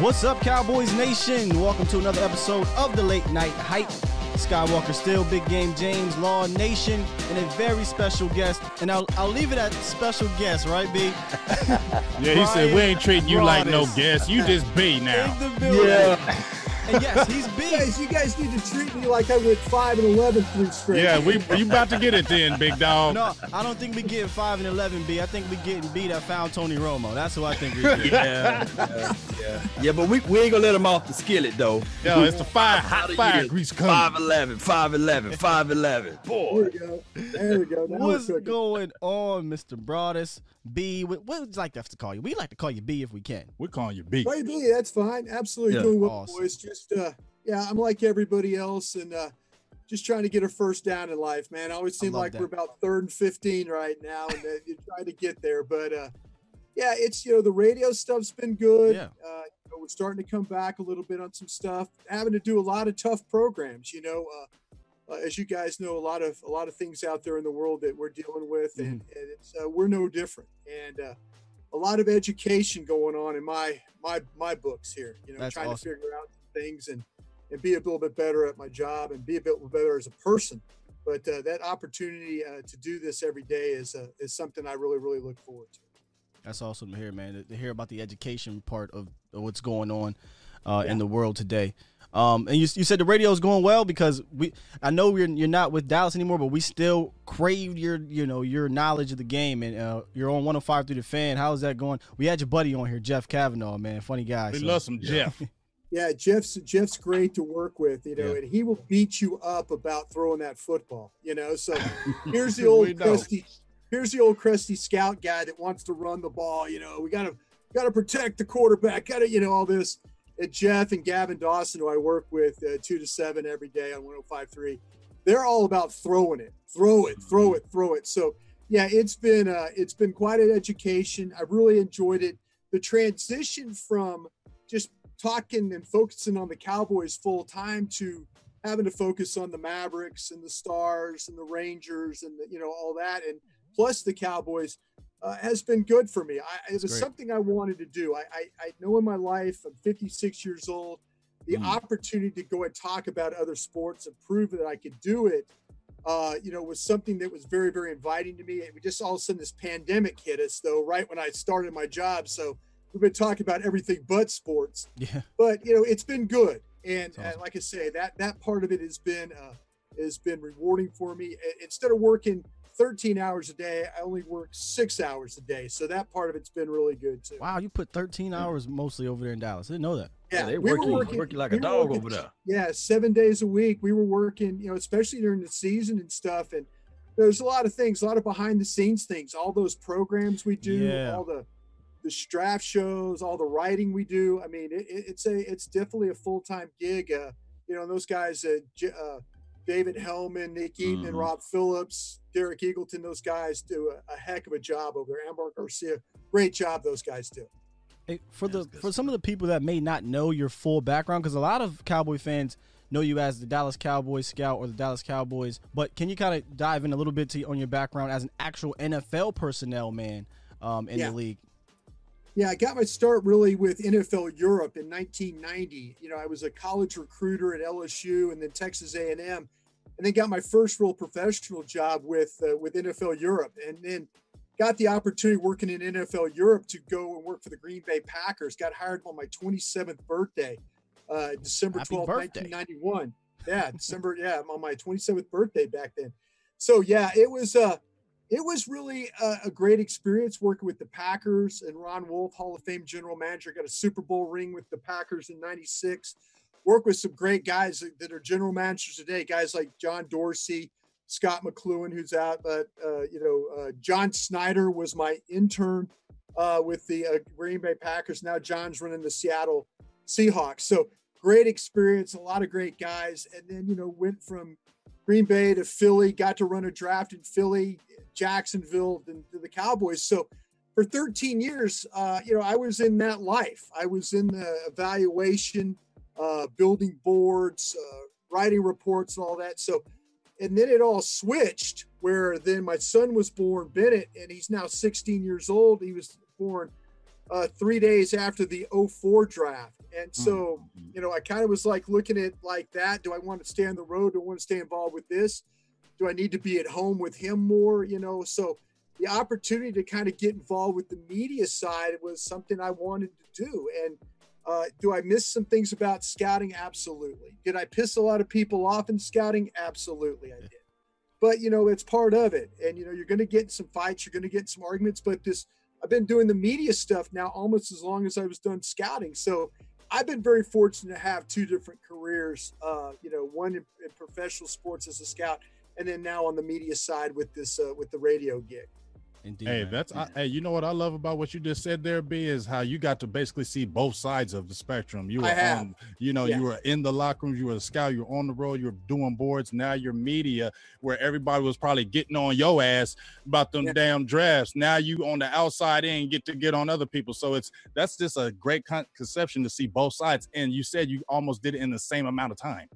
What's up, Cowboys Nation? Welcome to another episode of the Late Night Hype. Skywalker Still, Big Game James, Law Nation, and a very special guest. And I'll, I'll leave it at special guest, right, B? Yeah, he said we ain't treating you like no guest. You just be now. In the building. Yeah. And yes, he's big. Guys, you guys need to treat me like I went five and eleven three straight. Yeah, we you about to get it then, big dog. No, I don't think we getting five and eleven B. I think we getting B that found Tony Romo. That's who I think we get. Yeah, yeah, yeah. Yeah, but we, we ain't gonna let him off the skillet though. Yo, it's the fire, hot fire grease coming. 5'11, 5'11, 5'11. Boy. There we go. There we go. Now What's going on, Mr. Broaddus? B. What what would you like us to call you? We like to call you B if we can. We're calling you B. Right, B, that's fine. Absolutely Yeah. doing well, Awesome. boys. Just uh, yeah, I'm like everybody else, and uh, just trying to get a first down in life, man. I always seem love like that. we're about third and fifteen right now, and uh, you're trying to get there. But uh, yeah, it's you know the radio stuff's been good. Yeah. Uh, you know, we're starting to come back a little bit on some stuff. Having to do a lot of tough programs, you know. Uh, uh, as you guys know, a lot of a lot of things out there in the world that we're dealing with, and, and it's uh, we're no different. And uh, a lot of education going on in my my my books here. You know, That's trying awesome. to figure out things and and be a little bit better at my job and be a bit better as a person. But uh, that opportunity uh, to do this every day is uh, is something I really really look forward to. That's awesome to hear, man. To, hear about the education part of, what's going on uh, Yeah. in the world today. Um, and you, you said the radio is going well because we. I know you're you're not with Dallas anymore, but we still crave your you know your knowledge of the game and uh, you're on 105 through the fan. How's that going? We had your buddy on here, Jeff Cavanaugh, man, funny guy. We so- love some Jeff. Yeah, Jeff's Jeff's great to work with, you know, Yeah. and he will beat you up about throwing that football, you know. So here's the old crusty, here's the old crusty scout guy that wants to run the ball. You know, we gotta gotta protect the quarterback. Gotta, you know, all this. And Jeff and Gavin Dawson, who I work with uh, two to seven every day on 105.3, they're all about throwing it, throw it, throw it, throw it. So yeah, it's been uh, it's been quite an education. I really enjoyed it. The transition from just talking and focusing on the Cowboys full time to having to focus on the Mavericks and the Stars and the Rangers and the, you know all that and plus the Cowboys uh, has been good for me. I, it was great. something I wanted to do. I, I, I know in my life I'm 56 years old. The Mm. opportunity to go and talk about other sports and prove that I could do it, uh, you know, was something that was very very inviting to me. And we just all of a sudden this pandemic hit us though right when I started my job. So we've been talking about everything but sports Yeah, but you know it's been good and, awesome. and like i say that that part of it has been uh has been rewarding for me instead of working 13 hours a day i only work six hours a day so that part of it's been really good too wow, you put 13 hours mostly over there in Dallas. I didn't know that. Yeah, they we working, work you, work like a we were dog working- over there. yeah seven days a week we were working you know especially during the season and stuff and there's a lot of things a lot of behind the scenes things all those programs we do Yeah. all the the draft shows all the writing we do i mean it, it- it's a it's definitely a full-time gig uh you know those guys uh, J- uh david helman nick eatman and Mhm. rob phillips derek eagleton those guys do a, a heck of a job over there ambar garcia great job those guys do Hey, for the good for some of the people that may not know your full background, because a lot of Cowboy fans know you as the Dallas Cowboys scout or the Dallas Cowboys, but can you kind of dive in a little bit to on your background as an actual NFL personnel man um, in Yeah. the league? Yeah, I got my start really with NFL Europe in 1990. You know, I was a college recruiter at LSU and then Texas A&M, and then got my first real professional job with uh, with NFL Europe, and then got the opportunity working in NFL Europe to go and work for the Green Bay Packers. Got hired on my 27th birthday, uh, December Happy 12th, 1991. Yeah, December. Yeah, on my 27th birthday back then. So yeah, it was. Uh, it was really a, a great experience working with the Packers and Ron Wolf, Hall of Fame general manager, got a Super Bowl ring with the Packers in 96. Work with some great guys that, are general managers today, guys like John Dorsey, Scott McCloughan, who's out, but uh, you know, uh, John Schneider was my intern uh, with the uh, Green Bay Packers. Now John's running the Seattle Seahawks. So great experience, a lot of great guys, and then you know went from Green Bay to Philly, got to run a draft in Philly, Jacksonville, and to the Cowboys. So for 13 years, uh, you know, I was in that life. I was in the evaluation, building boards, uh, writing reports, and all that. So, and then it all switched where then my son was born, Bennett, and he's now 16 years old. He was born uh, three days after the 04 draft. And so, Mm. you know, I kind of was like looking at like that. Do I want to stay on the road? Do I want to stay involved with this? Do I need to be at home with him more? You know, so the opportunity to kind of get involved with the media side was something I wanted to do. And uh, do I miss some things about scouting? Absolutely. Did I piss a lot of people off in scouting? Absolutely, I did. But you know, it's part of it. And you know, you're going to get in some fights, you're going to get in some arguments. But this, I've been doing the media stuff now almost as long as I was done scouting. So I've been very fortunate to have two different careers. Uh, you know, one in, in professional sports as a scout, and then now on the media side with this uh, with the radio gig. Indeed. Hey, man. that's I, hey. You know what I love about what you just said there, B, is how you got to basically see both sides of the spectrum. You were I have. on, you know, Yeah. you were in the locker room, you were a scout, you were on the road, you were doing boards. Now you're media, where everybody was probably getting on your ass about them Yeah. damn drafts. Now you on the outside end get to get on other people. So it's that's just a great con- conception to see both sides. And you said you almost did it in the same amount of time.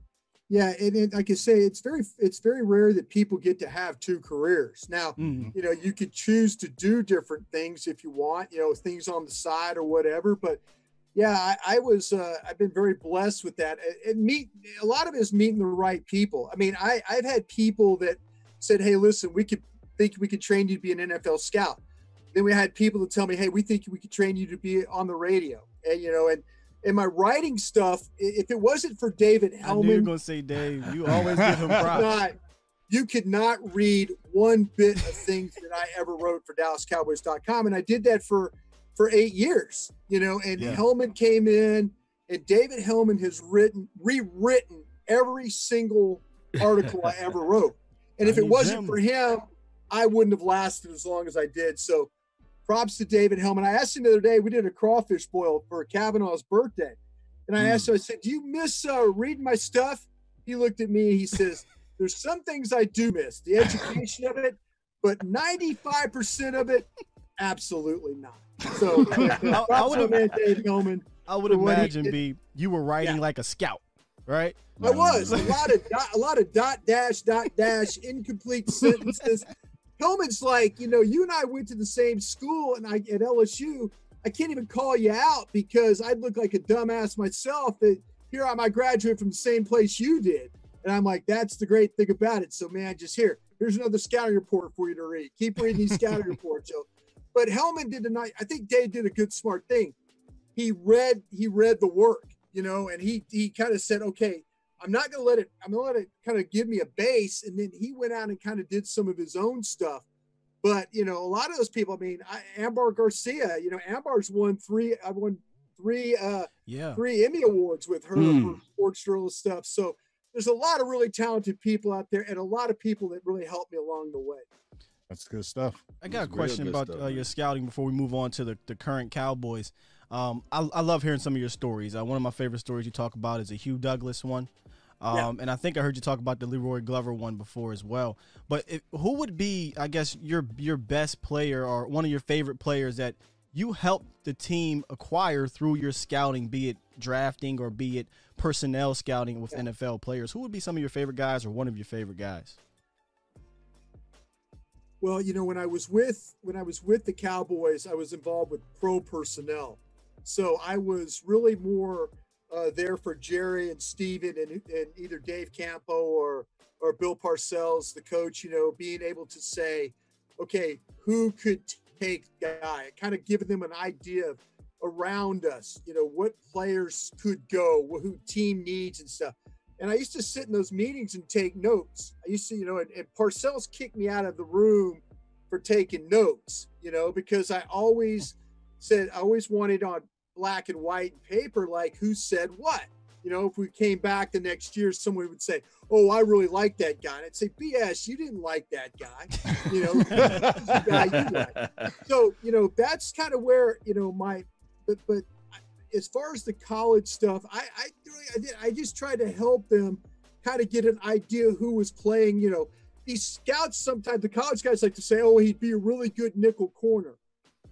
Yeah, and, and like I say, it's very it's very rare that people get to have two careers. Now, Mhm. you know, you could choose to do different things if you want, you know, things on the side or whatever. But yeah, I, I was uh, I've been very blessed with that. And- And meet a lot of it is meeting the right people. I mean, I I've had people that said, "Hey, listen, we could think we could train you to be an NFL scout." Then we had people that tell me, "Hey, we think we could train you to be on the radio." And you know, and and my writing stuff, if it wasn't for David I knew you were Helman, gonna say Dave. You always give him props. not, you could not read one bit of things that I ever wrote for DallasCowboys.com, and I did that for for eight years. You know, and Yeah. Helman came in, and David Helman has written rewritten every single article I ever wrote. And if it wasn't him. for him, I wouldn't have lasted as long as I did. So props to David Helman. I asked him the other day, we did a crawfish boil for Cavanaugh's birthday. And I asked him, I said, Do you miss uh, reading my stuff? He looked at me, he says, There's some things I do miss, the education of it, but 95% of it, absolutely not. So I- I to man Dave Helman. I would For what he imagine be you were writing Yeah. like a scout, right? I was a lot of dot, a lot of dot dash dot dash incomplete sentences. Helman's like, you know, you and I went to the same school, and I at LSU. I can't even call you out because I'd look like a dumbass myself. That here I'm, I graduated from the same place you did, and I'm like, that's the great thing about it. So man, just here, here's another scouting report for you to read. Keep reading these scouting reports. So, but Hellman did tonight. I think Dave did a good, smart thing. He read, he read the work, you know, and he he kind of said, okay, I'm not going to let it, I'm going to let it kind of give me a base. And then he went out and kind of did some of his own stuff. But, you know, a lot of those people, I mean, I, Ambar Garcia, you know, Ambar's won three, I won three, uh, Yeah. three Emmy Awards with her Hmm. for sports journalist stuff. So there's a lot of really talented people out there and a lot of people that really helped me along the way. That's good stuff. I got a question about stuff, uh, your scouting before we move on to the, the current Cowboys. Um, I, I love hearing some of your stories. Uh, one of my favorite stories you talk about is a Hugh Douglas one. Um, Yeah. And I think I heard you talk about the La'Roi Glover one before as well. But if, who would be, I guess, your your best player or one of your favorite players that you helped the team acquire through your scouting, be it drafting or be it personnel scouting with NFL players? Who would be some of your favorite guys or one of your favorite guys? Well, you know, when I was with when I was with the Cowboys, I was involved with pro personnel, so I was really more uh, there for Jerry and Steven and, and either Dave Campo or or Bill Parcells, the coach. You know, being able to say, okay, who could take guy, kind of giving them an idea of around us. You know, what players could go, who team needs and stuff. And I used to sit in those meetings and take notes. I used to, you know, and, and Parcells kicked me out of the room for taking notes, you know, because I always said, I always wanted on black and white paper, like who said what. You know, if we came back the next year, someone would say, Oh, I really like that guy. And I'd say, BS, you didn't like that guy. You know, the guy you like so you know that's kind of where you know my but but as far as the college stuff i i really i, did, I just tried to help them kind of get an idea who was playing you know these scouts sometimes the college guys like to say oh he'd be a really good nickel corner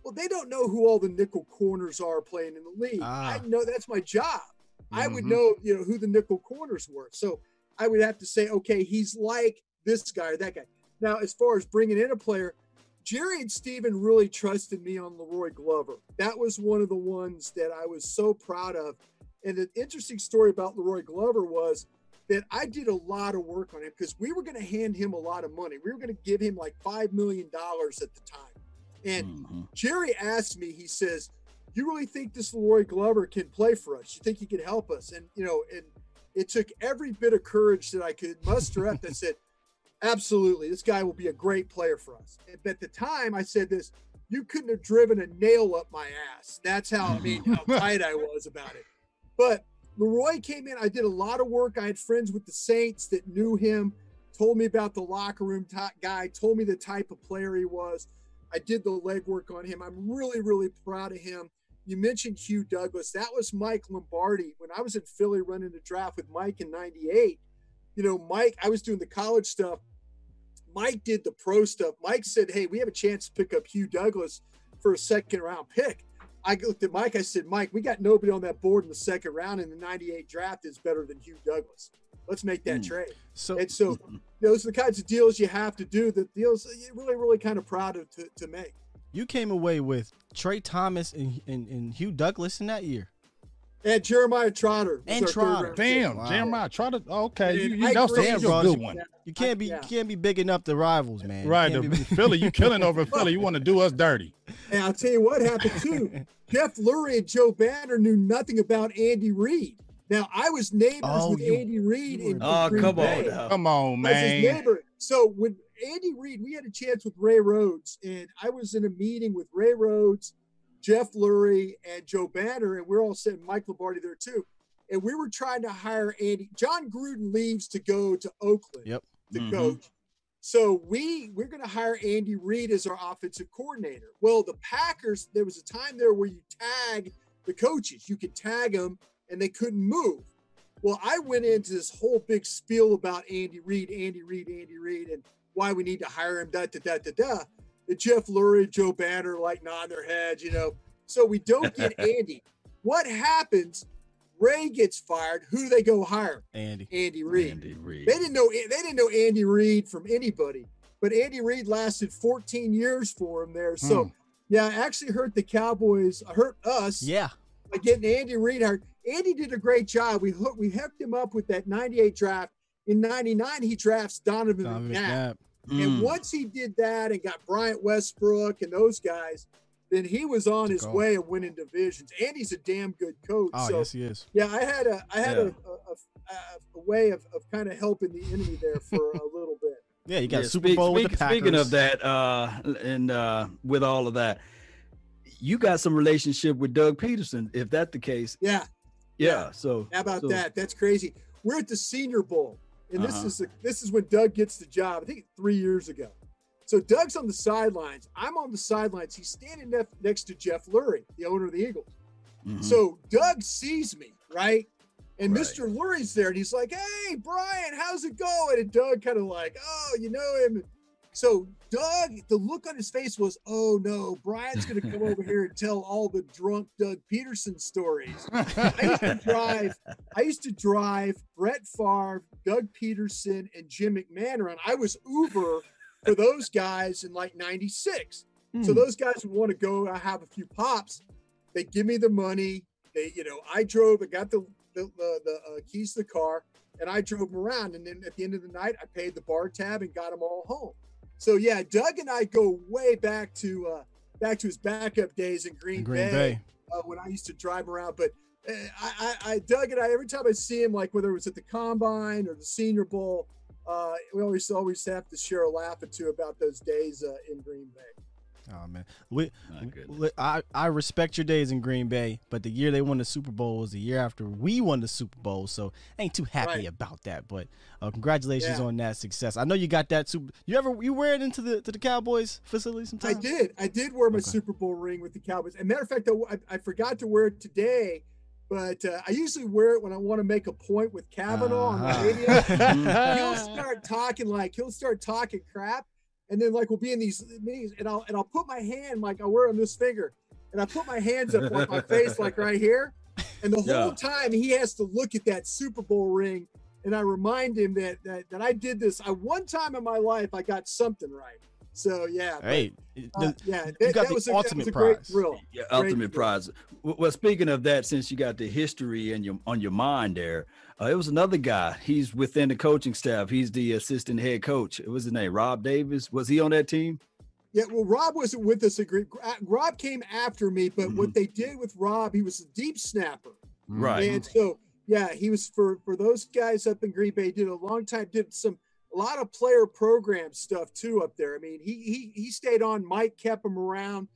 well they don't know who all the nickel corners are playing in the league Ah. i know that's my job i would Mhm. know you know who the nickel corners were so i would have to say okay he's like this guy or that guy now as far as bringing in a player Jerry and Steven really trusted me on La'Roi Glover. That was one of the ones that I was so proud of. And the interesting story about La'Roi Glover was that I did a lot of work on him because we were going to hand him a lot of money. We were going to give him like $5 million at the time. And Mhm. Jerry asked me, he says, You really think this La'Roi Glover can play for us? You think he can help us? And, you know, and it took every bit of courage that I could muster up that said, Absolutely, this guy will be a great player for us. And at the time, I said this, you couldn't have driven a nail up my ass. That's how, I mean, how tight I was about it. But La'Roi came in. I did a lot of work. I had friends with the Saints that knew him, told me about the locker room guy, told me the type of player he was. I did the legwork on him. I'm really, really proud of him. You mentioned Hugh Douglas. That was Mike Lombardi. When I was in Philly running the draft with Mike in 98, you know, Mike, I was doing the college stuff. Mike did the pro stuff. Mike said, Hey, we have a chance to pick up Hugh Douglas for a second round pick. I looked at Mike. I said, Mike, we got nobody on that board in the second round, and the 98 draft is better than Hugh Douglas. Let's make that Mm. trade. So And so those are the kinds of deals you have to do. The deals you're really, really kind of proud of to, to make. you came away with Tra Thomas and, and, and Hugh Douglas in that year. And Jeremiah Trotter. And our Trotter. Damn, Wow. Jeremiah, try to okay. You, you know, Reed. that's Damn, a good one. You can't be Yeah. you can't be bigging up the rivals, man. Right, can't the, be- Philly, you killing over Philly. You want to do us dirty. And I'll tell you what happened too. Jeff Lurie and Joe Banner knew nothing about Andy Reid. Now I was neighbors Oh, with you- Andy Reid you were- in Oh, Green come Bay. on now. Come on, I was his man. neighbor. So when Andy Reid, we had a chance with Ray Rhodes, and I was in a meeting with Ray Rhodes, Jeff Lurie, and Joe Banner, and we're all sitting Mike Lombardi there too. And we were trying to hire Andy. John Gruden leaves to go to Oakland Yep. to Mhm. coach. So we we're going to hire Andy Reid as our offensive coordinator. Well, the Packers, there was a time there where you tag the coaches. You could tag them, and they couldn't move. Well, I went into this whole big spiel about Andy Reid, Andy Reid, Andy Reid, and why we need to hire him. Da da da da da. And Jeff Lurie, Joe Banner, like nodding their heads, you know. So we don't get Andy. What happens? Ray gets fired. Who do they go hire? Andy. Andy Reid. Andy Reid. They didn't know they didn't know Andy Reid from anybody, but Andy Reid lasted 14 years for him there. So Hmm. yeah, I actually hurt the Cowboys, hurt us Yeah. by getting Andy Reid hired. Andy did a great job. We hooked, we hooked him up with that 98 draft. In 99, he drafts Donovan, Donovan McNabb. McNabb. And Mm. once he did that and got Brian Westbrook and those guys, then he was on Took his off. way of winning divisions. Andy's a damn good coach. Oh, so yes, he is. yeah, I had a I had Yeah. a, a, a, a way of, of kind of helping the enemy there for a little bit. Yeah, you got Yeah, a Super speak- Bowl with the Packers. Speaking of that, uh, and uh, with all of that, you got some relationship with Doug Pederson. If that's the case, Yeah, yeah. So how about so- that? That's crazy. We're at the Senior Bowl, and this Uh-huh. is the, this is when Doug gets the job. I think three years ago. So Doug's on the sidelines. I'm on the sidelines. He's standing nef- next to Jeff Lurie, the owner of the Eagles. Mhm. So Doug sees me, right? And Right. Mr. Lurie's there, and he's like, "Hey, Bryan, how's it going?" And Doug kind of like, "Oh, you know him." So Doug, the look on his face was, "Oh no, Bryan's going to come over here and tell all the drunk Doug Pederson stories." I used to drive. I used to drive Brett Favre, Doug Pederson, and Jim McMahon around. I was Uber for those guys in like '96. So Hmm. those guys would want to go uh, have a few pops. They give me the money. They, you know, I drove. I got the the the, the uh, keys to the car, and I drove them around. And then at the end of the night, I paid the bar tab and got them all home. So yeah, Doug and I go way back to uh, back to his backup days in Green, in Green Bay, Bay. Uh, when I used to drive around. But uh, I, I, I, Doug and I, every time I see him, like whether it was at the combine or the Senior Bowl, uh, we always always have to share a laugh or two about those days uh, in Green Bay. Oh man, we, My goodness. li- I I respect your days in Green Bay, but the year they won the Super Bowl was the year after we won the Super Bowl, so I ain't too happy Right. about that. But uh, congratulations Yeah. on that success. I know you got that super. You ever you wear it into the to the Cowboys facility sometimes? I did. I did wear my Okay. Super Bowl ring with the Cowboys. As a matter of fact, I, I forgot to wear it today, but uh, I usually wear it when I want to make a point with Cavanaugh on the Uh-huh. radio. he'll start talking like he'll start talking crap, and then like we'll be in these meetings, and I'll and I'll put my hand like I wear on this finger, and I put my hands up on my face like right here, and the whole Yeah. time he has to look at that Super Bowl ring, and I remind him that that, that I did this. I one time in my life I got something right. So yeah, but, Hey, uh, the- yeah, you got the a, ultimate was a great prize. Yeah, ultimate prize. Well, speaking of that, since you got the history in your on your mind there, uh, it was another guy. He's within the coaching staff. He's the assistant head coach. What was his name? Rob Davis. Was he on that team? Yeah, well, Rob wasn't with us. At Green. uh, Rob came after me, but Mm-hmm. what they did with Rob, he was a deep snapper, Right. and so yeah, he was for for those guys up in Green Bay. Did a long time. Did some a lot of player program stuff too up there. I mean, he he he stayed on. Mike kept him around.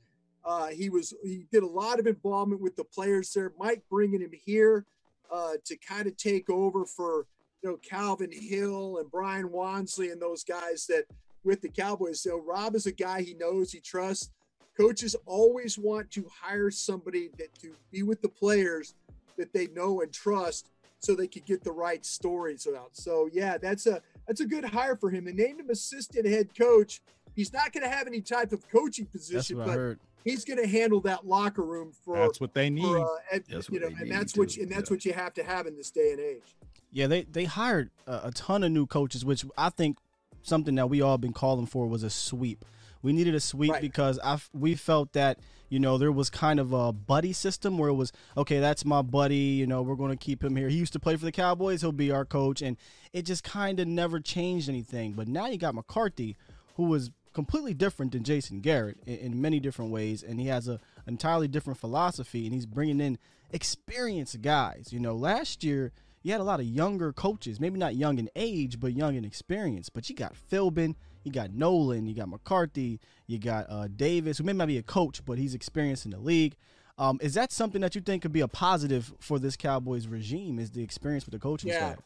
Uh, he was he did a lot of involvement with the players there. Mike bringing him here uh, to kind of take over for you know Calvin Hill and Brian Wansley and those guys that with the Cowboys. So Rob is a guy he knows, he trusts. Coaches always want to hire somebody that to be with the players that they know and trust so they could get the right stories out. So yeah, that's a that's a good hire for him. They named him assistant head coach. He's not going to have any type of coaching position, but heard. he's going to handle that locker room for, That's what they need. for uh, and, That's you what know, they and need that's what you, and that's yeah. what you have to have in this day and age. Yeah, they they hired a, a ton of new coaches, which I think something that we all been calling for was a sweep. We needed a sweep Right. because I f- we felt that you know there was kind of a buddy system where it was okay, that's my buddy. You know, we're going to keep him here. He used to play for the Cowboys. He'll be our coach, and it just kind of never changed anything. But now you got McCarthy, who was completely different than Jason Garrett in, in many different ways, and he has a entirely different philosophy, and he's bringing in experienced guys. You know, last year you had a lot of younger coaches, maybe not young in age, but young in experience. But you got Philbin, you got Nolan, you got McCarthy, you got uh, Davis, who may not be a coach, but he's experienced in the league. Um, is that something that you think could be a positive for this Cowboys regime? Is the experience with the coaching Yeah. staff?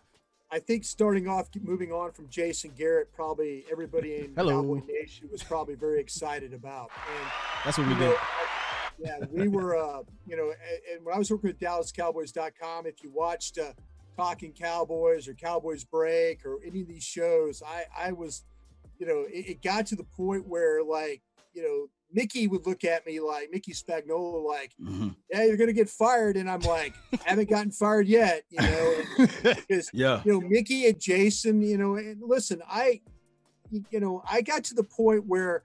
I think starting off, moving on from Jason Garrett, probably everybody in Hello. Cowboy Nation was probably very excited about. And That's what we you know, did. I- yeah, we were, uh, you know, and, and when I was working with DallasCowboys.com, if you watched uh, Talking Cowboys or Cowboys Break or any of these shows, I, I was, you know, it, it got to the point where, like, you know, Mickey would look at me like Mickey Spagnola, like, Mhm. yeah, you're gonna get fired, and I'm like, haven't gotten fired yet, you know, because Yeah. you know Mickey and Jason, you know, and listen, I, you know, I got to the point where,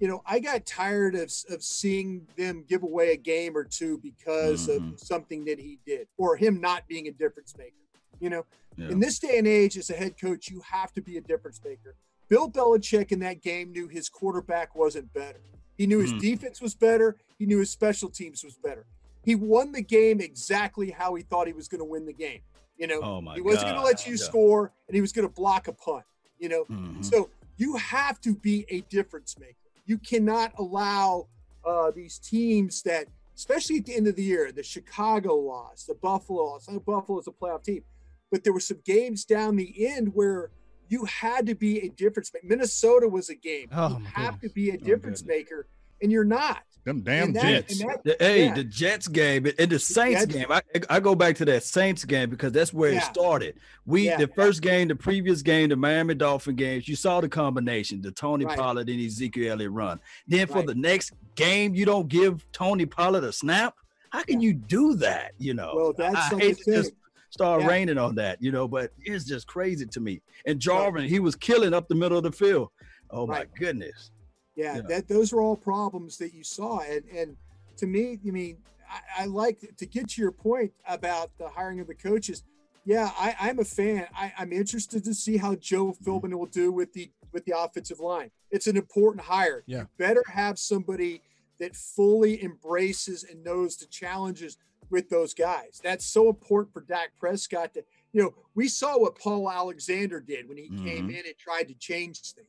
you know, I got tired of of seeing them give away a game or two because Mhm. of something that he did or him not being a difference maker. You know, Yeah. in this day and age, as a head coach, you have to be a difference maker. Bill Belichick in that game knew his quarterback wasn't better. He knew his Mhm. defense was better. He knew his special teams was better. He won the game exactly how he thought he was going to win the game. You know, Oh he wasn't going to let you Yeah. score, and he was going to block a punt. You know, Mhm. so you have to be a difference maker. You cannot allow uh, these teams that, especially at the end of the year, the Chicago loss, the Buffalo loss. I know Buffalo's a playoff team, but there were some games down the end where you had to be a difference maker. Minnesota was a game. Oh, you have goodness. to be a oh, difference goodness. maker, and you're not. Them damn that- Jets. that- The- Hey, Yeah. the Jets game and the Saints Jets- game. I, I go back to that Saints game because that's where it started. We Yeah. the first game, the previous game, the Miami Dolphin games. You saw the combination, the Tony Right. Pollard and Ezekiel Elliott run. Then for Right. the next game, you don't give Tony Pollard a snap. How can you do that? You know, Well, that's I something hate to just thing. Start Yeah. raining on that, you know, but it's just crazy to me. And Jarwin, he was killing up the middle of the field. Oh my goodness. Yeah, Yeah. that those are all problems that you saw, and and to me, I mean, I, I like to get to your point about the hiring of the coaches. Yeah, I, I'm a fan. I, I'm interested to see how Joe Mm-hmm. Philbin will do with the with the offensive line. It's an important hire. Yeah. You better have somebody that fully embraces and knows the challenges with those guys. That's so important for Dak Prescott to, you know, we saw what Paul Alexander did when he came Mhm. in and tried to change things.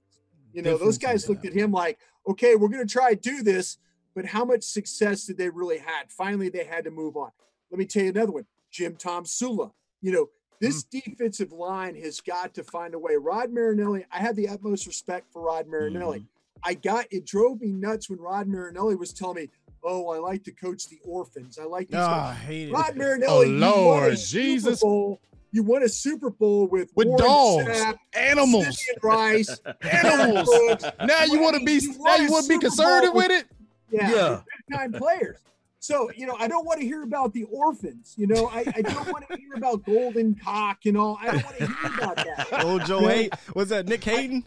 You know, those guys looked at him like, okay, we're going to try to do this, but how much success did they really had? Finally, they had to move on. Let me tell you another one, Jim Tomsula. You know, this defensive line has got to find a way. Rod Marinelli, I have the utmost respect for Rod Marinelli. I got it drove me nuts when Rod Marinelli was telling me, "Oh, I like to coach the orphans. I like these Oh, guys." I hate it. Marinelli, Oh, you won a Lord Super Jesus. Bowl. You won a Super Bowl with With Warren dogs, Sapp, animals, Rice, animals. Brooks. Now you want to be You now won you want to be Super conservative Bowl with it? yeah, Yeah. big time players. So, you know, I don't want to hear about the orphans. You know, I, I don't want to hear about Golden Cock and all. I don't want to hear about that. Old Joe Hay, was that Nick Hayden?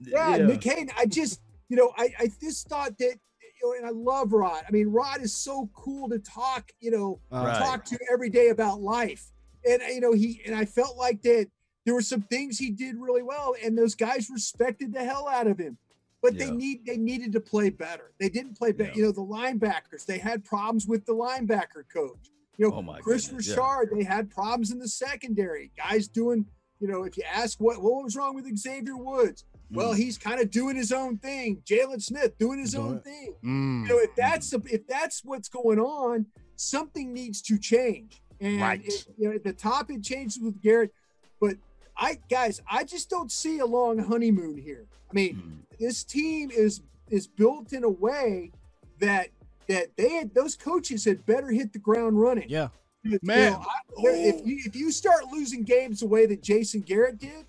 Yeah, Nick Hayden. I just, you know, I, I just thought that, you know, and I love Rod. I mean, Rod is so cool to talk, you know, Right. talk to every day about life. And, you know, he, and I felt like that there were some things he did really well, and those guys respected the hell out of him. But they need, they needed to play better. They didn't play better. Yeah. You know, the linebackers, they had problems with the linebacker coach. You know, Oh my Chris goodness, yeah. They had problems in the secondary. Guys doing, you know, if you ask what what was wrong with Xavier Woods, well, Mm. he's kind of doing his own thing. Jaylon Smith doing his own it. thing. Mm. You know, if that's the, if that's what's going on, something needs to change. And Right. it- you know, at the top it changes with Garrett, but I guys, I just don't see a long honeymoon here. I mean, Mm. this team is is built in a way that that they had those coaches had better hit the ground running. Yeah. You know, Man. I- if you if you start losing games the way that Jason Garrett did,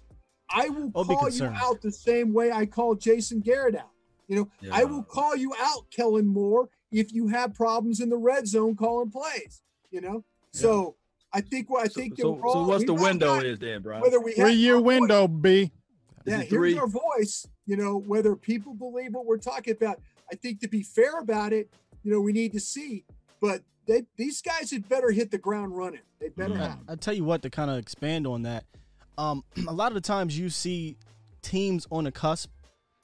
I will I'll call you out the same way I called Jason Garrett out. You know, I will call you out, Kellen Moore, if you have problems in the red zone calling plays. You know, so I think what I think so, that we're so what's the we've window got- is then, Bryan? Whether we Three year our voice- window, B. Is yeah, it here's three? our voice. You know, whether people believe what we're talking about. I think to be fair about it, you know, we need to see. But they, these guys had better hit the ground running. They better Mhm. have. I tell you what, to kind of expand on that, um, a lot of the times you see teams on the cusp,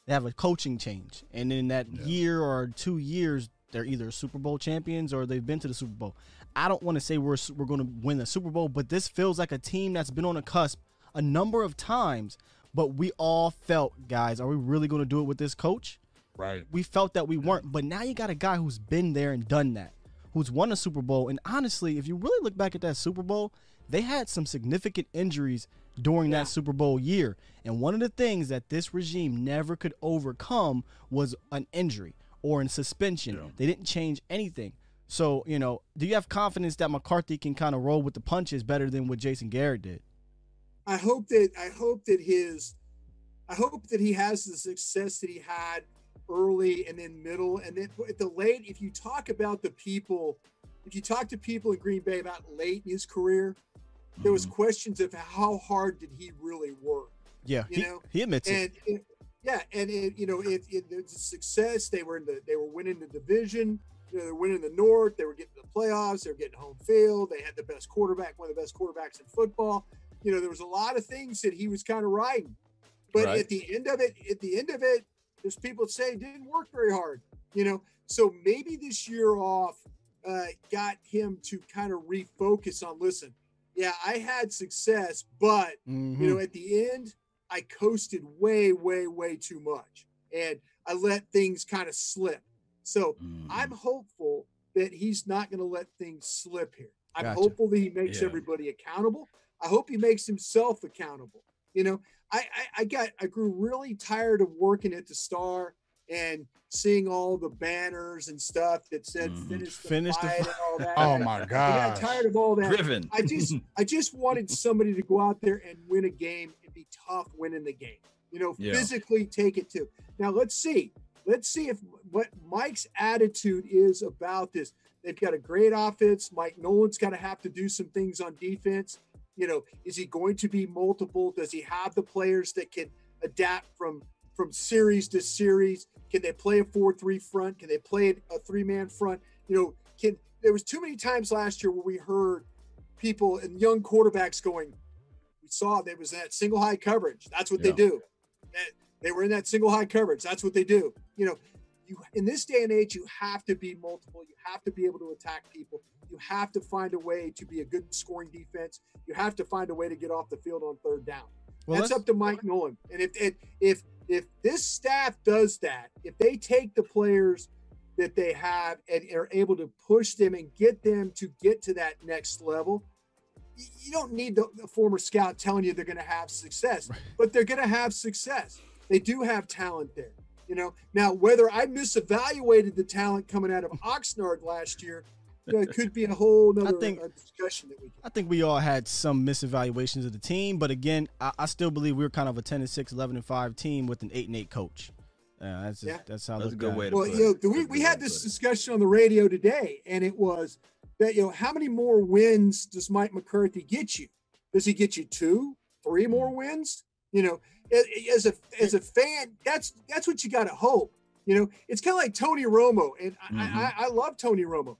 they have a coaching change, and in that Yeah. year or two years, they're either Super Bowl champions or they've been to the Super Bowl. I don't want to say we're we're going to win the Super Bowl, but this feels like a team that's been on the cusp a number of times. But we all felt, guys, are we really going to do it with this coach? Right. we felt that we weren't. But now you got a guy who's been there and done that, who's won a Super Bowl. And honestly, if you really look back at that Super Bowl, they had some significant injuries during Yeah. that Super Bowl year. And one of the things that this regime never could overcome was an injury or in suspension. Yeah. They didn't change anything. So, you know, do you have confidence that McCarthy can kind of roll with the punches better than what Jason Garrett did? I hope that I hope that his I hope that he has the success that he had early and then middle and then at the late. If you talk about the people, if you talk to people in Green Bay about late in his career, there was Mhm. questions of how hard did he really work. Yeah, You he, know, he admits it. and it, yeah, and it, you know, it, it, the success. They were in the, they were winning the division. You know, they're winning the North. They were getting the playoffs. They were getting home field. They had the best quarterback, one of the best quarterbacks in football. You know, there was a lot of things that he was kind of riding. But Right. at the end of it, at the end of it, there's people that say it didn't work very hard. You know, so maybe this year off uh, got him to kind of refocus on. Listen, yeah, I had success, but Mhm. you know, at the end, I coasted way, way, way too much. And I let things kind of slip. So Mhm. I'm hopeful that he's not going to let things slip here. I'm Gotcha. hopeful that he makes Yeah. everybody accountable. I hope he makes himself accountable. You know, I, I, I got, I grew really tired of working at the Star and seeing all the banners and stuff that said Mhm. finish the Finish fight fi- and all that. Oh I- my I got God. tired of all that. driven. I just I just wanted somebody to go out there and win a game and be tough winning the game. You know, Yeah. physically take it to. Now let's see. Let's see if what Mike's attitude is about this. They've got a great offense. Mike Nolan's got to have to do some things on defense. You know, is he going to be multiple? Does he have the players that can adapt from from series to series? Can they play a four-three front? Can they play a three-man front? You know, can there was too many times last year where we heard people and young quarterbacks going, we saw there was that single high coverage. That's what they do. They were in that single high coverage. That's what they do. You know, you in this day and age, you have to be multiple. You have to be able to attack people. You have to find a way to be a good scoring defense. You have to find a way to get off the field on third down. Well, That's let's- up to Mike Nolan. And if if if if this staff does that, if they take the players that they have and are able to push them and get them to get to that next level, you don't need the, the former scout telling you they're going to have success, but they're going to have success. They do have talent there. You know, now whether I misevaluated the talent coming out of mm. Oxnard last year, you know, it could be a whole nother think- uh, discussion that we can. I think we all had some misevaluations of the team, but again, I, I still believe we are kind of a 10 and 6, 11 and 5 team with an 8 and 8 coach. Uh, that's just, Yeah. that's how I That's a good way to Well, put you know, it. we, we had this discussion on the radio today, and it was that you know how many more wins does Mike McCarthy get you? Does he get you two, three more Mm. wins? You know, as a as a fan, that's that's what you got to hope. You know, it's kind of like Tony Romo, and Mhm. I, I, I love Tony Romo,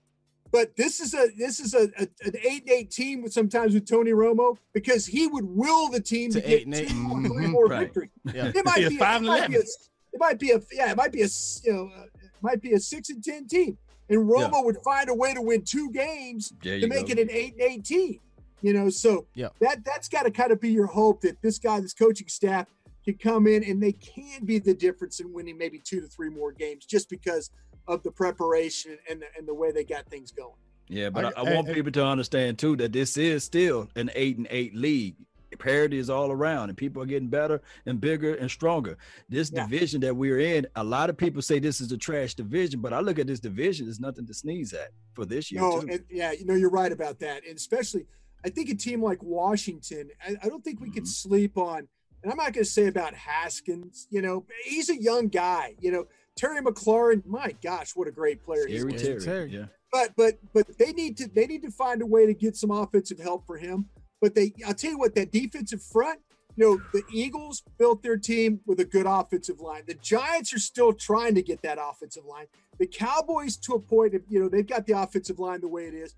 but this is a this is a, a an eight and eight team with sometimes with Tony Romo because he would will the team to, To get eight and eight. two or Mhm. three more Right. victories. Yeah. It might Yeah, be a- five it and might be a it might be a yeah it might be a s- you know uh, it might be a six and ten team, and Romo would find a way to win two games to make go. it an eight and eight team. You know, so Yeah. that that's got to kind of be your hope that this guy, this coaching staff, can come in and they can be the difference in winning maybe two to three more games just because of the preparation and the, and the way they got things going. Yeah, but I, I- I, want I- I- people to understand too that this is still an eight and eight league. Parity is all around, and people are getting better and bigger and stronger. This Yeah. division that we're in, a lot of people say this is a trash division, but I look at this division as nothing to sneeze at for this year No, too. and, yeah, you know, you're right about that. And especially, I think a team like Washington, I, I don't think we could Mhm. sleep on, and I'm not going to say about Haskins, you know, he's a young guy, you know, Terry McLaurin, my gosh, what a great player he Scary was. Terry. Terry. Terry. Yeah. but but but they need to they need to find a way to get some offensive help for him. But they, I'll tell you what, that defensive front, you know, the Eagles built their team with a good offensive line. The Giants are still trying to get that offensive line. The Cowboys, to a point, you know, they've got the offensive line the way it is.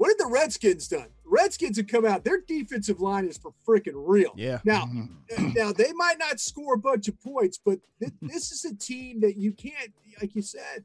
What have the Redskins done? Redskins have come out. Their defensive line is for freaking real. Yeah. Now, Mhm. now they might not score a bunch of points, but th- this is a team that you can't, like you said,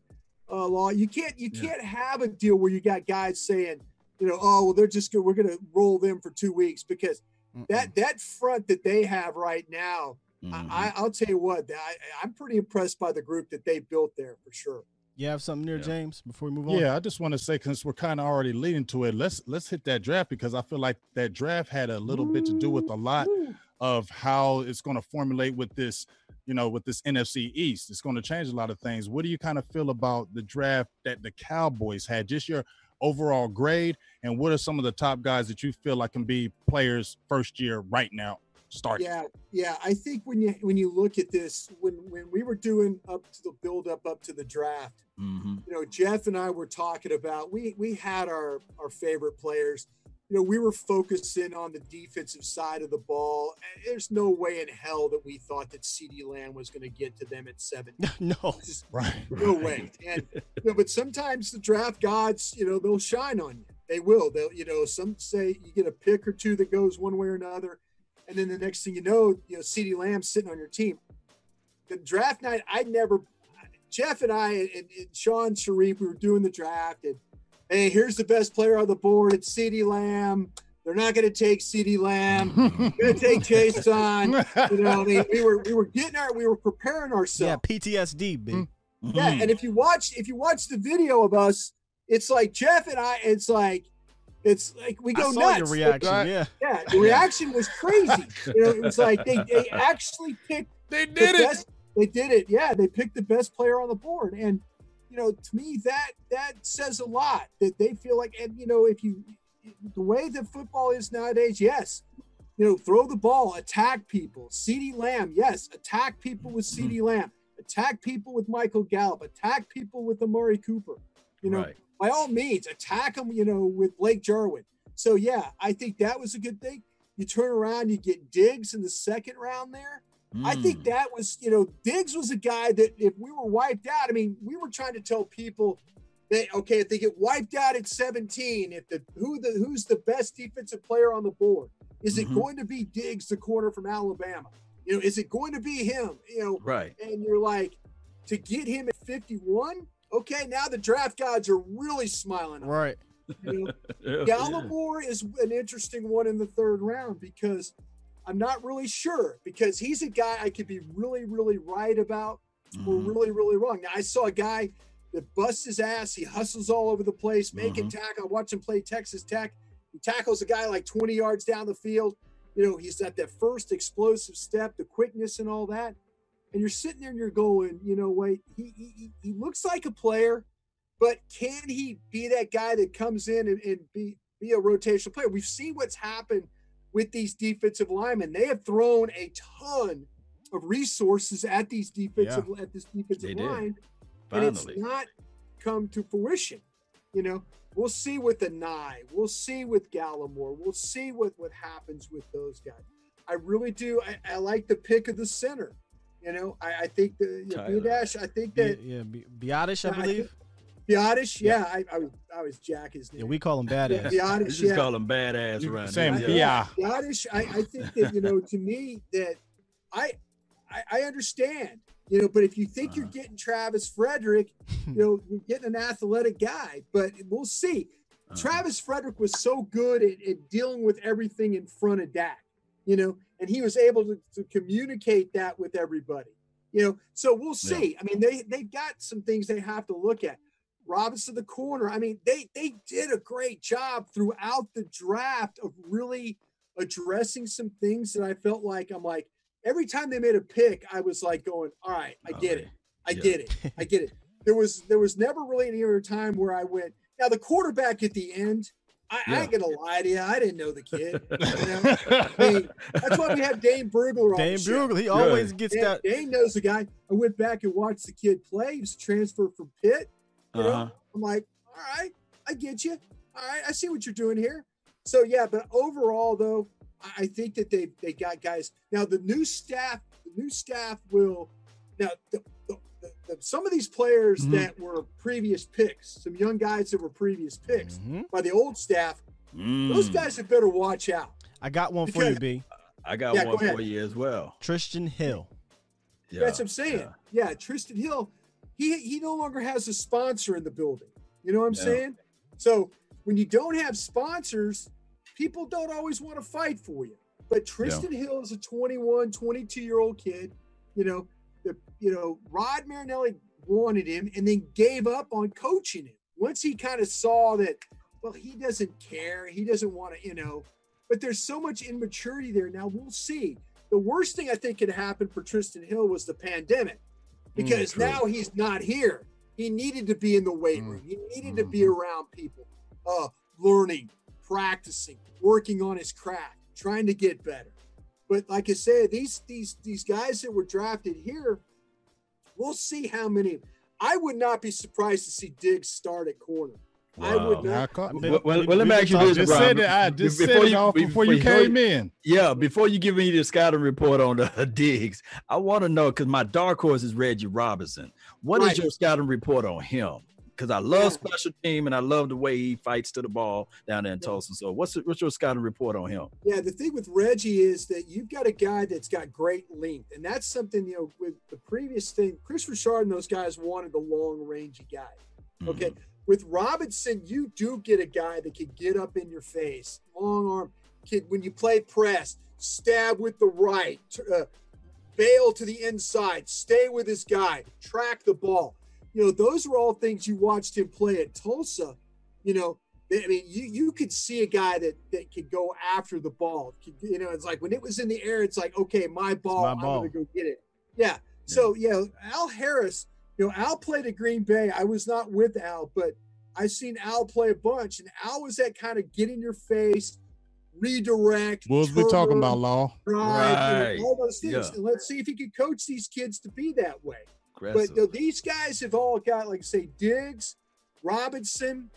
uh, Law. You can't, you Yeah. can't have a deal where you got guys saying, you know, oh well, they're just good. We're going to roll them for two weeks because Mm-mm. that that front that they have right now, Mhm. I, I, I'll tell you what, I, I'm pretty impressed by the group that they built there for sure. You have something there, Yeah. James, before we move on? Yeah, I just want to say because we're kind of already leading to it. Let's let's hit that draft because I feel like that draft had a little bit to do with a lot Woo. of how it's going to formulate with this, you know, with this NFC East. It's going to change a lot of things. What do you kind of feel about the draft that the Cowboys had? Just your overall grade, and what are some of the top guys that you feel like can be players first year right now starting? Yeah, yeah. I think when you when you look at this, when when we were doing up to the build up up to the draft, Mhm. you know, Jeff and I were talking about we we had our our favorite players. You know, we were focusing on the defensive side of the ball. There's no way in hell that we thought that CeeDee Lamb was going to get to them at seven. no. Just Right. no way. And you know, but sometimes the draft gods, you know, they'll shine on you. They will. They'll, you know, some say you get a pick or two that goes one way or another, and then the next thing you know, you know, CeeDee Lamb sitting on your team. The draft night, I never. Jeff and I and, and Shan Shariff, we were doing the draft, and hey, here's the best player on the board. It's CeeDee Lamb. They're not going to take CeeDee Lamb. They're going to take Jason. You know, I mean, we were we were getting our we were preparing ourselves. Yeah, PTSD, big. Mm. Yeah, and if you watch if you watch the video of us, it's like Jeff and I. It's like it's like we I go saw nuts. your reaction. Right. Yeah. Yeah, the reaction was crazy. You know, it was like they they actually picked they the did it. best. They did it. Yeah, they picked the best player on the board, and you know, to me, that that says a lot. That they feel like, and you know, if you the way that football is nowadays, yes, you know, throw the ball, attack people. CeeDee Lamb, yes, attack people with mm-hmm. CeeDee Lamb, attack people with Michael Gallup, attack people with Amari Cooper. You know, right. By all means, attack them, you know, with Blake Jarwin. So yeah, I think that was a good thing. You turn around, you get Diggs in the second round there. I think Mm. that was, you know, Diggs was a guy that if we were wiped out, I mean, we were trying to tell people that okay, if they get wiped out at 17, if the who the who's the best defensive player on the board, is it Mhm. going to be Diggs, the corner from Alabama? You know, is it going to be him? You know, right. and you're like, to get him at 51, okay, now the draft gods are really smiling. Right. you know? Yeah. Gallimore is an interesting one in the third round because I'm not really sure because he's a guy I could be really, really right about or Mhm. really, really wrong. Now I saw a guy that busts his ass. He hustles all over the place, making tackle. I watch him play Texas Tech. He tackles a guy like 20 yards down the field. You know, he's got that first explosive step, the quickness and all that. And you're sitting there and you're going, you know, wait, he he, he- looks like a player, but can he be that guy that comes in and, and be be a rotational player? We've seen what's happened with these defensive linemen. They have thrown a ton of resources at these defensive at this defensive line, and it's not come to fruition. You know, we'll see with the Nye, we'll see with Gallimore, we'll see what what happens with those guys. I really do. I, I like the pick of the center. You know, I, I think the you know, Tyler. I think Yeah, that yeah Bi- Biadasz, I Yeah, I believe. Biadasz, yeah, I, I was I was Jack his name. Yeah, we call him badass. We Biadasz, just yeah. call him badass around Same, here. yeah. Biadasz, I, I think that you know, to me, that I, I I understand, you know, but if you think you're Uh-huh. getting Travis Frederick, you know, you're getting an athletic guy, but we'll see. Uh-huh. Travis Frederick was so good at, at dealing with everything in front of Dak, you know, and he was able to, to communicate that with everybody, you know. So we'll Yeah. see. I mean, they they've got some things they have to look at. Robinson the corner. I mean, they they did a great job throughout the draft of really addressing some things that I felt like I'm like every time they made a pick, I was like going, all right, I get it. I Yeah. get it. I get it. There was there was never really any other time where I went. Now the quarterback at the end, I, I ain't gonna lie to you, I didn't know the kid. You know? I mean, that's why we have Dane Brugler on Dane the show. Brugler, he always gets Dane, that. Dane knows the guy. I went back and watched the kid play. He was a transfer from Pitt. You know, Uh-huh. I'm like, all right, I get you. All right, I see what you're doing here. So yeah, but overall though, I- I think that they they got guys. Now the new staff, the new staff will now the, some of these players Mhm. that were previous picks, some young guys that were previous picks Mhm. by the old staff, those Mm. guys had better watch out. I got one for you, Because- B. I got Yeah, go one for you as well. Trysten Hill. Yeah, That's what I'm saying. yeah. Yeah. Trysten Hill, he he no longer has a sponsor in the building. You know what I'm Yeah. saying? So when you don't have sponsors, people don't always want to fight for you. But Trysten Hill is a 21, 22 year old kid. You know, the you know, Rod Marinelli wanted him and then gave up on coaching him. Once he kind of saw that, well, he doesn't care. He doesn't want to, you know, but there's so much immaturity there. Now we'll see. The worst thing I think could happen for Trysten Hill was the pandemic because true. now he's not here. He needed to be in the weight Mm. room. He needed to be around people, uh, learning, practicing, working on his craft, trying to get better. But like I said, these these these guys that were drafted here, we'll see how many. I would not be surprised to see Diggs start at corner. I would Yeah, I not. caught- I've Well, well, well, let me been ask you this, just Rob. said it. I just before said it you- off be- before you before came in. Yeah, before you give me the scouting report on the Diggs, I want to know because my dark horse is Reggie Robinson. What is Right. your scouting report on him? Because I love Yeah. special team and I love the way he fights to the ball down there in Tulsa. So what's what's your scouting report on him? Yeah, the thing with Reggie is that you've got a guy that's got great length, and that's something you know with the previous thing. Kris Richard and those guys wanted the long rangey guy. Okay, with Robinson, you do get a guy that can get up in your face, long arm, kid. When you play press, stab with the right, uh, bail to the inside, stay with his guy, track the ball. You know, those were all things you watched him play at Tulsa. You know, I mean, you you could see a guy that that could go after the ball. You know, it's like when it was in the air, it's like, okay, my ball, my I'm gonna go get it. Yeah. So yeah, Al Harris. You know, Al played at Green Bay. I was not with Al, but I've seen Al play a bunch, and Al was that kind of get in your face, redirect. What was we talking turn, about, Law? drive, you know, all those things. Yeah. And let's see if he could coach these kids to be that way. But Aggressive. you know, these guys have all got, like, say, Diggs, Robinson,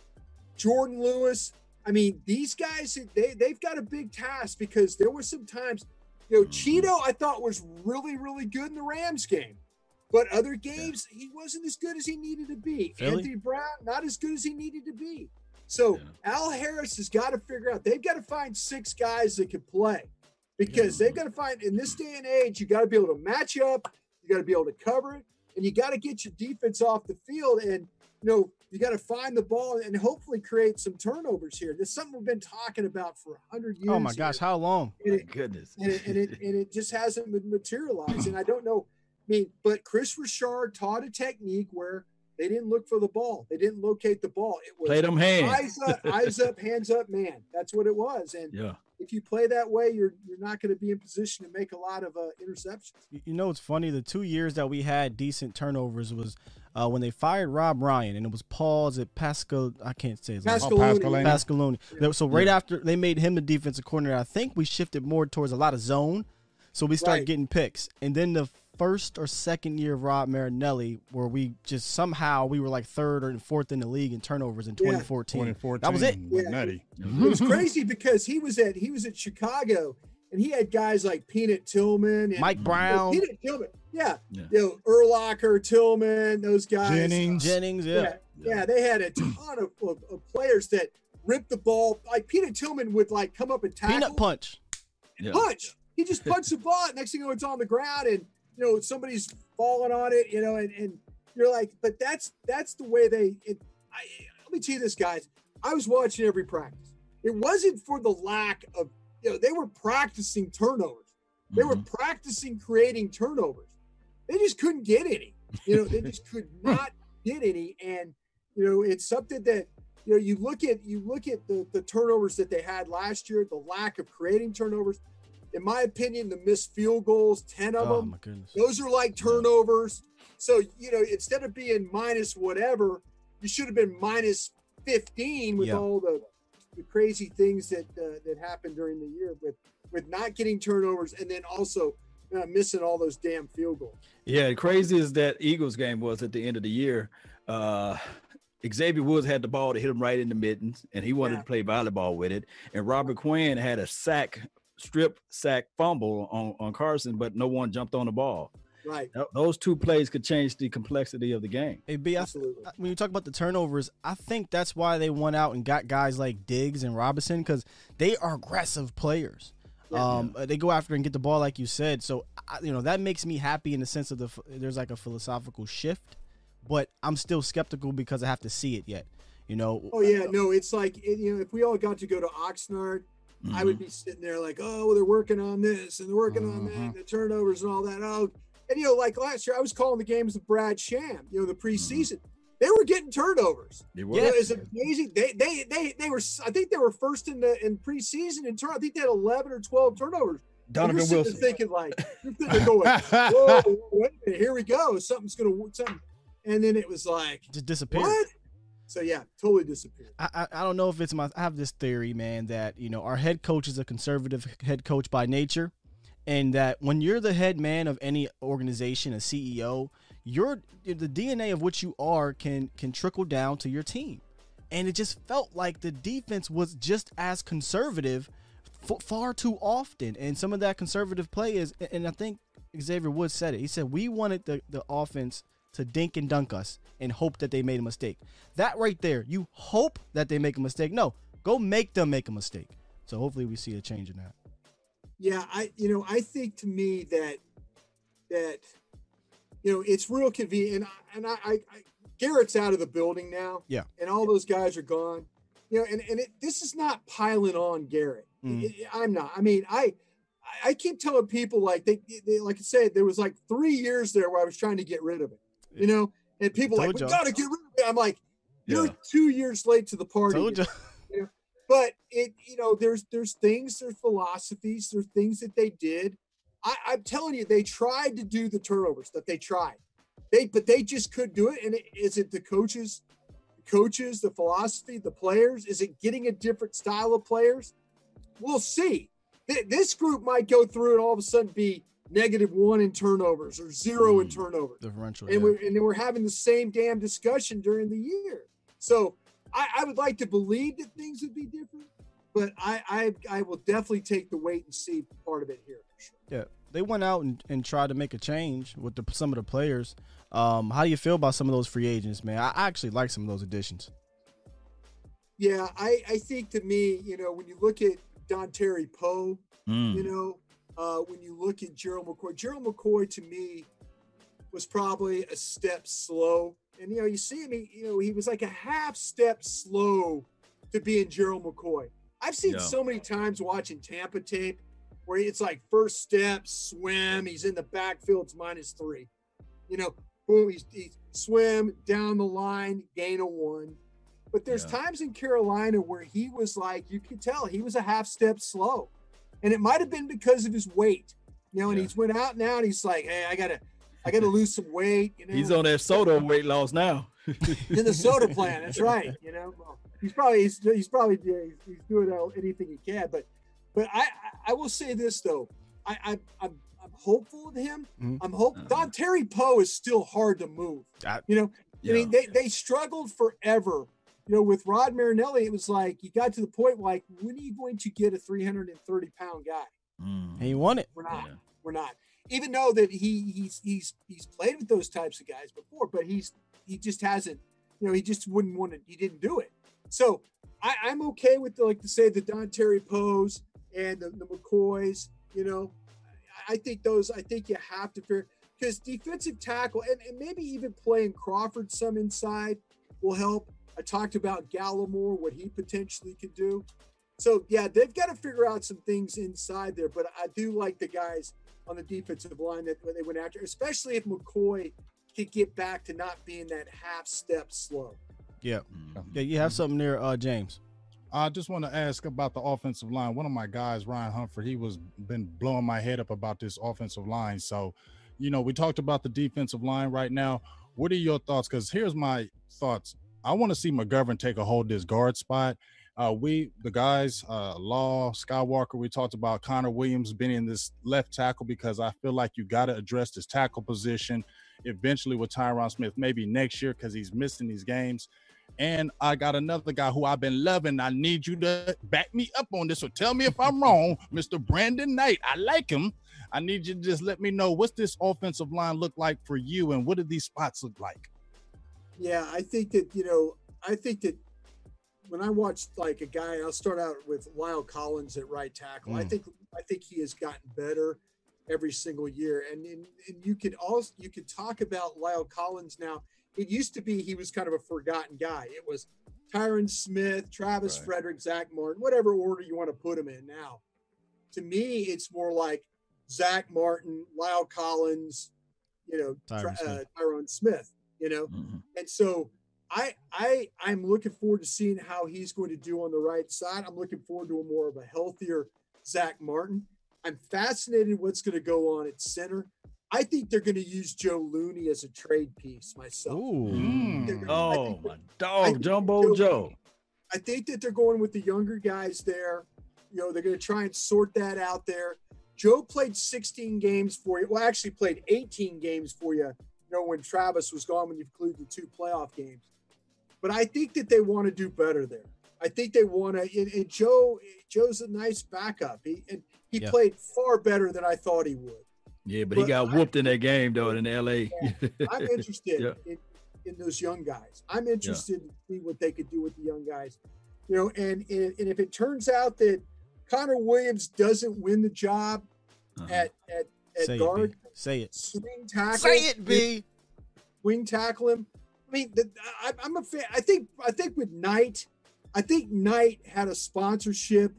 Jourdan Lewis. I mean, these guys, they, they've got a big task because there were some times, you know, Mhm. Chido, I thought was really, really good in the Rams game. But other games, he wasn't as good as he needed to be. Philly? Anthony Brown, not as good as he needed to be. So Yeah. Al Harris has got to figure out, they've got to find six guys that can play because they've got to find, in this day and age, you got to be able to match up, you got to be able to cover it, and you got to get your defense off the field. And, you know, you got to find the ball and hopefully create some turnovers here. This is something we've been talking about for a 100 years. Oh my gosh, here. how long? And My it, goodness. and it, and it and it just hasn't been materialized. And I don't know. I mean, but Kris Richard taught a technique where they didn't look for the ball. They didn't locate the ball. It was Play them hands. eyes up, eyes up, hands up, man. That's what it was. And Yeah. If you play that way, you're you're not going to be in position to make a lot of uh, interceptions. You- You know, it's funny. The two years that we had decent turnovers was uh, when they fired Rob Ryan, and it was Paul's at Pascal. I can't say his name. Pascal- Pasqualoni. Pasqualoni. Yeah. So right after they made him the defensive coordinator, I think we shifted more towards a lot of zone. So we started Right. getting picks, and then the first or second year of Rod Marinelli, where we just somehow we were like third or fourth in the league in turnovers in Yeah. 2014. 2014. That was it. Yeah. Nutty. It was crazy because he was at he was at Chicago and he had guys like Peanut Tillman and Mike Brown, you know, Peanut Tillman, yeah, Yeah. you know, Urlacher, Tillman, those guys, Jennings. Jennings, yeah. yeah, yeah, they had a ton of, of, of players that ripped the ball. Like Peanut Tillman would like come up and tackle, Peanut punch. Yeah. punch. He just punched the ball. Next thing you know, it's on the ground, and you know somebody's falling on it. You know, and, and you're like, but that's that's the way they. It, I, let me tell you this, guys. I was watching every practice. It wasn't for the lack of, you know, they were practicing turnovers. They were Mhm. practicing creating turnovers. They just couldn't get any. You know, they just could not get any. And you know, it's something that you know you look at you look at the the turnovers that they had last year, the lack of creating turnovers. In my opinion, the missed field goals, ten of Oh them, those are like turnovers. So you know, instead of being minus whatever, you should have been minus fifteen with Yeah. all the, the crazy things that uh, that happened during the year with with not getting turnovers and then also uh, missing all those damn field goals. Yeah, crazy as that Eagles game was at the end of the year. Uh, Xavier Woods had the ball to hit him right in the middens, and he wanted Yeah. to play volleyball with it. And Robert Quinn had a sack, strip sack fumble on, on Carson, but no one jumped on the ball. Right. Those two plays could change the complexity of the game. Hey, B, I, Absolutely. I- when you talk about the turnovers, I think that's why they went out and got guys like Diggs and Robinson because they are aggressive players. Yeah. um, uh, they go after and get the ball, like you said. So, I, you know, that makes me happy in the sense of the there's like a philosophical shift, but I'm still skeptical because I have to see it yet. You know, Oh yeah, no, it's like it, you know, if we all got to go to Oxnard, I Mhm. would be sitting there like, oh, well, they're working on this and they're working on that, Mhm. the turnovers and all that. Oh, and you know, like last year, I was calling the games with Brad Sham. You know, the preseason, they were getting turnovers. They You were. know, it's amazing. They they they they were. I think they were first in the in preseason in turn. I think they had eleven or twelve turnovers. And Donovan you're Wilson. thinking like, you're thinking going, whoa, wait a minute, here we go. Something's gonna something, and then it was like, just disappear. what? So yeah, totally disappeared. I, I I don't know if it's my I have this theory, man, that you know our head coach is a conservative head coach by nature, and that when you're the head man of any organization, a CEO, your the DNA of what you are can can trickle down to your team, and it just felt like the defense was just as conservative f- far too often, and some of that conservative play is, and I think Xavier Woods said it. He said we wanted the the offense to dink and dunk us and hope that they made a mistake. That right there, you hope that they make a mistake. No, go make them make a mistake. So hopefully we see a change in that. Yeah, I you know I think to me that that you know it's real convenient, and I, and I, I, I Garrett's out of the building now. Yeah. and all those guys are gone. You know, and and it, this is not piling on Garrett. Mm. It- it- I'm not. I mean, I I keep telling people like they, they like I said, there was like three years there where I was trying to get rid of it. You know, and people like Told we gotta get rid of it. I'm like, you're Yeah. two years late to the party you. but it you know there's there's things there's philosophies there's things that they did. I, i'm telling you they tried to do the turnovers that they tried. They but they just couldn't do it. And it, is it the coaches coaches the philosophy the players? Is it getting a different style of players? We'll see. Th- this group might go through and all of a sudden be negative one in turnovers or zero in Mm. turnovers Differential. and yeah. we're and then we're having the same damn discussion during the year. So I, I would like to believe that things would be different, but I, I I will definitely take the wait and see part of it here for sure. Yeah, they went out and, and tried to make a change with the, some of the players. Um, how do you feel about some of those free agents, man? I I actually like some of those additions. Yeah, I I think to me, you know, when you look at Dontari Poe, Mm. you know, uh, when you look at Gerald McCoy, Gerald McCoy to me was probably a step slow. And you know, you see him, he, you know, he was like a half step slow to being Gerald McCoy. I've seen Yeah. so many times watching Tampa tape where it's like first step, swim, he's in the backfield, it's minus three. You know, boom, he's, he's swim down the line, gain a one. But there's Yeah. times in Carolina where he was like, you could tell he was a half step slow. And it might have been because of his weight. You know, and Yeah. he's went out now and he's like, hey, I gotta I gotta lose some weight. You know, He's on that soda weight loss now. in the soda plan. That's right. You know, well, he's probably he's, he's probably he's, he's doing all- anything he can. But but I I- will say this though, I, I I'm I'm hopeful of him. Mhm. I'm hope Uh-huh. Dontari Poe is still hard to move. I- you know, Yeah. I mean they they struggled forever. You know, with Rod Marinelli, it was like you got to the point like, when are you going to get a 330 pound guy? Mm. And he won it. We're not. Yeah. We're not. Even though that he he's he's he's played with those types of guys before, but he's he just hasn't. You know, he just wouldn't want to. He didn't do it. So I, I'm okay with the, like to say the Dontari Poes and the, the McCoys. You know, I, I think those. I think you have to figure because defensive tackle and, and maybe even playing Crawford some inside will help. I talked about Gallimore, what he potentially could do. So yeah, they've got to figure out some things inside there. But I do like the guys on the defensive line that they went after, especially if McCoy could get back to not being that half step slow. Yeah. Mhm. Yeah, you have something there, uh, James. I just want to ask about the offensive line. One of my guys, Ryan Humphrey, he was been blowing my head up about this offensive line. So, you know, we talked about the defensive line right now. What are your thoughts? Because here's my thoughts. I want to see McGovern take a hold this guard spot. Uh, we, the guys, uh, Law, Skywalker, we talked about Connor Williams being in this left tackle because I feel like you got to address this tackle position eventually with Tyron Smith, maybe next year because he's missing these games. And I got another guy who I've been loving. I need you to back me up on this or tell me if I'm wrong, Mr. Brandon Knight. I like him. I need you to just let me know what's this offensive line look like for you and what do these spots look like? Yeah, I think that you know, I think that when I watched like a guy, I'll start out with La'el Collins at right tackle. I Mm. think I think he has gotten better every single year, and, and and you could also you could talk about La'el Collins now. It used to be he was kind of a forgotten guy. It was Tyron Smith, Travis Right. Frederick, Zack Martin, whatever order you want to put him in. Now, to me, it's more like Zack Martin, La'el Collins, you know, Tyron Tra- uh, Tyron Smith. You know, Mhm. and so I I I'm looking forward to seeing how he's going to do on the right side. I'm looking forward to a more of a healthier Zack Martin. I'm fascinated what's going to go on at center. I think they're going to use Joe Looney as a trade piece myself. Ooh. Mm. Gonna- Oh my dog, Jumbo Joe- Joe. I think that they're going with the younger guys there. You know, they're going to try and sort that out there. Joe played 16 games for you. Well, actually played 18 games for you. You know, when Travis was gone, when you include the two playoff games. But I think that they want to do better there. I think they want to. And, and Joe, Joe's a nice backup. He and he Yeah. played far better than I thought he would. Yeah, but he got I- whooped in that game though in LA. I'm interested Yeah. in, in those young guys. I'm interested to see what they could do with the young guys. You know, and, and and if it turns out that Connor Williams doesn't win the job Uh-huh. at at, at Say guard, it, B. Say it. swing tackle, Say it, B. wing tackle him. I mean, the, I, I'm a fan. I think I think with Knight, I think Knight had a sponsorship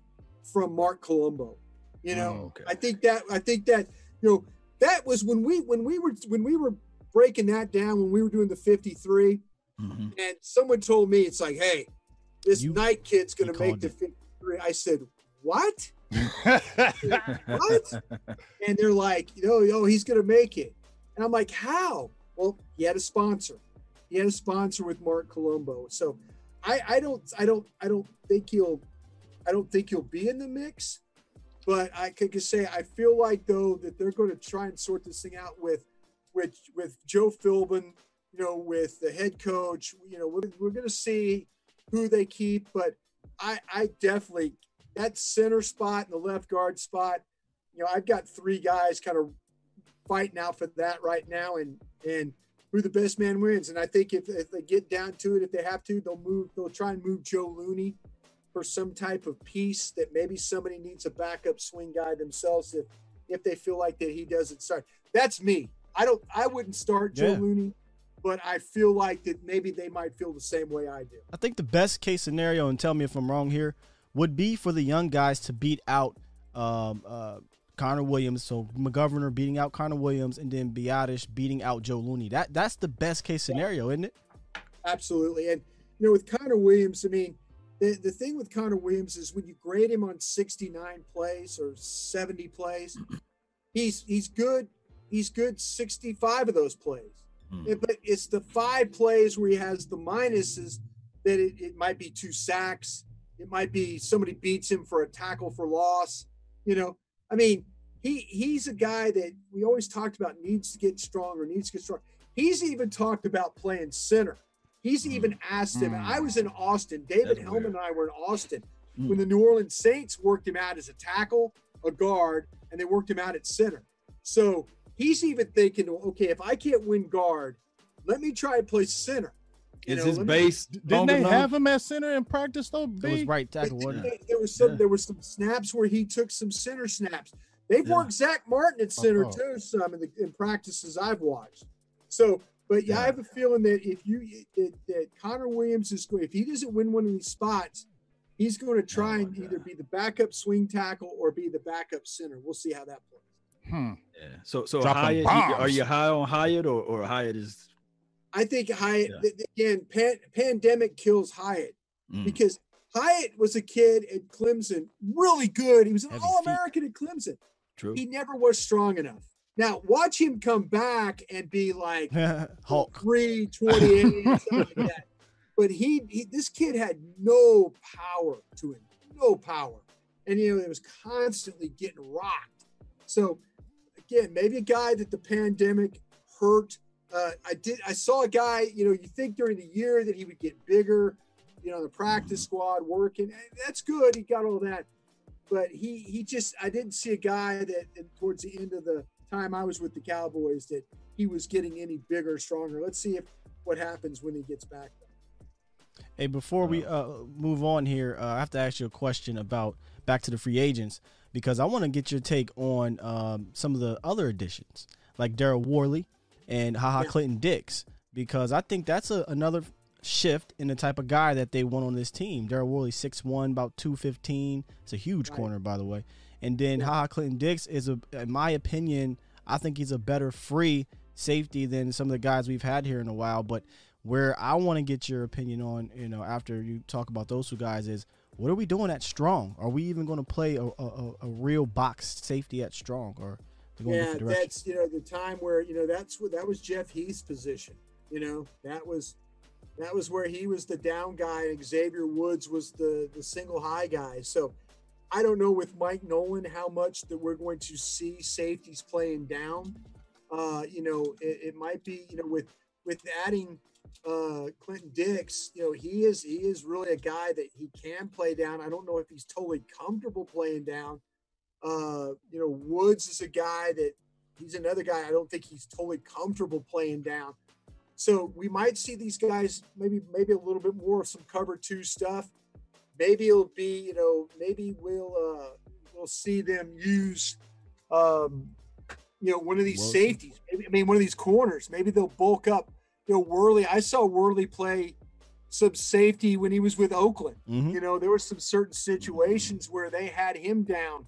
from Marc Colombo. You know, Oh, okay. I think that I think that you know that was when we when we were when we were breaking that down when we were doing the 53 Mhm. and someone told me it's like hey this You- Knight kid's gonna make the 53 i said what what? And they're like you know oh he's gonna make it. And i'm like how? Well he had a sponsor. He had a sponsor with marc colombo. So i i don't i don't i don't think he'll i don't think he'll be in the mix but i could just say i feel like though that they're going to try and sort this thing out with with with joe philbin you know with the head coach. You know we're, we're going to see who they keep but i i definitely that center spot and the left guard spot you know i've got three guys kind of fighting out for that right now and and who the best man wins. And i think if, if they get down to it if they have to they'll move they'll try and move joe looney for some type of piece that maybe somebody needs a backup swing guy themselves if if they feel like that he doesn't start. That's me. I don't i wouldn't start joe Yeah. looney but i feel like that maybe they might feel the same way i do. I think the best case scenario, and tell me if I'm wrong here, would be for the young guys to beat out um, uh, Connor Williams. So McGovernor beating out Connor Williams, and then Biadasz beating out Joe Looney. That that's the best case scenario, isn't it? Absolutely. And, you know, with Connor Williams, I mean, the, the thing with Connor Williams is when you grade him on 69 plays or 70 plays, he's he's good. He's good 65 of those plays. Hmm. But it's the five plays where he has the minuses that it, it might be two sacks. It might be somebody beats him for a tackle for loss. You know, I mean, he he's a guy that we always talked about needs to get stronger, needs to get strong. He's even talked about playing center. He's Mm. even asked him. And I Mm. was in Austin. David That's Helman weird. and I were in Austin Mm. when the New Orleans Saints worked him out as a tackle. a guard, and they worked him out at center. So he's even thinking, okay, if I can't win guard, let me try and play center. You Is know, his base? Didn't they enough? have him at center in practice though? B? It was right tackle. there was some. Yeah. There was some snaps where he took some center snaps. They've yeah. worked Zack Martin at center oh, too. Some in the in practices I've watched. So, but yeah, yeah. I have a feeling that if you that, that Connor Williams is going, if he doesn't win one of these spots, he's going to try oh, and God. either be the backup swing tackle or be the backup center. We'll see how that plays. Hmm. Yeah. So so Hyatt, are you high on Hyatt or, or Hyatt is? I think Hyatt yeah. again. Pan, pandemic kills Hyatt mm. because Hyatt was a kid at Clemson, really good. He was an All American at Clemson. True. He never was strong enough. Now watch him come back and be like Hulk three twenty eight, like that. But he, he, this kid had no power to him, no power, and you know it was constantly getting rocked. So again, maybe a guy that the pandemic hurt. Uh, I did. I saw a guy. You know, you think during the year that he would get bigger. You know, the practice squad working. That's good. He got all that, but he he just. I didn't see a guy that towards the end of the time I was with the Cowboys that he was getting any bigger, stronger. Let's see if what happens when he gets back. Hey, before we uh, move on here, uh, I have to ask you a question about back to the free agents because I want to get your take on um, some of the other additions, like Daryl Worley and Ha Ha. Clinton Dix, because I think that's a, another shift in the type of guy that they want on this team. Daryl Worley, 6'1", about 215. It's a huge right. corner, by the way. And then yeah. Ha Ha Clinton Dix is, a, in my opinion, I think he's a better free safety than some of the guys we've had here in a while. But where I want to get your opinion on, you know, after you talk about those two guys is – what are we doing at strong? Are we even going to play a, a, a real box safety at strong or? Yeah, that's you know the time where you know that's what that was Jeff Heath's position. You know that was that was where he was the down guy, and Xavier Woods was the the single high guy. So I don't know with Mike Nolan how much that we're going to see safeties playing down. Uh, you know, it, it might be you know with with adding uh, Clinton Dix, you know, he is he is really a guy that he can play down. I don't know if he's totally comfortable playing down. Uh, you know, Woods is a guy that he's another guy I don't think he's totally comfortable playing down. So we might see these guys maybe maybe a little bit more of some cover two stuff. Maybe it'll be you know maybe we'll uh, we'll see them use um, you know one of these Wilson. safeties. Maybe, I mean one of these corners. Maybe they'll bulk up you know, Worley, I saw Worley play some safety when he was with Oakland. Mm-hmm. You know, there were some certain situations where they had him down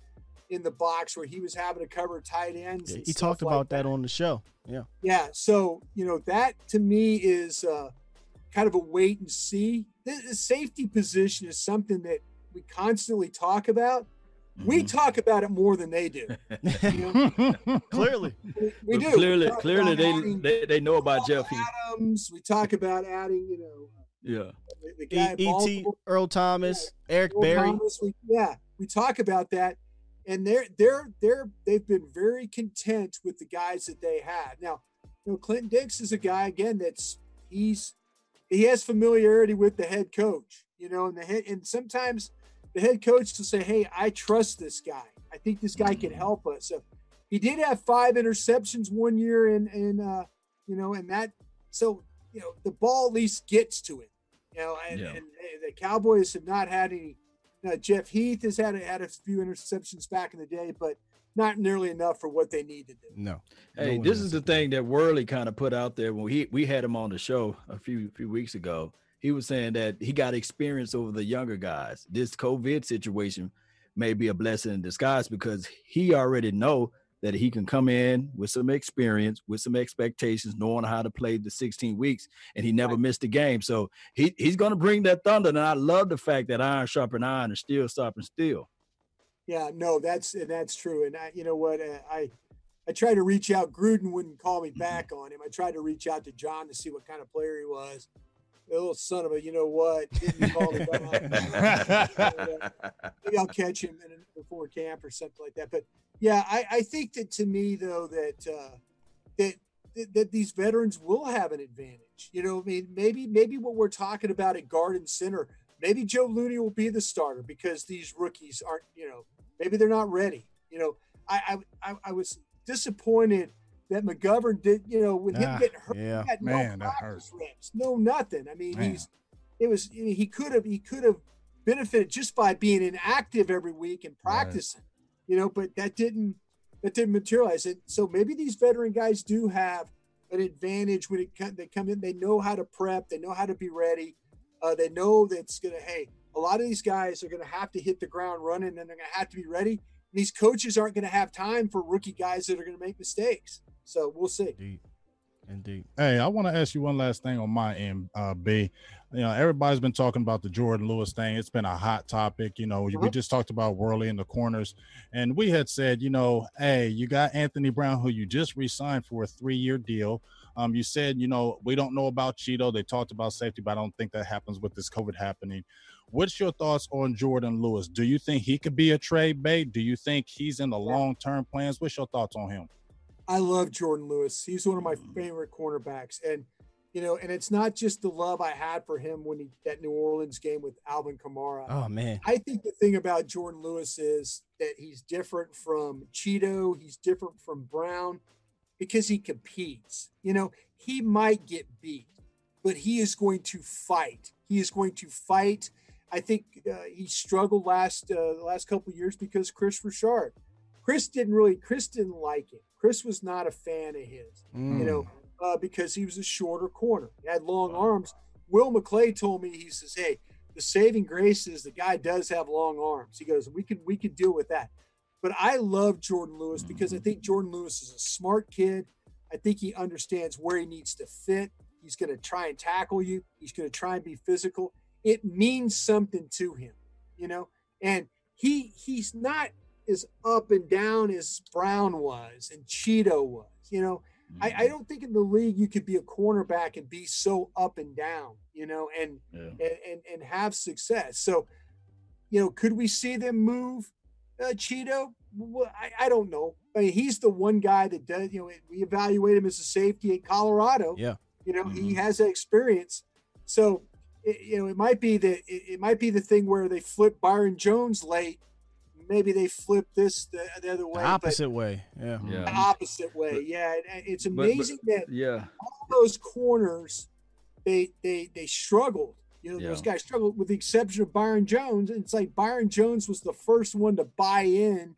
in the box where he was having to cover tight ends. Yeah, he talked about like that. that. on the show. Yeah. Yeah. So, you know, that to me is uh, kind of a wait and see. The, the safety position is something that we constantly talk about. We mm-hmm. talk about it more than they do. You know? clearly, we, we do. Clearly, clearly they, adding, they they know about Jeff Adams. We talk about adding, you know, yeah, the, the guy E.T. Earl Thomas, yeah, Eric Earl Berry. Thomas, we, yeah, we talk about that, and they're they're they're they've been very content with the guys that they had. Now, you know, Clinton Dix is a guy again that's he's he has familiarity with the head coach, you know, and the head and sometimes the head coach to say, "Hey, I trust this guy. I think this guy can help us." So he did have five interceptions one year, and and uh, you know, and that so you know the ball at least gets to it. You know, and, yeah. and the Cowboys have not had any. You know, Jeff Heath has had a, had a few interceptions back in the day, but not nearly enough for what they need to do. No. Hey, no this is the thing that Worley kind of put out there when he we had him on the show a few few weeks ago he was saying that he got experience over the younger guys. This COVID situation may be a blessing in disguise because he already know that he can come in with some experience, with some expectations, knowing how to play the 16 weeks, and he never right. missed a game. So he, he's going to bring that thunder. And I love the fact that iron sharpen iron and steel sharpen steel. Yeah, no, that's that's true. And I, you know what, uh, I I tried to reach out. Gruden wouldn't call me mm-hmm. back on him. I tried to reach out to John to see what kind of player he was little son of a, you know what? Didn't call Maybe I'll catch him in, before camp or something like that. But yeah, I, I think that to me though that uh, that that these veterans will have an advantage. You know, I mean, maybe maybe what we're talking about at Garden Center, maybe Joe Looney will be the starter because these rookies aren't, you know, maybe they're not ready. You know, I I, I was disappointed that McGovern did. You know, with him Ah, getting hurt, yeah. had Man, no that practice reps, no nothing. I mean, Man. he's it was he could have he could have benefited just by being inactive every week and Right. practicing. You know, but that didn't that didn't materialize. And so maybe these veteran guys do have an advantage when it come, they come in. They know how to prep. They know how to be ready. Uh, they know that's gonna. Hey, a lot of these guys are gonna have to hit the ground running, and they're gonna have to be ready. And these coaches aren't gonna have time for rookie guys that are gonna make mistakes. So we'll see. Indeed. Indeed. Hey, I want to ask you one last thing on my end, uh, B. You know, everybody's been talking about the Jourdan Lewis thing. It's been a hot topic. You know, we Uh-huh. just talked about Worley in the corners, and we had said, you know, hey, you got Anthony Brown, who you just re-signed for a three-year deal. Um, you said, you know, we don't know about Chido. They talked about safety, but I don't think that happens with this COVID happening. What's your thoughts on Jourdan Lewis? Do you think he could be a trade bait? Do you think he's in the long-term plans? What's your thoughts on him? I love Jourdan Lewis. He's one of my favorite cornerbacks, and you know, and it's not just the love I had for him when he that New Orleans game with Alvin Kamara. Oh man. I think the thing about Jourdan Lewis is that he's different from Chido. He's different from Brown because he competes. You know, he might get beat, but he is going to fight. He is going to fight. I think uh, he struggled last uh, the last couple of years because Kris Richard. Kris didn't really. Kris didn't like it. Kris was not a fan of his Mm. you know, uh, because he was a shorter corner. He had long arms. Will McClay told me, he says, Hey, the saving grace is the guy does have long arms. He goes, We can we can deal with that. But I love Jourdan Lewis because I think Jourdan Lewis is a smart kid. I think he understands where he needs to fit. He's going to try and tackle you. He's going to try and be physical. It means something to him, you know. And he he's not as up and down as Brown was and Chido was, you know. I, I don't think in the league you could be a cornerback and be so up and down, you know, and Yeah. and and, and have success. So, you know, could we see them move uh, Chido? Well, I, I don't know. I mean, he's the one guy that does. You know, we evaluate him as a safety in Colorado. Yeah. You know, he Mhm. has that experience. So, it, you know, it might be that it, it might be the thing where they flip Byron Jones late. Maybe they flip this the, the other way. but opposite way. Yeah. Yeah. the opposite way. But- yeah, and- and it's but- but- amazing that Yeah. all those corners they they they struggled. You know, those guys struggled with the exception of Byron Jones. And it's like Byron Jones was the first one to buy in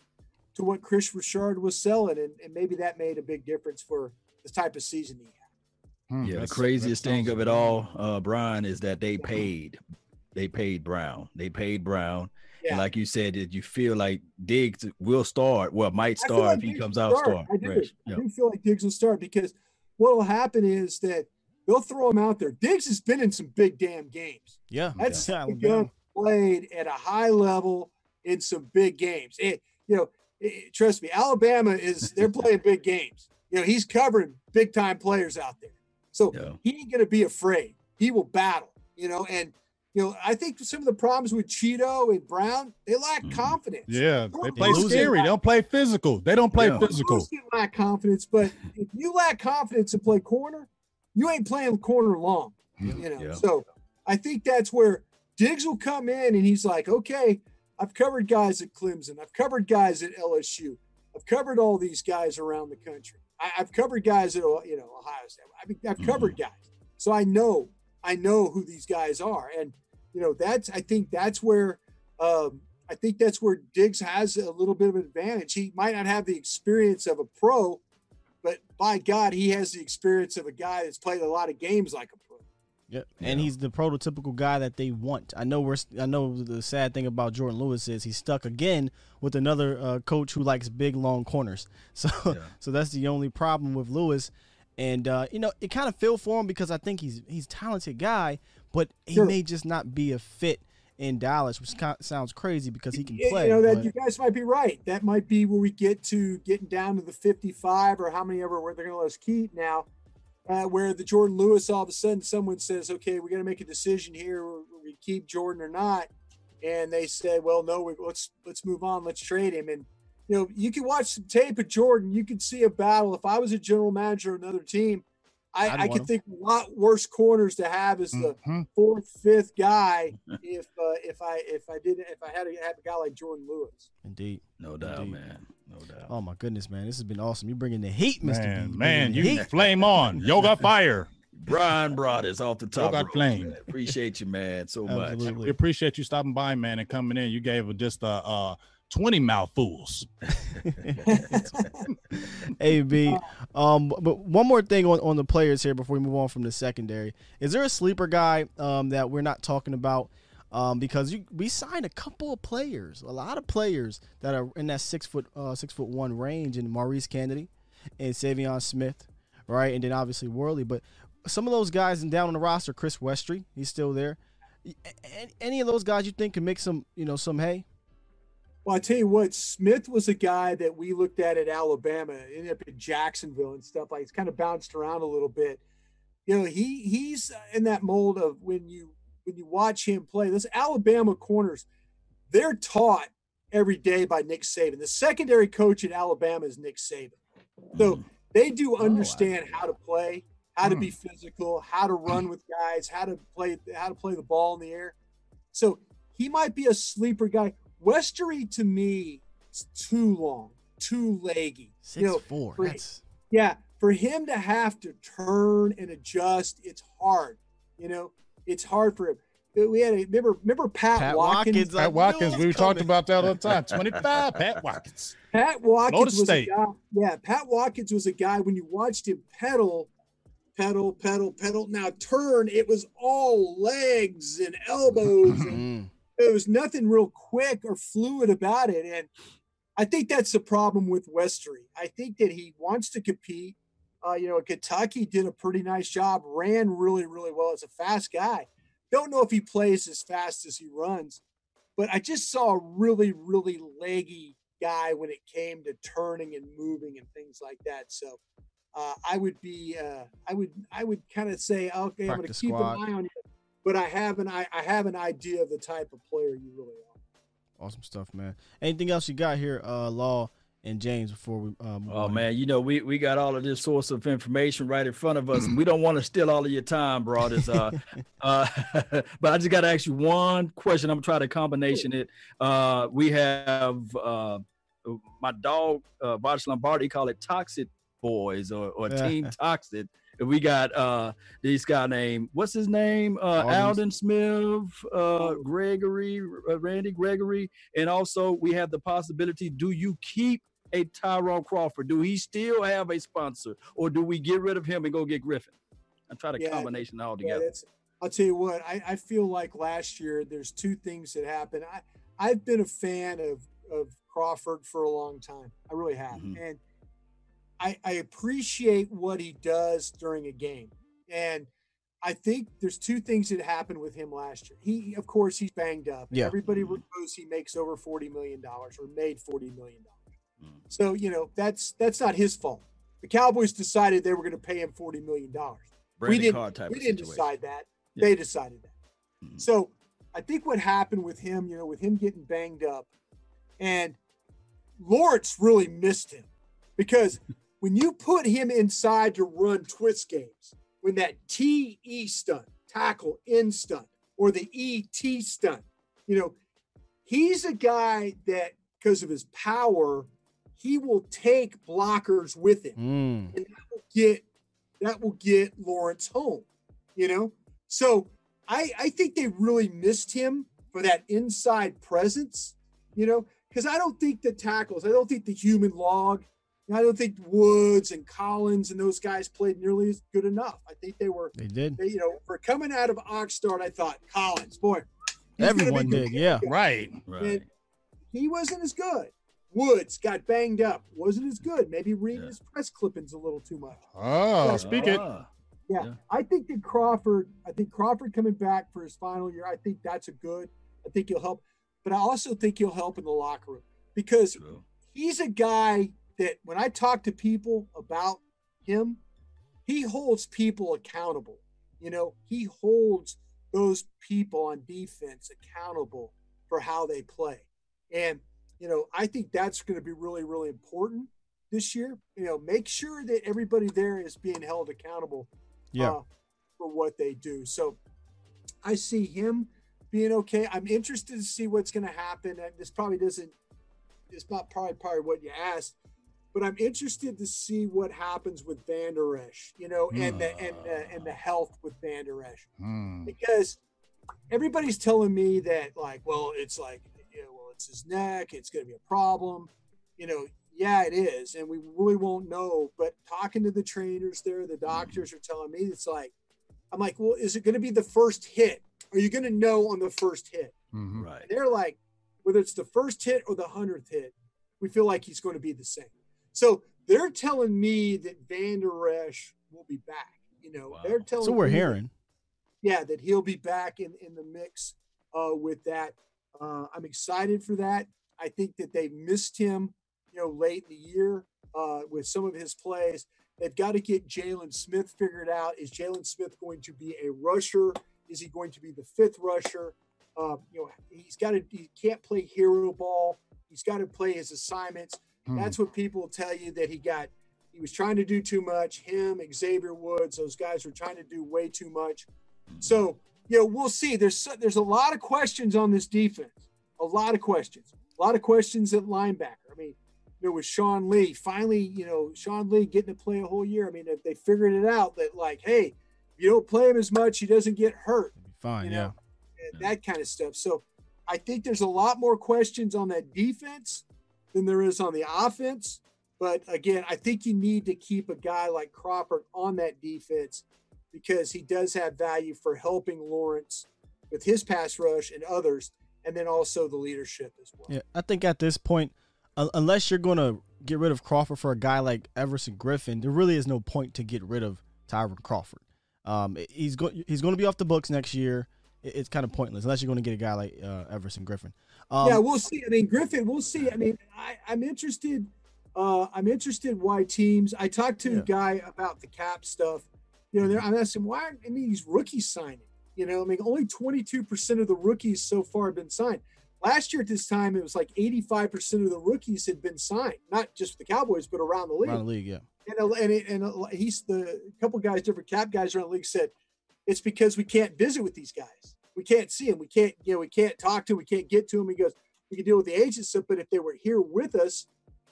to what Kris Richard was selling, and, and maybe that made a big difference for the type of season he had. Hmm, Yeah, the craziest thing of it all, uh, Bryan, is that they paid. They paid Brown. They paid Brown. Yeah. Like you said, that you feel like Diggs will start. Well, might start like if he Diggs comes out start. start. I do. fresh. I Yeah. do feel like Diggs will start because what will happen is that they'll throw him out there. Diggs has been in some big damn games. Yeah. That's Yeah, the gun played at a high level in some big games. It, you know, it- trust me, Alabama is they're playing big games. You know, he's covering big time players out there. So Yeah. he ain't gonna be afraid. He will battle, you know, and you know, I think some of the problems with Chido and Brown, they lack Mhm. confidence. Yeah, they They're play losing. scary. They don't play physical. They don't play Yeah. physical. Most lack confidence, but if you lack confidence to play corner, you ain't playing corner long. You know, Yeah. so I think that's where Diggs will come in and he's like, okay, I've covered guys at Clemson, I've covered guys at LSU, I've covered all these guys around the country. I, I've covered guys at you know Ohio State. I mean, I've covered guys, so I know I know who these guys are, and you know that's I think that's where um, I think that's where Diggs has a little bit of an advantage. He might not have the experience of a pro, but by God, he has the experience of a guy that's played a lot of games like a pro. Yeah, and Yeah. he's the prototypical guy that they want. I know we're. I know the sad thing about Jourdan Lewis is he's stuck again with another uh, coach who likes big long corners. So, Yeah. so that's the only problem with Lewis. And uh, you know, it kind of feel for him because I think he's he's a talented guy, but he Sure. may just not be a fit in Dallas, which sounds crazy because he can play. You know that but- you guys might be right. That might be where we get to getting down to the 55 or how many ever where they're going to let us keep now. Uh, where the Jourdan Lewis, all of a sudden, someone says, "Okay, we got to make a decision here. We keep Jourdan or not?" And they say, "Well, no, we, let's let's move on. Let's trade him." And you know, you can watch some tape of Jourdan. You can see a battle. If I was a general manager of another team, I'd I, I could think a lot worse corners to have as the Mhm. fourth, fifth guy if uh, if I if I didn't if I had to have a guy like Jourdan Lewis. Indeed. No doubt, Indeed. man. No doubt. Oh my goodness, man, this has been awesome. You bringing the heat, Mister. Man, B. man, you heat. flame on. Yoga fire. Bryan brought us off the top. got rope, flame. man. Appreciate you, man, so much. We appreciate you stopping by, man, and coming in. You gave a, just a, uh 20 mouthfuls. hey B. Um, but one more thing on, on the players here before we move on from the secondary. Is there a sleeper guy um, that we're not talking about? Um, because you, we signed a couple of players, a lot of players that are in that six foot uh, six foot one range, and Maurice Canady and Saivion Smith, right, and then obviously Worley. But some of those guys and down on the roster, Chris Westry, he's still there. Any of those guys you think can make some, you know, some hay? Well, I tell you what, Smith was a guy that we looked at at Alabama, ended up in Jacksonville and stuff like. He's kind of bounced around a little bit. You know, he he's in that mold of when you when you watch him play. Those Alabama corners, they're taught every day by Nick Saban. The secondary coach at Alabama is Nick Saban, so Mhm. they do I understand how to play, how to Hmm. be physical, how to run with guys, how to play how to play the ball in the air. So he might be a sleeper guy. Westry to me is too long, too leggy. Six You know, four. for- That's yeah, for him to have to turn and adjust, it's hard. You know, it's hard for him. We had a remember remember Pat, Pat Watkins. Watkins, Pat Watkins, we was talked about that all the time. 25, Pat Watkins. Pat Watkins Florida was a guy. Yeah, Pat Watkins was a guy when you watched him pedal, pedal, pedal, pedal. Now turn, it was all legs and elbows and Mm. There was nothing real quick or fluid about it. And I think that's the problem with Westry. I think that he wants to compete. Uh, you know, Kentucky did a pretty nice job, ran really, really well as a fast guy. Don't know if he plays as fast as he runs, but I just saw a really, really leggy guy when it came to turning and moving and things like that. So uh, I would be, uh, I would, I would kind of say, okay, I'm going to keep an eye on you but I have an I, I have an idea of the type of player you really are. Awesome stuff, man. Anything else you got here, uh, Law and James, before we? Uh, move Oh on? man, you know we we got all of this source of information right in front of us, and we don't want to steal all of your time, brothers. Uh, uh, but I just got to ask you one question. I'm gonna try to combination it. Uh, we have uh, my dog, uh, Vash Lombardi, call it Toxic Boys or, or Team Toxic. And we got uh this guy named what's his name? Uh Aldon. Smith, uh Gregory, uh, Randy Gregory, and also we have the possibility, do you keep a Tyrone Crawford? Do he still have a sponsor, or do we get rid of him and go get Griffin? I try to Yeah, combination all together. that's, I'll tell you what, I, I feel like last year there's two things that happened. I, I've been a fan of, of Crawford for a long time. I really have. Mhm. And I, I appreciate what he does during a game. And I think there's two things that happened with him last year. He, of course, he's banged up. Yeah. Everybody knows he makes over $40 million or made $40 million. Mhm. So, you know, that's that's not his fault. The Cowboys decided they were going to pay him $40 million. Brandon didn't- type we didn't decide that. Yeah. They decided that. Mhm. So I think what happened with him, you know, with him getting banged up, and Lawrence really missed him because when you put him inside to run twist games, when that TE stunt, tackle in stunt, or the ET stunt, you know, he's a guy that because of his power, he will take blockers with him Mm. and that will get that will get Lawrence home, you know. So I I think they really missed him for that inside presence, you know, because I don't think the tackles, I don't think the human log, I don't think Woods and Collins and those guys played nearly as good enough. I think they were, They did. they, you know, for coming out of Oxnard, I thought Collins, boy, he's gonna Everyone good. did. Yeah. Right. Right. He wasn't as good. Woods got banged up, wasn't as good. Maybe reading Yeah. his press clippings a little too much. Oh, speak it. Ah, Yeah, Yeah. I think that Crawford, I think Crawford coming back for his final year, I think that's a good. I think he'll help, but I also think he'll help in the locker room because true. he's a guy that when I talk to people about him, he holds people accountable. You know, he holds those people on defense accountable for how they play. And, you know, I think that's going to be really, really important this year. You know, make sure that everybody there is being held accountable Yeah. uh, for what they do. So I see him being okay. I'm interested to see what's going to happen. And this probably doesn't it's not probably probably what you asked, but I'm interested to see what happens with Vander Esch, you know, and the and the, and the health with Vander Esch Hmm. because everybody's telling me that like, well, it's like, you know, well, it's his neck, it's going to be a problem, you know. Yeah, it is, and we really won't know. But talking to the trainers there, the doctors are telling me it's like, I'm like, well, is it going to be the first hit? Are you going to know on the first hit? Mhm. Right. they're like, whether it's the first hit or the hundredth hit, we feel like he's going to be the same. So they're telling me that Vander Esch will be back. You know, Wow. they're telling So we're me that- hearing. yeah, that he'll be back in in the mix uh, with that. Uh, I'm excited for that. I think that they missed him, you know, late in the year uh, with some of his plays. They've got to get Jaylon Smith figured out. Is Jaylon Smith going to be a rusher? Is he going to be the fifth rusher? Uh, you know, he's got to. He can't play hero ball. He's got to play his assignments. Hmm. That's what people tell you that he got. He was trying to do too much. Him, Xavier Woods, those guys were trying to do way too much. So, you know, we'll see. There's there's a lot of questions on this defense. A lot of questions. A lot of questions at linebacker. I mean, there was Sean Lee, finally, you know, Sean Lee getting to play a whole year. I mean, if they figured it out that like, hey, if you don't play him as much, he doesn't get hurt fine. You yeah. know, and that kind of stuff. So I think there's a lot more questions on that defense than there is on the offense. But again, I think you need to keep a guy like Crawford on that defense because he does have value for helping Lawrence with his pass rush and others, and then also the leadership as well. Yeah, I think at this point, unless you're going to get rid of Crawford for a guy like Everson Griffen, there really is no point to get rid of Tyrone Crawford. Um, he's going he's going to be off the books next year. It- It's kind of pointless unless you're going to get a guy like uh, Everson Griffen. Um, yeah, we'll see. I mean, Griffen, we'll see. I mean, I, I'm interested. Uh, I'm interested why teams. I talked to Yeah. a guy about the cap stuff. You know, I'm asking why aren't any of these rookies signing? You know, I mean, only 22% of the rookies so far have been signed. Last year at this time, it was like 85% of the rookies had been signed, not just the Cowboys, but around the league. around the league, yeah. And and, and he's the couple guys, different cap guys around the league said it's because we can't visit with these guys. We can't see them. We can't, you know, we can't talk to them. We can't get to them. He goes, we can deal with the agent stuff, but if they were here with us,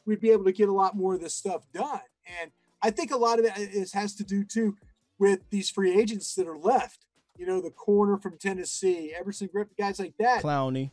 we'd be able to get a lot more of this stuff done. And I think a lot of it uh, is has to do too with these free agents that are left. You know, the corner from Tennessee, Everson Griffen, guys like that Clowney.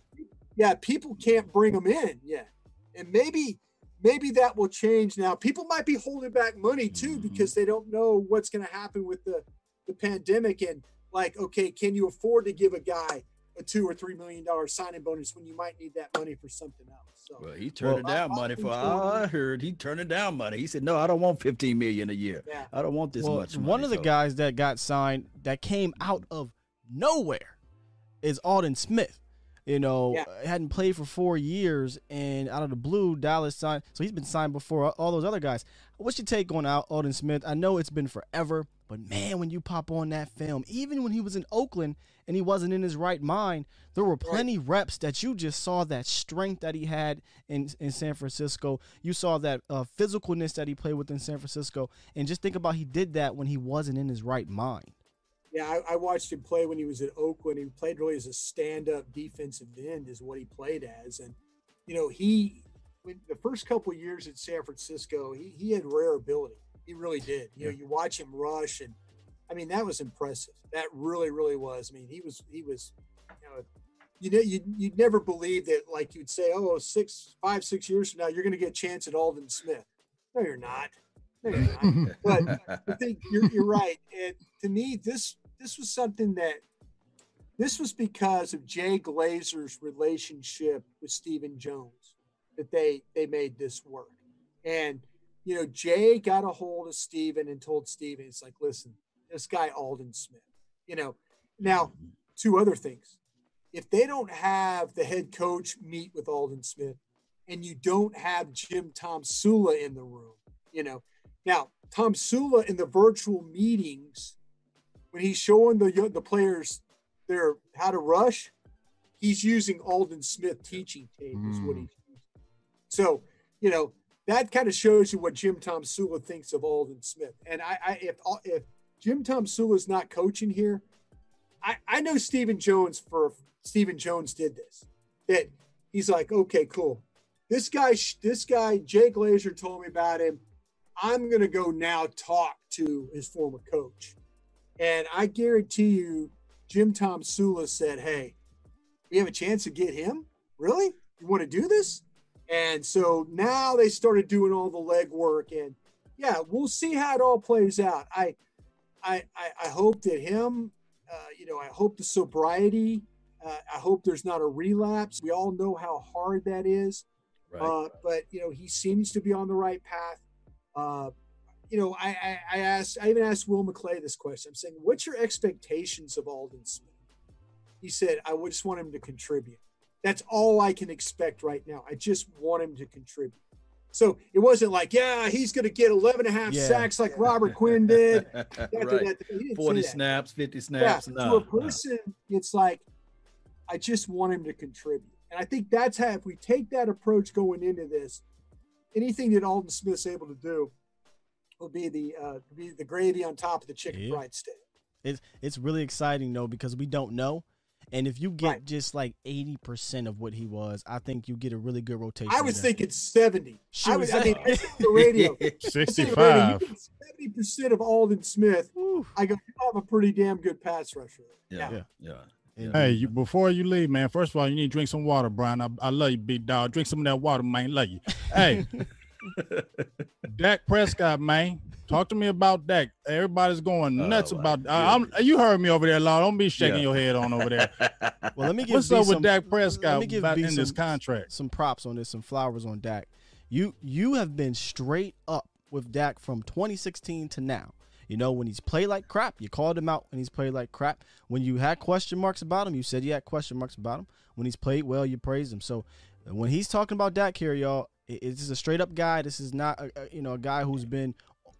yeah, people can't bring them in yet. And maybe maybe that will change now. People might be holding back money too because they don't know what's going to happen with the the pandemic and like okay, can you afford to give a guy a 2 or 3 million dollar signing bonus when you might need that money for something else. So Well, he turned Well, it down I- money I for think all so. I heard. He turned it down money. He said, "No, I don't want 15 million a year. yeah. I don't want this Well, much." one money." of the So- guys that got signed that came out of nowhere is Aldon Smith. You know, Yeah. hadn't played for four years, and out of the blue, Dallas signed. So he's been signed before all those other guys. What's your take on Aldon Smith? I know it's been forever, but man, when you pop on that film, even when he was in Oakland and he wasn't in his right mind, there were plenty reps that you just saw that strength that he had in in San Francisco. You saw that uh, physicalness that he played with in San Francisco, and just think about he did that when he wasn't in his right mind. Yeah, I, I watched him play when he was at Oakland. He played really as a stand-up defensive end, is what he played as. And you know, he the first couple of years at San Francisco, he, he had rare ability. He really did. You know, you watch him rush, and I mean that was impressive. That really, really was. I mean, he was he was, you know, you know, you'd, you'd never believe that. Like you'd say, oh, six, five, six years from now, you're going to get a chance at Aldon Smith. No, you're not. No, you're not. But I think you're, you're right. And to me, this this was something that this was because of Jay Glazer's relationship with Stephen Jones that they they made this work. And you know, Jay got a hold of Stephen and told Stephen, it's like, listen, this guy Aldon Smith. You know, now two other things. If they don't have the head coach meet with Aldon Smith, and you don't have Jim Tomsula in the room, you know, now, Tomsula in the virtual meetings, when he's showing the the players their how to rush, he's using Aldon Smith teaching tape is what Mm. he's. So, you know, that kind of shows you what Jim Tomsula thinks of Aldon Smith. And I, I if if Jim Tomsula is not coaching here, I, I know Stephen Jones for Stephen Jones did this. That he's like, okay, cool. this guy, this guy, Jay Glazer told me about him. I'm to go now talk to his former coach. And I guarantee you, Jim Tomsula said, Hey, we have a chance to get him? Really? You want to do this? And so now they started doing all the legwork. And yeah, we'll see how it all plays out. I, I, I, I hope that him, uh, you know, I hope the sobriety, uh, I hope there's not a relapse. We all know how hard that is. Right. Uh, but you know, he seems to be on the right path. Uh, you know, I, I, I asked, I even asked Will McClay this question. I'm saying, what's your expectations of Aldon Smith? He said, I just want him to contribute. That's all I can expect right now. I just want him to contribute. So it wasn't like, yeah, he's going to get 11 and a half yeah. sacks like Robert Quinn did. right. 40 snaps, 50 snaps. Yeah, no, to a person, no. it's like, I just want him to contribute. And I think that's how, if we take that approach going into this, anything that Aldon Smith's able to do will be the uh, be the gravy on top of the chicken yeah. fried steak. It's it's really exciting though because we don't know. And if you get right. just like eighty percent of what he was, I think you get a really good rotation. I was thinking seventy. I was, I mean, the radio sixty-five. Seventy percent of Aldon Smith. I go, you have a pretty damn good pass rusher. Yeah, yeah, yeah. yeah. Hey, you before you leave, man. First of all, you need to drink some water, Bryan. I, I love you, big dog. Drink some of that water, man. Love you. Hey, Dak Prescott, man. Talk to me about Dak. Everybody's going oh, nuts about. Uh, you heard me over there, Law. Don't be shaking yeah. your head on over there. well, let me give what's B up some, with Dak Prescott let me about in some, this contract. Some props on this, some flowers on Dak. You you have been straight up with Dak from 2016 to now. You know, when he's played like crap, you called him out when he's played like crap. When you had question marks about him, you said you had question marks about him. When he's played well, you praised him. So when he's talking about Dak here, y'all, this is a straight up guy. This is not a, a, you know a guy who's been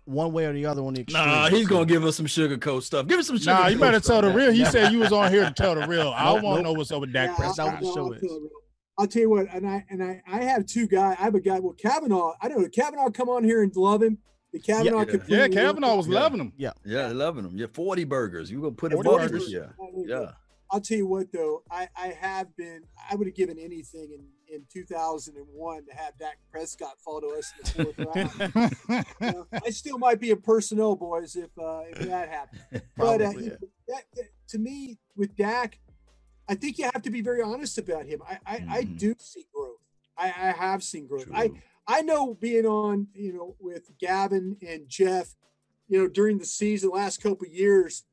one way or the other on the extreme. Nah, he's gonna give us some sugarcoat stuff. Give us some sugar. Nah, you better tell the real. He said you was on here to tell the real. I want to nope. know what's up with Dak yeah, Prescott. That's what the show is. I'll tell you what, and I and I I have two guys. I have a guy. Well, Cavanaugh. I know Cavanaugh come on here and love him. The Cavanaugh. Yeah, yeah Cavanaugh was yeah. loving him. Yeah, yeah, loving him. Yeah, forty burgers. You gonna put in burgers? Yeah, yeah. I'll tell you what though, I, I have been I would have given anything in, in 2001 to have Dak Prescott fall to us in the fourth round. you know, I still might be a personnel boys if uh, if that happened. but uh, yeah. that, that, to me with Dak, I think you have to be very honest about him. I I, mm-hmm. I do see growth. I, I have seen growth. True. I I know being on you know with Gavin and Jeff, you know during the season last couple years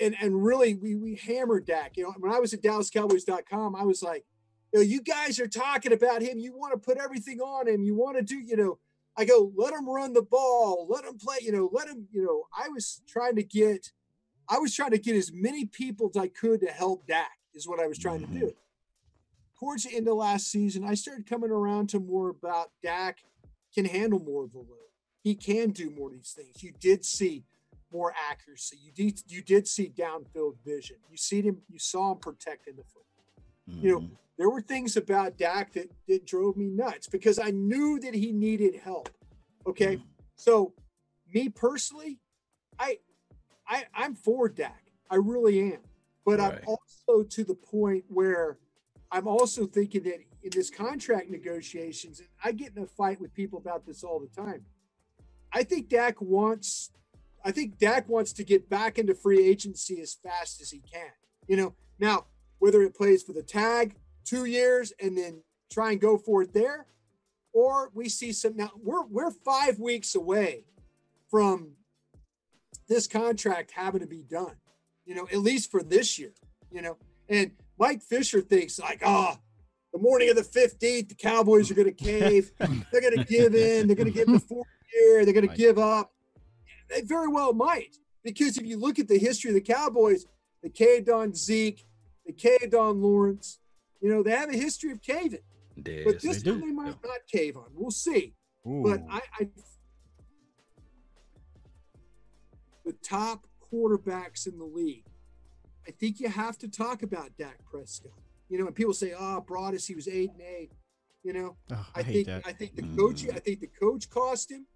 and and really we we hammered Dak. You know, when I was at DallasCowboys.com, I was like, you know, you guys are talking about him. You want to put everything on him. You want to do, you know. I go, let him run the ball, let him play. You know, let him. You know, I was trying to get, I was trying to get as many people as I could to help Dak. Is what I was trying mm-hmm. to do. Towards the end of last season, I started coming around to more about Dak can handle more of the load. He can do more of these things. You did see more accuracy. You did you did see downfield vision. You see him. You saw him protecting the foot. Mm-hmm. You know mm-hmm. There were things about Dak that that drove me nuts because I knew that he needed help. Okay, mm-hmm. so me personally, I I I'm for Dak. I really am. But right. I'm also to the point where I'm also thinking that in this contract negotiations, and I get in a fight with people about this all the time. I think Dak wants I think Dak wants to get back into free agency as fast as he can. You know, now whether it plays for the tag two years and then try and go for it there, or we see some now we're we're five weeks away from this contract having to be done, you know, at least for this year, you know. And Mike Fisher thinks like, oh, the morning of the 15th, the Cowboys are gonna cave, they're gonna give in, they're gonna give the fourth year, they're gonna give up they very well might. Because if you look at the history of the Cowboys, they caved on Zeke, they caved on Lawrence. You know, they have a history of caving. Yes, but this they, they might not cave on. We'll see. Ooh. But I, I the top quarterbacks in the league. I think you have to talk about Dak Prescott. You know, and people say, "Oh, Broaddus, he was eight and eight. You know, oh, I, I think that. I think the coach. Mm. I think the coach cost him.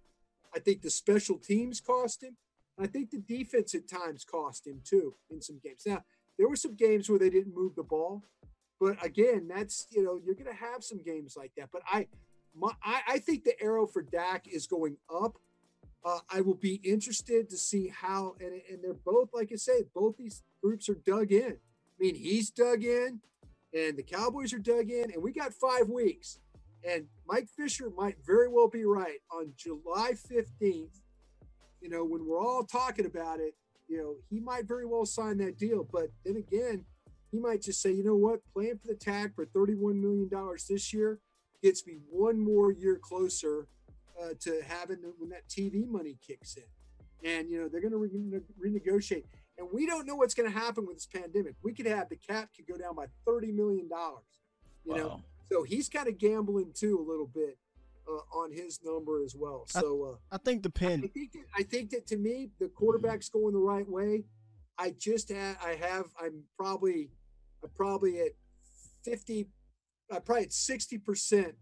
I think the special teams cost him. I think the defense at times cost him too in some games. Now, there were some games where they didn't move the ball, but again, that's you know, you're gonna have some games like that. But I my, I, I think the arrow for Dak is going up. Uh, I will be interested to see how, and, and they're both, like I say, both these groups are dug in. I mean, he's dug in, and the Cowboys are dug in, and we got five weeks. And Mike Fisher might very well be right on July 15th. You know, when we're all talking about it, you know, he might very well sign that deal. But then again, he might just say, you know what, playing for the tag for $31 million this year gets me one more year closer uh, to having when that TV money kicks in. And, you know, they're going to re- renegotiate. And we don't know what's going to happen with this pandemic. We could have the cap could go down by $30 million, you wow. know. So he's kind of gambling too a little bit uh, on his number as well. So uh, I think the pin. I think, that, I think that to me, the quarterback's going the right way. I just have, I have, I'm probably, I'm probably at 50, I'm probably at 60%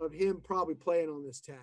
of him probably playing on this tag.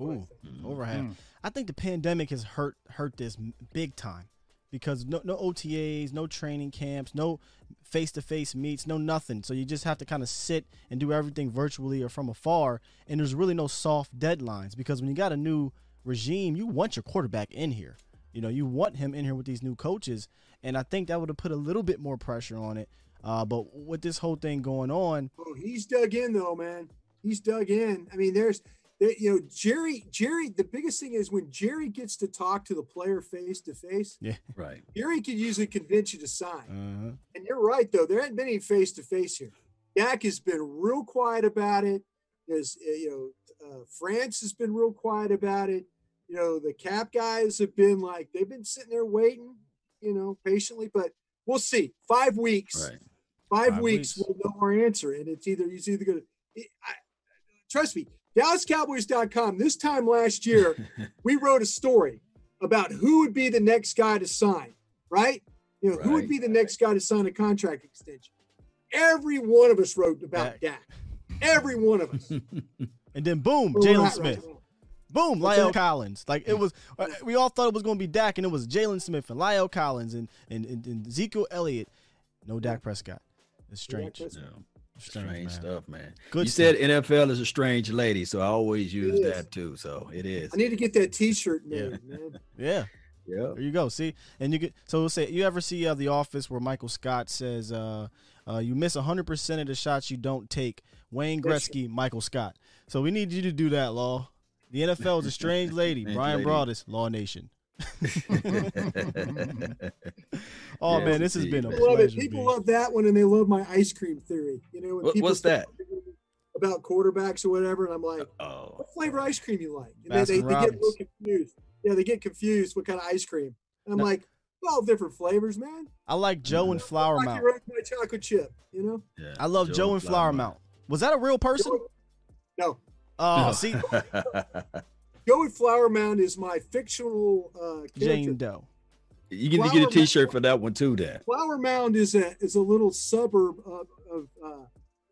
Ooh, over half. Mm. I think the pandemic has hurt hurt this big time because no no OTAs, no training camps, no face to face meets, no nothing. So you just have to kind of sit and do everything virtually or from afar. And there's really no soft deadlines because when you got a new regime, you want your quarterback in here. You know, you want him in here with these new coaches. And I think that would have put a little bit more pressure on it. Uh, but with this whole thing going on, oh, he's dug in though, man. He's dug in. I mean, there's you know, Jerry, Jerry, the biggest thing is when Jerry gets to talk to the player face to face. Yeah, right. Jerry can usually convince you to sign. Uh-huh. And you're right, though. There hasn't been any face to face here. Dak has been real quiet about it. There's, uh, you know, uh, France has been real quiet about it. You know, the cap guys have been like, they've been sitting there waiting, you know, patiently, but we'll see. Five weeks. Right. Five, Five weeks, weeks, we'll know our answer. And it's either, he's either going to, trust me, DallasCowboys.com. This time last year, we wrote a story about who would be the next guy to sign, right? You know, right. who would be the next guy to sign a contract extension? Every one of us wrote about Dak. Every one of us. and then boom, Jaylon Smith. Right boom, La'el Collins. Like it was, uh, we all thought it was going to be Dak, and it was Jaylon Smith and La'el Collins and, and, and, and Ezekiel Elliott. No Dak Prescott. It's strange. Yeah. Strange, strange stuff, man. Good you stuff. said NFL is a strange lady, so I always use that too. So it is. I need to get that T-shirt made, yeah. man. yeah. Yeah. There you go. See, and you get so we'll say you ever see uh, the Office where Michael Scott says, uh, uh, "You miss hundred percent of the shots you don't take." Wayne Gretzky, Michael Scott. So we need you to do that, Law. The NFL is a strange lady. Bryan lady. Broaddus, Law Nation. Oh yes, man, this has been a People love it. People love that one, and they love my ice cream theory. You know, what, what's that? About quarterbacks or whatever, and I'm like, oh, what flavor ice cream you like? And they, they, they, get a little confused. Yeah, they get confused. What kind of ice cream? And I'm no. like, twelve different flavors, man. I like mm-hmm. Joe and Flower like Mount. My chocolate chip, you know. Yeah, I love Joe, Joe and Flower, Flower Mound. Was that a real person? No. Oh, no. see. Joey Flower Mound is my fictional uh, Jane Doe. You can get a T-shirt Mound, for that one too. Dad. Flower Mound is a is a little suburb of, of uh,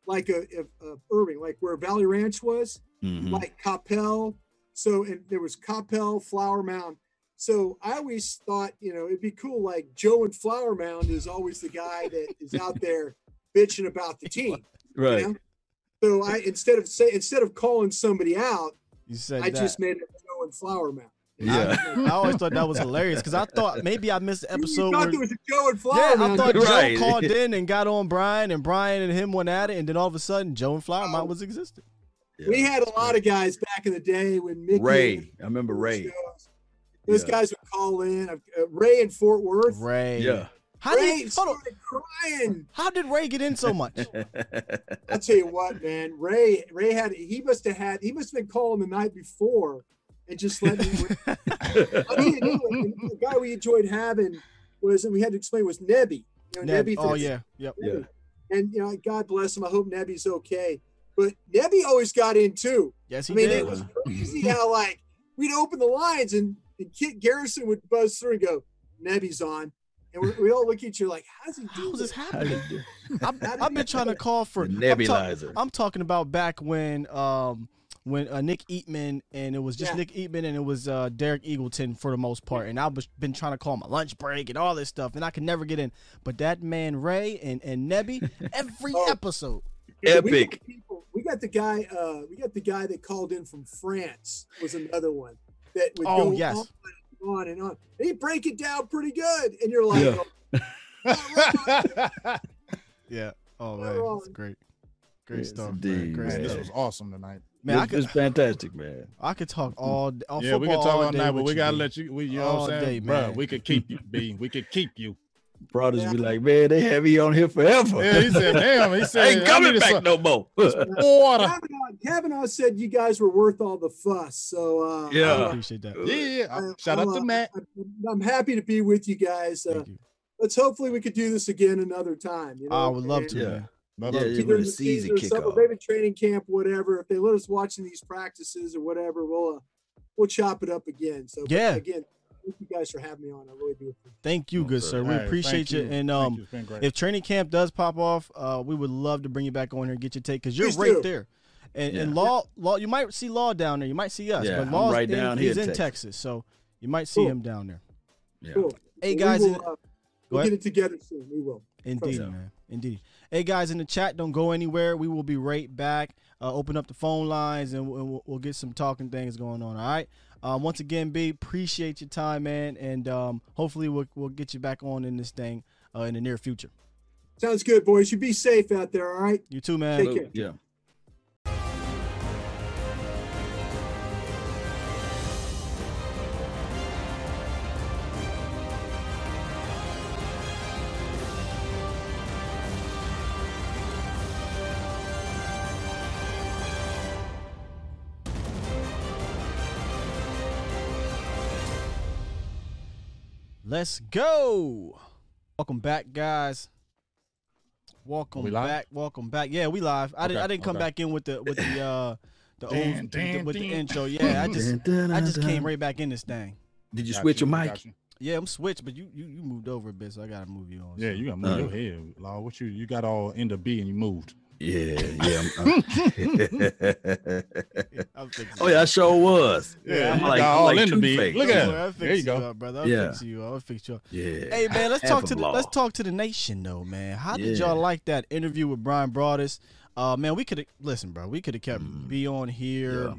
like a, of, of Irving, like where Valley Ranch was, mm-hmm. like Coppell. So and there was Coppell, Flower Mound. So I always thought, you know, it'd be cool. Like Joe and Flower Mound is always the guy that is out there bitching about the team, right? You know? So I instead of say instead of calling somebody out, you said I that. just made a Joe and Flower Mound. Yeah, I, I, always thought that was hilarious because I thought maybe I missed the episode. You thought where, there was a Joe and Flower. Yeah, Mound. I thought right. Joe called in and got on Bryan, and Bryan and him went at it, and then all of a sudden Joe and Flower Mound was existing. Yeah. We had a lot of guys back in the day when Mickey. Ray, I remember Ray. Shows. Those yeah. guys would call in. Uh, Ray in Fort Worth. Ray. Yeah. How Ray did started crying? How did Ray get in so much? I'll tell you what, man. Ray Ray had he must have had he must have been calling the night before and just let me. I mean, the guy we enjoyed having was, and we had to explain was Nebby. You know, Nebby. Oh yeah, yep. Nebby. Yeah. And you know, God bless him. I hope Nebby's okay. But Nebby always got in too. Yes, he I mean, did. it was crazy how like we'd open the lines and, and Kit Garrison would buzz through and go, "Nebby's on." And we, we all look at you like, how's he doing? How's this happening? I've, I've been trying to call for nebulizer. I'm, ta- I'm, talking about back when um when uh, Nick Eatman and it was just yeah. Nick Eatman and it was uh, Derek Eagleton for the most part, and I've been trying to call my lunch break and all this stuff, and I can never get in. But that man Ray and and Nebby every oh. episode. Epic. We got, people, we got the guy. Uh, we got the guy that called in from France. Was another one that would Oh, go yes. on and on and on. And he break it down pretty good, and you're like, Yeah. oh, Yeah. Oh man, it's great. Great Yes, stuff, man. indeed, Great Man, man. this was awesome tonight. Man, I It's- could it's fantastic, man. I could talk all d- all yeah, we could talk all all day night, but we gotta B. let you. We, you know All what I'm day, saying, Bruh, man. We could keep you, B. We could keep you. Brothers Yeah. be like, man, they have you on here forever. Yeah, he said, damn. He said, ain't coming need back some no more. Water. Cavanaugh, Cavanaugh said you guys were worth all the fuss. So uh, Yeah. I appreciate that. Yeah. uh, Shout I'm, out to uh, Matt. I'm, I'm happy to be with you guys. Uh, Thank you. let's hopefully we could do this again another time. You know, I would love And to, Yeah. man. Love Yeah, it. yeah. either the the season season or kick something, off. maybe training camp, whatever. If they let us watch in these practices or whatever, we'll uh, we'll chop it up again. So Yeah. again, thank you guys for having me on. I really do. appreciate Thank you, good sir. sir. We Hey, appreciate you. you. And um, you. It's been great. if training camp does pop off, uh, we would love to bring you back on here and get your take because you're Please right do. there. And, Yeah. and law, law, you might see law down there. You might see us, Yeah, but I'm right in, down he's here in in Texas. Texas. so you might see Cool. him down there. Yeah. Cool. Hey We guys, will, uh, we'll get it together soon. We will. Indeed, Yeah. man. Indeed. Hey guys, in the chat, don't go anywhere. We will be right back. Uh, open up the phone lines and we'll, we'll- we'll get some talking things going on. All right. Um, once again, B, appreciate your time, man, and um, hopefully we'll we'll get you back on in this thing uh, in the near future. Sounds good, boys. You be safe out there. All right. You too, man. Take care. Yeah. Let's go. Welcome back, guys. Welcome we live? back. Welcome back. Yeah, we live. I didn't. I didn't come okay. back in with the with the uh the Dun, old with the, with the intro. Yeah, I just Dun, I just came right back in this thing. Did you Got switch your mic? you. Yeah, I'm switched, but you you you moved over a bit, so I gotta move you on. Yeah, so. you got to move Uh. your head. Law, what you you got all into B and you moved. Yeah, yeah. I'm- I'm fixing oh yeah, I sure was. Yeah, I'm like, all like into B. Two-Face. Look at worry, that. There you go. up, brother. I'll Yeah. fix you. I'll fix you up. Yeah. Hey man, let's Half talk to the let's talk to the nation though, man. How did Yeah. y'all like that interview with Bryan Broaddus? Uh, man, we could have listen, bro. We could have kept Mm. B on here Yeah.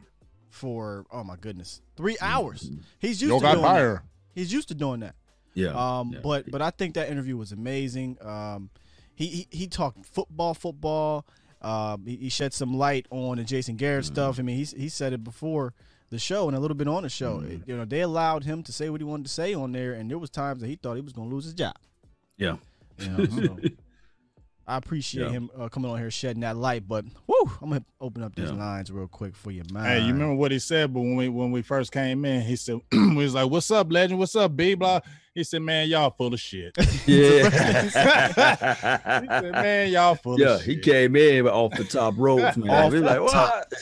for oh my goodness, three hours. Mhm. He's used Yo to got doing that. He's used to doing that. Yeah. Um, yeah. but but I think that interview was amazing. Um, he he, he talked football, football. Um, he, he shed some light on the Jason Garrett Mm-hmm. stuff. I mean, he he said it before the show and a little bit on the show. Mhm. You know, they allowed him to say what he wanted to say on there, and there was times that he thought he was going to lose his job. Yeah. You know, so I appreciate Yeah. him uh, coming on here shedding that light. But whoo, I'm gonna open up these Yeah. lines real quick for you, man. Hey, you remember what he said? But when we when we first came in, he said we was like, "What's up, legend? What's up, B?" Blah. He said, "Man, y'all full of shit." Yeah. he said, "Man, y'all full of shit. yeah, he shit." came in off the top rope, man. Off we the like, top. what?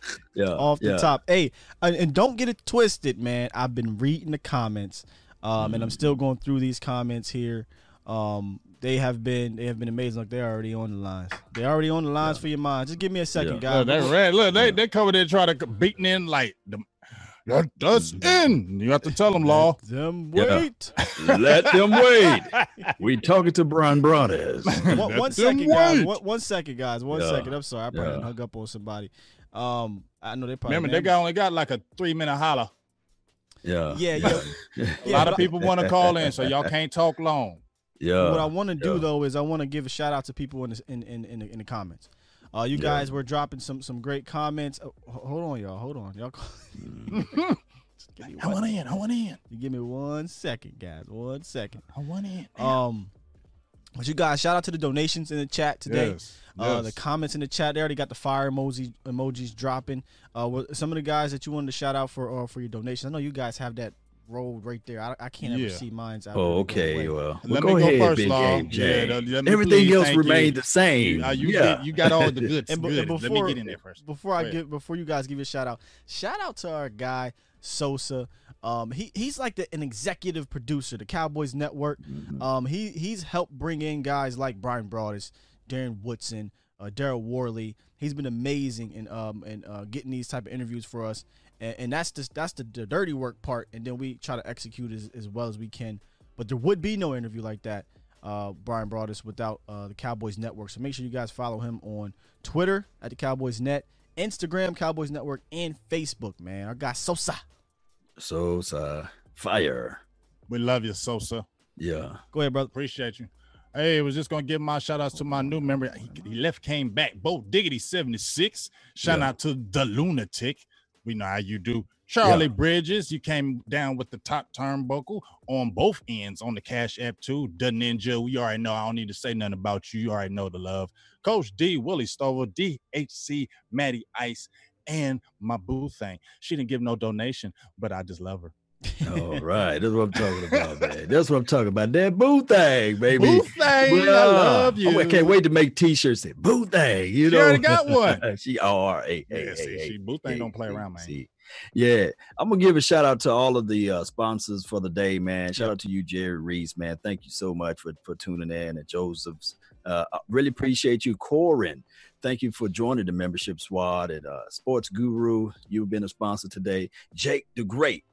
yeah. off the yeah. top. Hey, and, and don't get it twisted, man. I've been reading the comments, um, and I'm still going through these comments here. Um, they have been they have been amazing. Look, they're already on the lines. They're already on the lines for your mind. Just give me a second, Yeah. Look, guys. they red. Look, they Yeah. they come there trying to beating in like the. That, that's Mm-hmm. in. You have to tell them, law. Let them Yeah. wait. Let them wait. We talking to Bryan Broaddus. one, one Let them guys. wait. One, one second, guys. One Yeah. second. I'm sorry. I probably Yeah. hung up on somebody. Um, I know they probably Remember, they got only got like a three minute holler. Yeah. Yeah, yeah. A lot of people want to call in, so y'all can't talk long. Yeah. what I want to do yeah. though is I want to give a shout out to people in the, in, in, in, the, in the comments. Uh, you Yeah. guys were dropping some some great comments. Oh, hold on, y'all. Hold on, y'all. Just give me I want in. I want in. You give me one second, guys. One second. I want in. Um, but you guys, shout out to the donations in the chat today. Yes. Uh, yes. the comments in the chat, they already got the fire emoji emojis dropping. Uh, some of the guys that you wanted to shout out for uh, for your donations. I know you guys have that rolled right there. I, I can't ever Yeah. see mine's out. Oh, there. okay. Well, well, Let go, me go ahead, first, Big Law. Game Jay. Yeah, let me Everything please, else thank you. remained the same. You, uh, you, yeah. get, you got all the goods. And, be- good. and Let before, me get in there first. Before I get before you guys give a shout out, shout out to our guy Sosa. Um, he he's like the, an executive producer, the Cowboys Network. Mhm. Um, he he's helped bring in guys like Bryan Broaddus, Darren Woodson, uh, Daryl Worley. He's been amazing in um in uh, getting these type of interviews for us, and, and that's just that's the, the dirty work part, and then we try to execute as, as well as we can. But there would be no interview like that uh, Bryan Broaddus without uh, the Cowboys Network. So make sure you guys follow him on Twitter at the Cowboys Net, Instagram Cowboys Network, and Facebook. Man, our guy Sosa. Sosa fire. We love you, Sosa. Yeah. Go ahead, brother. Appreciate you. Hey, I was just gonna give my shout outs to my new member. He, he left, came back. Bo Diggity 76. Shout Yeah. out to the lunatic. We know how you do. Charlie Bridges, you came down with the top turnbuckle on both ends on the Cash App too. The Ninja, we already know. I don't need to say nothing about you. You already know the love. Coach D, Willie Stover, DHC, Maddie Ice, and my boo thing. She didn't give no donation, but I just love her. All right. That's what I'm talking about, man. That's what I'm talking about. That boo thing, baby. Boo thing, I love you. Oh, I can't wait to make t-shirts that boo thing. You She know, already got one. she all right. Hey, Yeah, hey, see, hey, she Boo thing don't play around, man. Yeah, I'm gonna give a shout out to all of the uh, sponsors for the day, man. Shout out to you, Jerry Reese, man. Thank you so much for for tuning in, and Joseph's. Uh, I really appreciate you, Corin. Thank you for joining the membership squad at uh, Sports Guru. You've been a sponsor today. Jake the Great,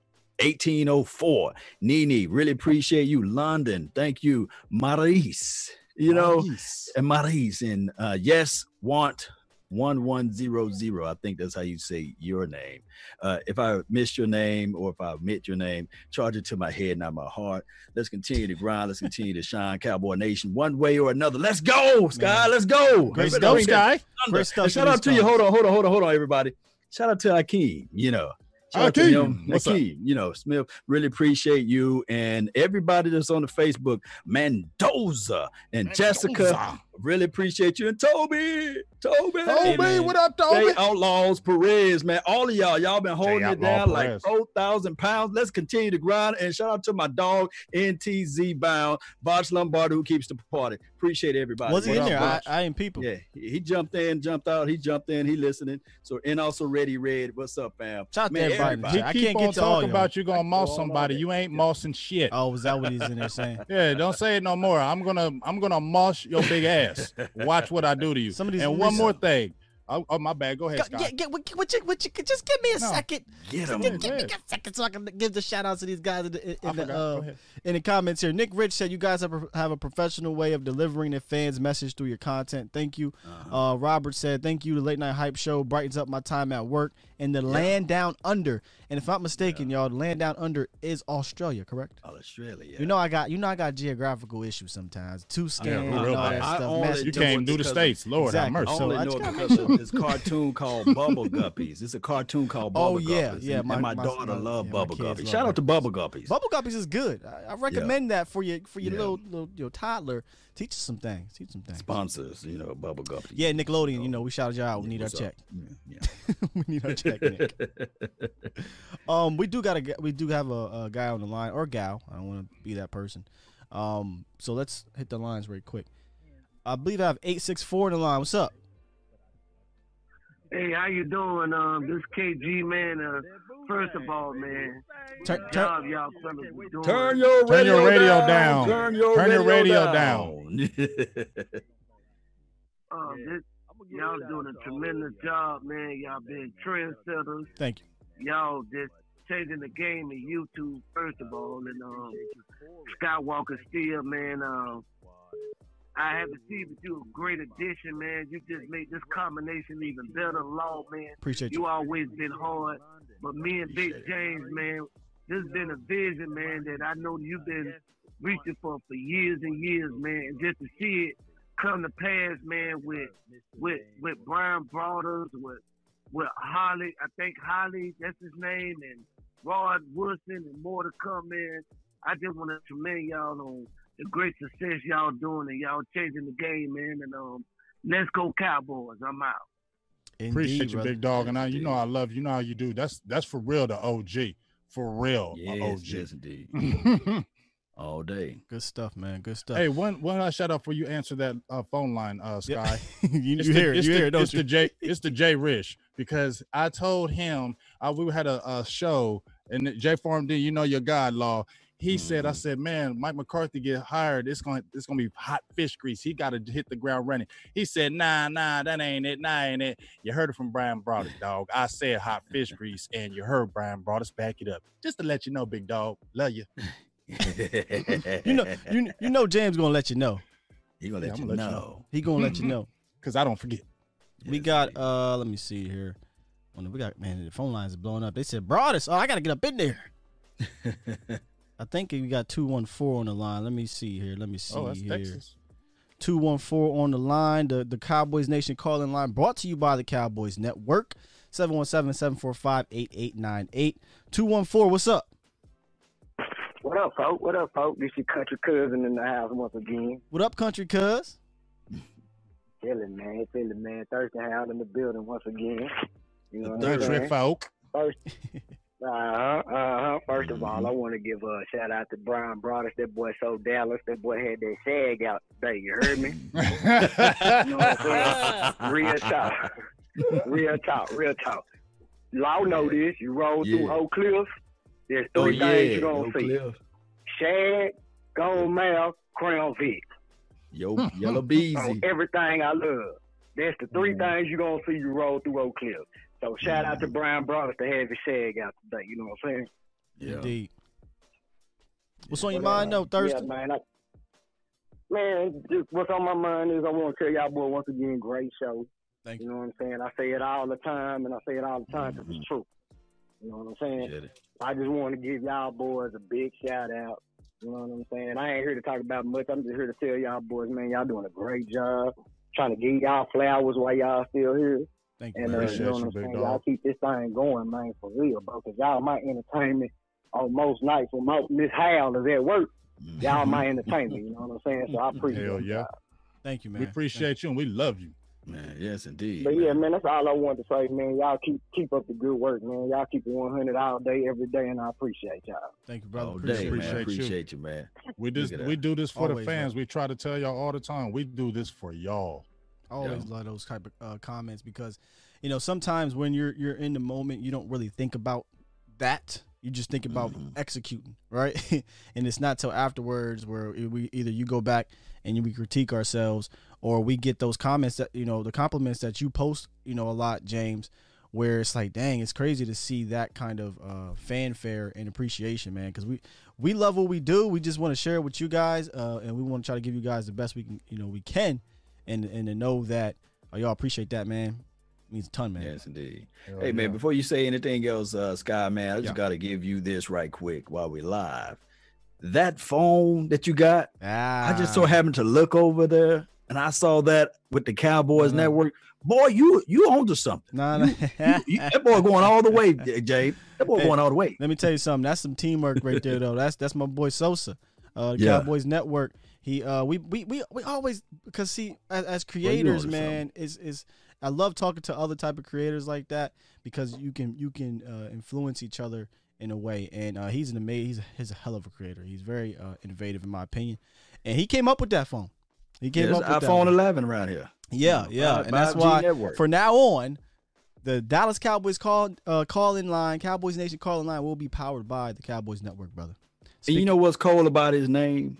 1804. Nini, really appreciate you. London, thank you. Maurice, you know, Nice. and Maurice and uh yes want 1100 i think that's how you say your name. Uh if i missed your name or if i omit your name charge it to my head not my heart. Let's continue to grind. Let's continue to shine. Cowboy nation one way or another. Let's go sky. Let's go. Great Bring stuff, Sky. thunder. Great stuff shout out to you. hold on hold on hold on hold on everybody. Shout out to Akeem, you know Shout out Akeem, him, what's up? You know, Smith, really appreciate you and everybody that's on the Facebook, Mendoza and Jessica, Mendoza. Really appreciate you. And Toby, Toby, Toby, man. what up, Jay Toby? Outlaws, Perez, man, all of y'all, y'all been holding it Outlaw down like Perez. 4,000 pounds. Let's continue to grind. And shout out to my dog, NTZ Bound, Bosch Lombardo, who keeps the party. Appreciate everybody. Was he What in there? I, I ain't people. Yeah, he, he jumped in, jumped out, he jumped in, he listening. So, and also Ready Red, what's up, fam? Shout out to Man, everybody. He I keep can't on get to talking y'all. about you gonna moss somebody. You ain't mossing shit. Oh, was that what he's in there saying? Yeah, don't say it no more. I'm gonna I'm gonna moss your big ass. Watch what I do to you. Some and one more thing. Oh, oh, my bad. Go ahead, Scott. Get, get, what, what you, what you, just give me a No. second. Get Just him. give, give me a second so I can give the shout outs to these guys in the, in, the, forgot. uh, in the comments here. Nick Rich said you guys have a, have a professional way of delivering the fans' message through your content. Thank you. Uh-huh. Uh, Robert said thank you. The late night hype show brightens up my time at work. And the land down under. And if I'm not mistaken, y'all, the land down under is Australia, correct? Oh, Australia. You know I got you know I got geographical issues sometimes. Two scan Yeah, and real all that I stuff. only You do came through the states, Lord Exactly. have mercy. So only I know just it gotta because of this cartoon called Bubble Guppies. It's a cartoon called Oh, Bubble yeah, Guppies. yeah, and- my- and my, my- daughter my- love yeah, Bubble Guppies. Shout out to Bubble Guppies. Bubble Guppies is good. I, I recommend that for your for your Yeah. little little your toddler. Teach us some things. Teach some things. Sponsors, you know, Bubble Guppies. Yeah, Nickelodeon. You know, we shouted you out. We need our up? check. Yeah, we need our check, Nick. Um, we do got a we do have a, a guy on the line or gal. I don't want to be that person. Um, so let's hit the lines very quick. I believe I have eight six four in the line. What's up? Hey, how you doing? Um, this KG man. Uh, first of all, man, Turn, good turn, job y'all fellas doing. Turn your Turn radio, your radio down. down. Turn your Turn your radio, radio down. um, this, y'all doing a tremendous job, man. Y'all been trendsetters. thank you. Y'all just changing the game in YouTube, first of all, and um, Skywalker Steel, man. Um, I have to see that you a great addition, man. You just made this combination even better, Law, man. Appreciate you. You always been hard, but me and Big James, man, this has been a vision, man, that I know you've been reaching for for years and years, man. And just to see it come to pass, man, with with with Bryan Broaddus, with with Holly, I think Holly, that's his name, and Rod Wilson, and more to come, man. I just want to commend y'all on the great success y'all doing and y'all changing the game, man. And um, let's go Cowboys. I'm out. Indeed, Appreciate you, brother. big dog. And I, you know I love you. You know how you do. That's that's for real. The OG, for real. a yes, yes, indeed. OG. All day. Good stuff, man. Good stuff. hey, one one I shout out for you. Answer that uh, phone line, uh, Yeah. Sky. you, It's you the- hear it. it's You the, hear it, don't it's you? the J. It's the J. Rich because I told him uh, we had a, a show and J. Farm D. You know your God law. He said, I Mhm. said, man, Mike McCarthy get hired. It's gonna it's gonna be hot fish grease. He got to hit the ground running. He said, nah, nah, that ain't it. Nah, ain't it. You heard it from Bryan Broaddus, dog. I said hot fish grease, and you heard Bryan Broaddus back it up. Just to let you know, big dog, love you. You know, you you know James gonna let you know. he gonna Yeah, let I'm you gonna let you know. He gonna let you know. Because I don't forget. We got uh let me see here. Oh, no, we got man, the phone lines are blowing up. They said broadest. Oh, I gotta get up in there. I think we got two one four on the line. Let me see here. Let me see Oh, that's here. Texas. Two one four on the line. The the Cowboys Nation calling line brought to you by the Cowboys Network. 717-745-8898. 214, what's up? What up, folks? What up, folks? This your country cousin in the house once again. What up, country cuz? Chilling, man. Chilling, man. Thursday out in the building once again. You know what I'm saying? folk. First, uh-huh, uh-huh. First of all, I want to give a shout out to Bryan Broaddus. That boy so Dallas. That boy had that shag out today. You heard me? You know what I'm saying? real talk. real talk. Real talk. Y'all know this. You roll through Yeah. Oak Cliff. There's Oh three yeah, things you're going Oak to see. Cliff. Shag, gold mouth, crown Vic. Yo, yellow on beezy. everything I love. That's the 3 Mhm. things you're gonna see you roll through Oak Cliff. So shout out to Bryan Broaddus to have his shag out today. You know what I'm saying? Yeah. Indeed. What's on your But, uh, mind though, Thursday? Yeah, man. I, man, just what's on my mind is I want to tell y'all boy once again, great show. Thank You you. know what I'm saying? I say it all the time, and I say it all the time 'cause Mhm. it's true. You know what I'm saying? I just want to give y'all boys a big shout out. You know what I'm saying? I ain't here to talk about much. I'm just here to tell y'all boys, man, y'all doing a great job. Trying to give y'all flowers while y'all still here. Thank you. And uh, man. Appreciate you know what I'm saying? Dog. Y'all keep this thing going, man, for real, bro. Cause y'all my entertainment on most nights when Miss Hal is at work. Y'all my entertainment. You know what I'm saying? So I appreciate Hell yeah. y'all. Thank you, man. We appreciate you and we love you. Man, yes indeed. But yeah, man. man, that's all I wanted to say, man. Y'all keep keep up the good work, man. Y'all keep it 100 all day, every day, and I appreciate y'all. Thank you, brother. All Appreciate day, it. man. Appreciate you. Appreciate you, man. We just we do this for Always, the fans. man. We try to tell y'all all the time. We do this for y'all. I always Yeah. love those type of uh, comments because, you know, sometimes when you're you're in the moment, you don't really think about that. You just think about Mhm. executing, right? and it's not till afterwards where we either you go back and we critique ourselves, or we get those comments that you know the compliments that you post, you know, a lot, James. Where it's like, dang, it's crazy to see that kind of uh, fanfare and appreciation, man. Because we we love what we do. We just want to share it with you guys, uh, and we want to try to give you guys the best we can, you know, we can and and to know that oh, y'all appreciate that, man, means a ton, man. Yes, indeed. Hell Hey man, before you say anything else, uh, Sky man, I just Yeah. gotta give you this right quick while we live. That phone that you got, Ah, I just so happened to look over there and I saw that with the Cowboys Uh-huh. Network. Boy, you you onto something. Nah, nah. You- you- that boy going all the way, Jay. That boy Hey. going all the way. Let me tell you something. That's some teamwork right there, though. That's that's my boy Sosa, uh, the Yeah. Cowboys Network. He, uh, we we we, we always because see as, as creators, onto man, is is I love talking to other type of creators like that because you can you can uh, influence each other in a way. And uh, he's an amazing, he's a, he's a hell of a creator. He's very uh, innovative in my opinion, and he came up with that phone. He came Yeah, up with iPhone one. 11 around here. Yeah, yeah, and that's 5G why network. for now on, the Dallas Cowboys call uh, call in line, Cowboys Nation call in line will be powered by the Cowboys Network, brother. And you know what's cool about his name?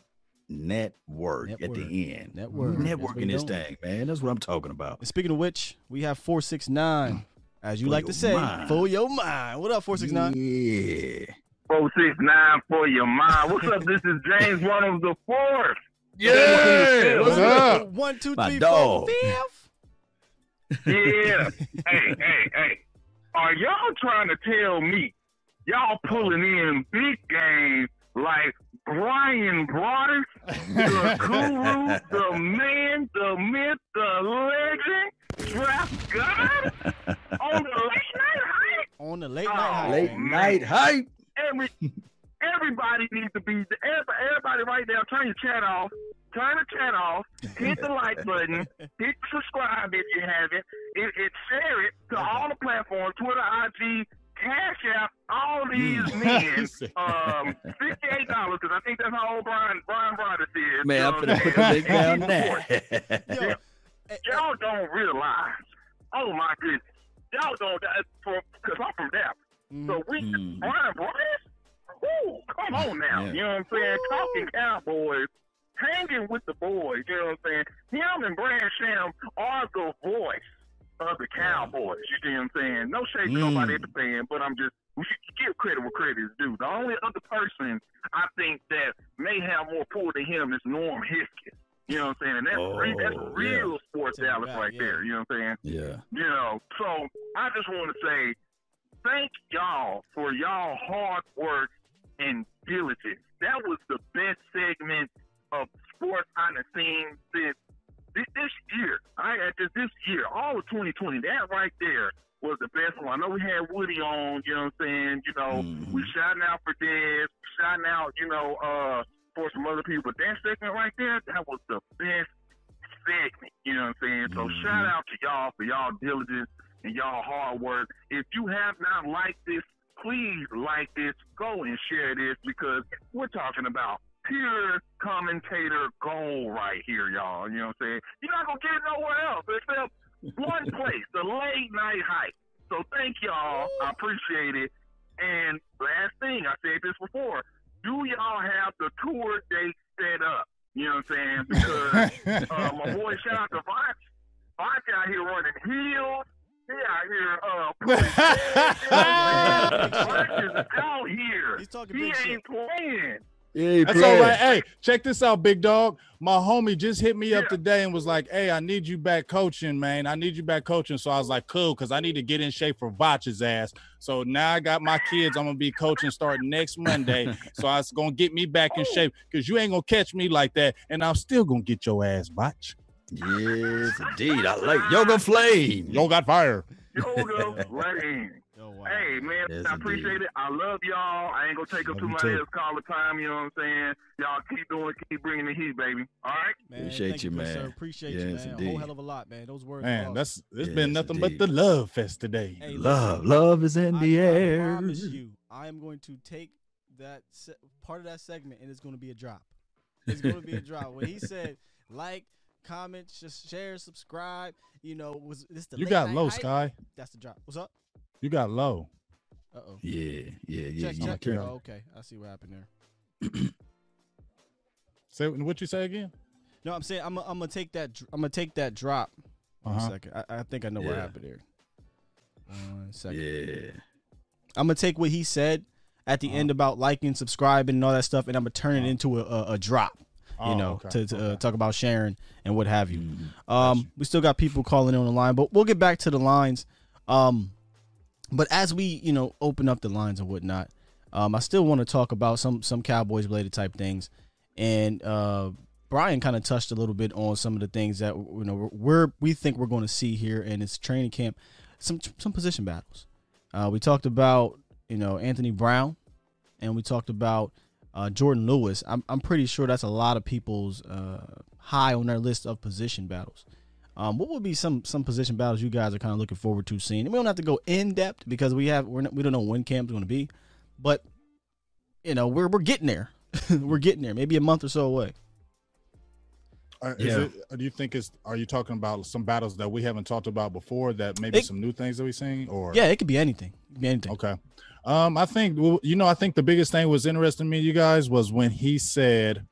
Network, at the end. Network. Networking this doing. thing, man. That's what I'm talking about. And speaking of which, we have four six nine, as you For like to say, mind. for your mind. What up, four six nine? Yeah. 469 for your mind. What's up? This is James, one of the fourth. Yeah, what's up? One, My four, dog. fifth. Yeah. hey, hey, hey. Are y'all trying to tell me y'all pulling in big games like Bryan Broaddus, the guru, the man, the myth, the legend, draft God on the late night hype? On the late night Oh, high. Late man. night hype. Every everybody needs to be everybody, everybody right now. Turn your chat off. Turn the chat off. Hit the like button. Hit the subscribe if you haven't. It, it share it to uh-huh. all the platforms: Twitter, IG, Cash App. All these men. Um, fifty-eight dollars because I think that's how old Brian Bryan Broaddus is. Man, I'm going to put the big link down there. Eh, Y'all don't realize. Oh my goodness. Y'all don't. Because I'm from Dallas. mhm. So we Mm. Brian Brothers? Woo, come on now. Yeah. You know what I'm saying? Talking Cowboys, hanging with the boys. You know what I'm saying? Him and Brad Sham are the voice of the Cowboys. You see what I'm saying? No shade to Mm. nobody at the fan, but I'm just we should give credit where credit is due. The only other person I think that may have more pull than him is Norm Hitzges. You know what I'm saying? And that's, re- that's Oh, real yeah. sports it Dallas back, right yeah. there. You know what I'm saying? Yeah. You know, so I just want to say thank y'all for y'all hard work and diligence. That was the best segment of sports I've seen since this, this year. I at this this year, all of 2020. That right there was the best one. I know we had Woody on. You know what I'm saying? You know, Mhm. we shouting out for Dez, shouting out. You know, uh, for some other people. But that segment right there, that was the best segment. You know what I'm saying? So Mhm. shout out to y'all for y'all diligence and y'all hard work. If you have not liked this, please like this. Go and share this because we're talking about pure commentator gold right here, y'all. You know what I'm saying? You're not gonna get it nowhere else except one place, the late night hype. So thank y'all. I appreciate it. And last thing, I said this before. Do y'all have the tour date set up? You know what I'm saying? Because uh, my boy, shout out to Vox. Vox out here running heels. He out here uh, putting Vox is out here. He's talking He big shit. ain't playing. Yeah, That's all right. Hey, check this out, big dog. My homie just hit me up today and was like, "Hey, I need you back coaching, man. I need you back coaching." So I was like, "Cool," because I need to get in shape for Vach's ass. So now I got my kids. I'm gonna be coaching starting next Monday. so I was gonna get me back in shape because you ain't gonna catch me like that, and I'm still gonna get your ass, Vach. Yes, indeed. I like Yoga Flame. Yo got fire. Yoga, let in. Oh, wow. Hey man, Yes, I appreciate indeed. it. I love y'all. I ain't gonna take up too much too. of this call of time. You know what I'm saying? Y'all keep doing, keep bringing the heat, baby. All right. Man, Appreciate you, good sir. man. Appreciate you, Yes, man. A whole hell of a lot, man. Those words. Man, are that's it's Yes, been nothing but the love fest today. Hey, Love, listen, love is in I, the I air. promise you, I am going to take that se- part of that segment, and it's going to be a drop. It's going to be a drop. When he said like, comment, just share, subscribe. You know, was this the You late got night low, hype? Sky. That's the drop. What's up? You got low. Uh oh. Yeah, yeah, yeah. Check, yeah. check. Oh, okay, I see what happened there. Say what you say again? No, I'm saying I'm I'm gonna take that. dr- I'm gonna take that drop. Uh-huh. second. I, I think I know what happened there. One second. Yeah. I'm gonna take what he said at the Uh-huh. end about liking, subscribing, and all that stuff, and I'm gonna turn it Uh-huh. into a, a, a drop. You Oh, know, okay, to, to uh, talk about sharing and what have you. Mhm. Um, we still got people calling in on the line, but we'll get back to the lines. Um, but as we, you know, open up the lines and whatnot, um, I still want to talk about some some Cowboys related type things, and uh, Bryan kind of touched a little bit on some of the things that you know we're we think we're going to see here in this training camp, some some position battles. Uh, we talked about you know Anthony Brown, and we talked about uh, Jourdan Lewis. I'm I'm pretty sure that's a lot of people's uh, high on their list of position battles. Um, what would be some some position battles you guys are kind of looking forward to seeing? And we don't have to go in depth because we have we're not, we don't know when camp's going to be, but you know we're we're getting there. we're getting there. Maybe a month or so away. Uh, is Yeah. it, uh, do you think it's? Are you talking about some battles that we haven't talked about before? That maybe It- some new things that we've seen, or Yeah, it could be anything. It could be anything. Okay. Um, I think you know, I think the biggest thing was interesting to me, you guys, was when he said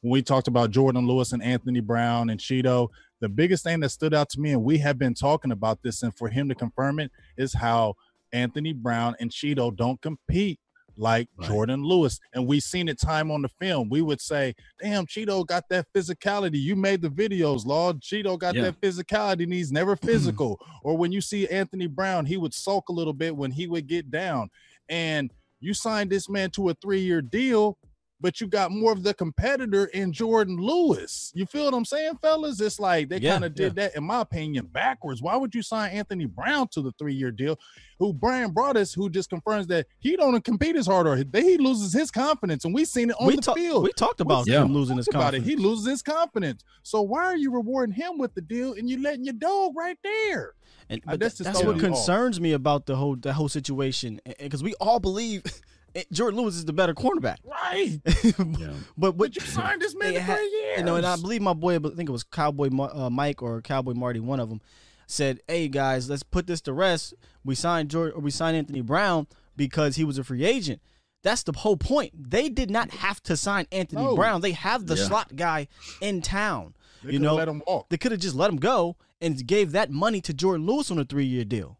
when we talked about Jourdan Lewis and Anthony Brown and Chido. The biggest thing that stood out to me, and we have been talking about this, and for him to confirm it, is how Anthony Brown and Chido don't compete like Right. Jourdan Lewis. And we've seen it time on the film. We would say, damn, Chido got that physicality. You made the videos, Lord. Chido got Yeah. that physicality and he's never physical. or when you see Anthony Brown, he would sulk a little bit when he would get down. And you signed this man to a three-year deal, but you got more of the competitor in Jourdan Lewis. You feel what I'm saying, fellas? It's like they Yeah, kind of did that, in my opinion, backwards. Why would you sign Anthony Brown to the three-year deal? Who Bryan Broaddus, who just confirms that he don't compete as hard, or he loses his confidence, and we seen it on we the talk- field. We talked about Yeah. him losing his Talk about it. confidence. He loses his confidence. So why are you rewarding him with the deal and you letting your dog right there? And Uh, that's that's, what totally off. concerns me about the whole the whole situation because we all believe Jourdan Lewis is the better cornerback. Right. Yeah. but But what you signed this man they to ha- three years. you know, and I believe my boy, I think it was Cowboy Ma- uh, Mike or Cowboy Marty, one of them, said, "Hey guys, let's put this to rest. We signed Jourdan, or we signed Anthony Brown because he was a free agent. That's the whole point. They did not have to sign Anthony No. Brown. They have the Yeah. slot guy in town. They you know, let him walk. they could have just let him go and gave that money to Jourdan Lewis on a three year deal.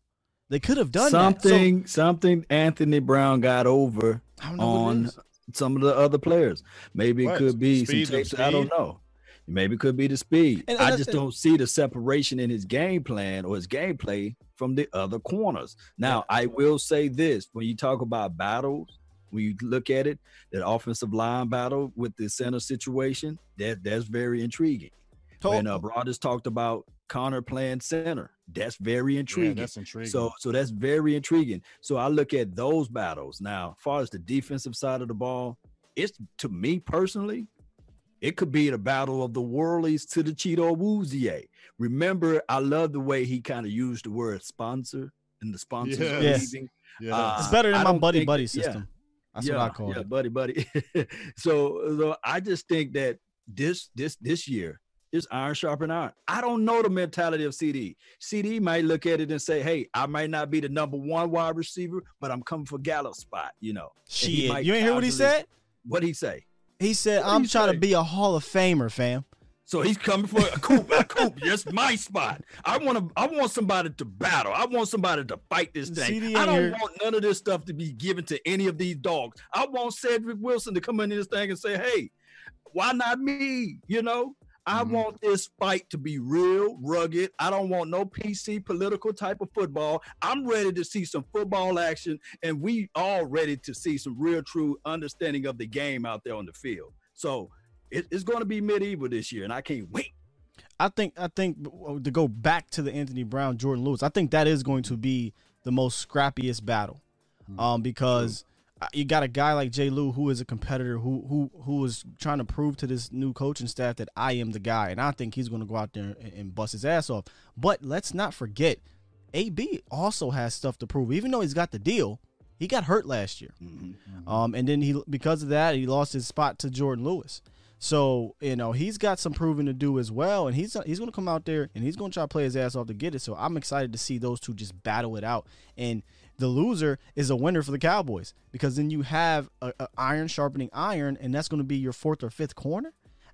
They could have done something. something Anthony Brown got over that. So, I don't know what it on some of the other players. Maybe it could be Speed, some tapes. I don't know. Maybe it could be the speed. And- I and- just don't see the separation in his game plan or his gameplay from the other corners. Now, I will say this: when you talk about battles, when you look at it, that offensive line battle with the center situation, that that's very intriguing. When uh, Broaddus talked about Connor playing center, that's very Yeah, intriguing. that's intriguing. So so that's very intriguing. So I look at those battles. Now, as far as the defensive side of the ball, it's to me personally, it could be the battle of the Worleys to the Chido Awuzie. Remember, I love the way he kind of used the word sponsor and the sponsors are Yes. leaving. yeah, uh, it's better I than my buddy think buddy that- yeah. system. That's yeah, what I call it. yeah, it. buddy, buddy. so, so I just think that this this this year is iron sharpen iron. I don't know the mentality of CeeDee. CeeDee might look at it and say, "Hey, I might not be the number one wide receiver, but I'm coming for Gallup spot." You know, Shit, you ain't hear what he said? What he say? He said, "I'm trying say? to be a Hall of Famer, fam." So he's coming for a coop, a coop. Just my spot. I want to. I want somebody to battle. I want somebody to fight this thing. CeeDee I don't here. want none of this stuff to be given to any of these dogs. I want Cedric Wilson to come in this thing and say, "Hey, why not me?" You know. I Mhm. want this fight to be real, rugged. I don't want no PC political type of football. I'm ready to see some football action, and we all ready to see some real, true understanding of the game out there on the field. So it- it's going to be medieval this year, and I can't wait. I think I think to go back to the Anthony Brown Jourdan Lewis, I think that is going to be the most scrappiest battle, um, because you got a guy like Jay Lou who is a competitor who who who is trying to prove to this new coaching staff that I am the guy, and I think he's going to go out there and, and bust his ass off. But let's not forget, AB also has stuff to prove. Even though he's got the deal, he got hurt last year. Um, and then he because of that he lost his spot to Jourdan Lewis. So you know he's got some proving to do as well, and he's he's going to come out there and he's going to try to play his ass off to get it. So I'm excited to see those two just battle it out, and the loser is a winner for the Cowboys because then you have a, a iron sharpening iron, and that's going to be your fourth or fifth corner.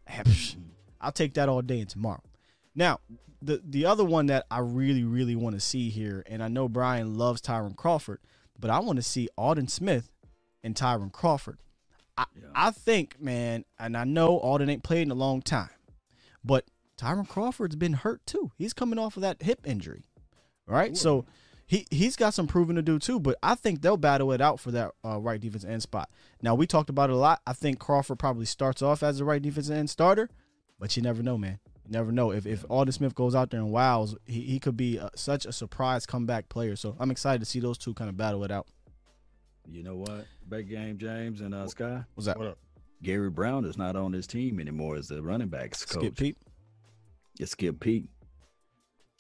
I'll take that all day and tomorrow. Now, the the other one that I really really want to see here, and I know Bryan loves Tyrone Crawford, but I want to see Aldon Smith and Tyrone Crawford. I, I think, man, and I know Aldon ain't played in a long time, but Tyrone Crawford's been hurt too. He's coming off of that hip injury, right? So he he's got some proving to do too. But I think they'll battle it out for that uh, right defense end spot. Now we talked about it a lot. I think Crawford probably starts off as the right defense end starter, but you never know, man. You never know if if Aldon Smith goes out there and wows, he, he could be uh such a surprise comeback player. So I'm excited to see those two kind of battle it out. You know what? Big game, James and uh, Sky. What's that? What up? Gary Brown is not on his team anymore as the running backs coach. Skip Peete. It's Skip Peete.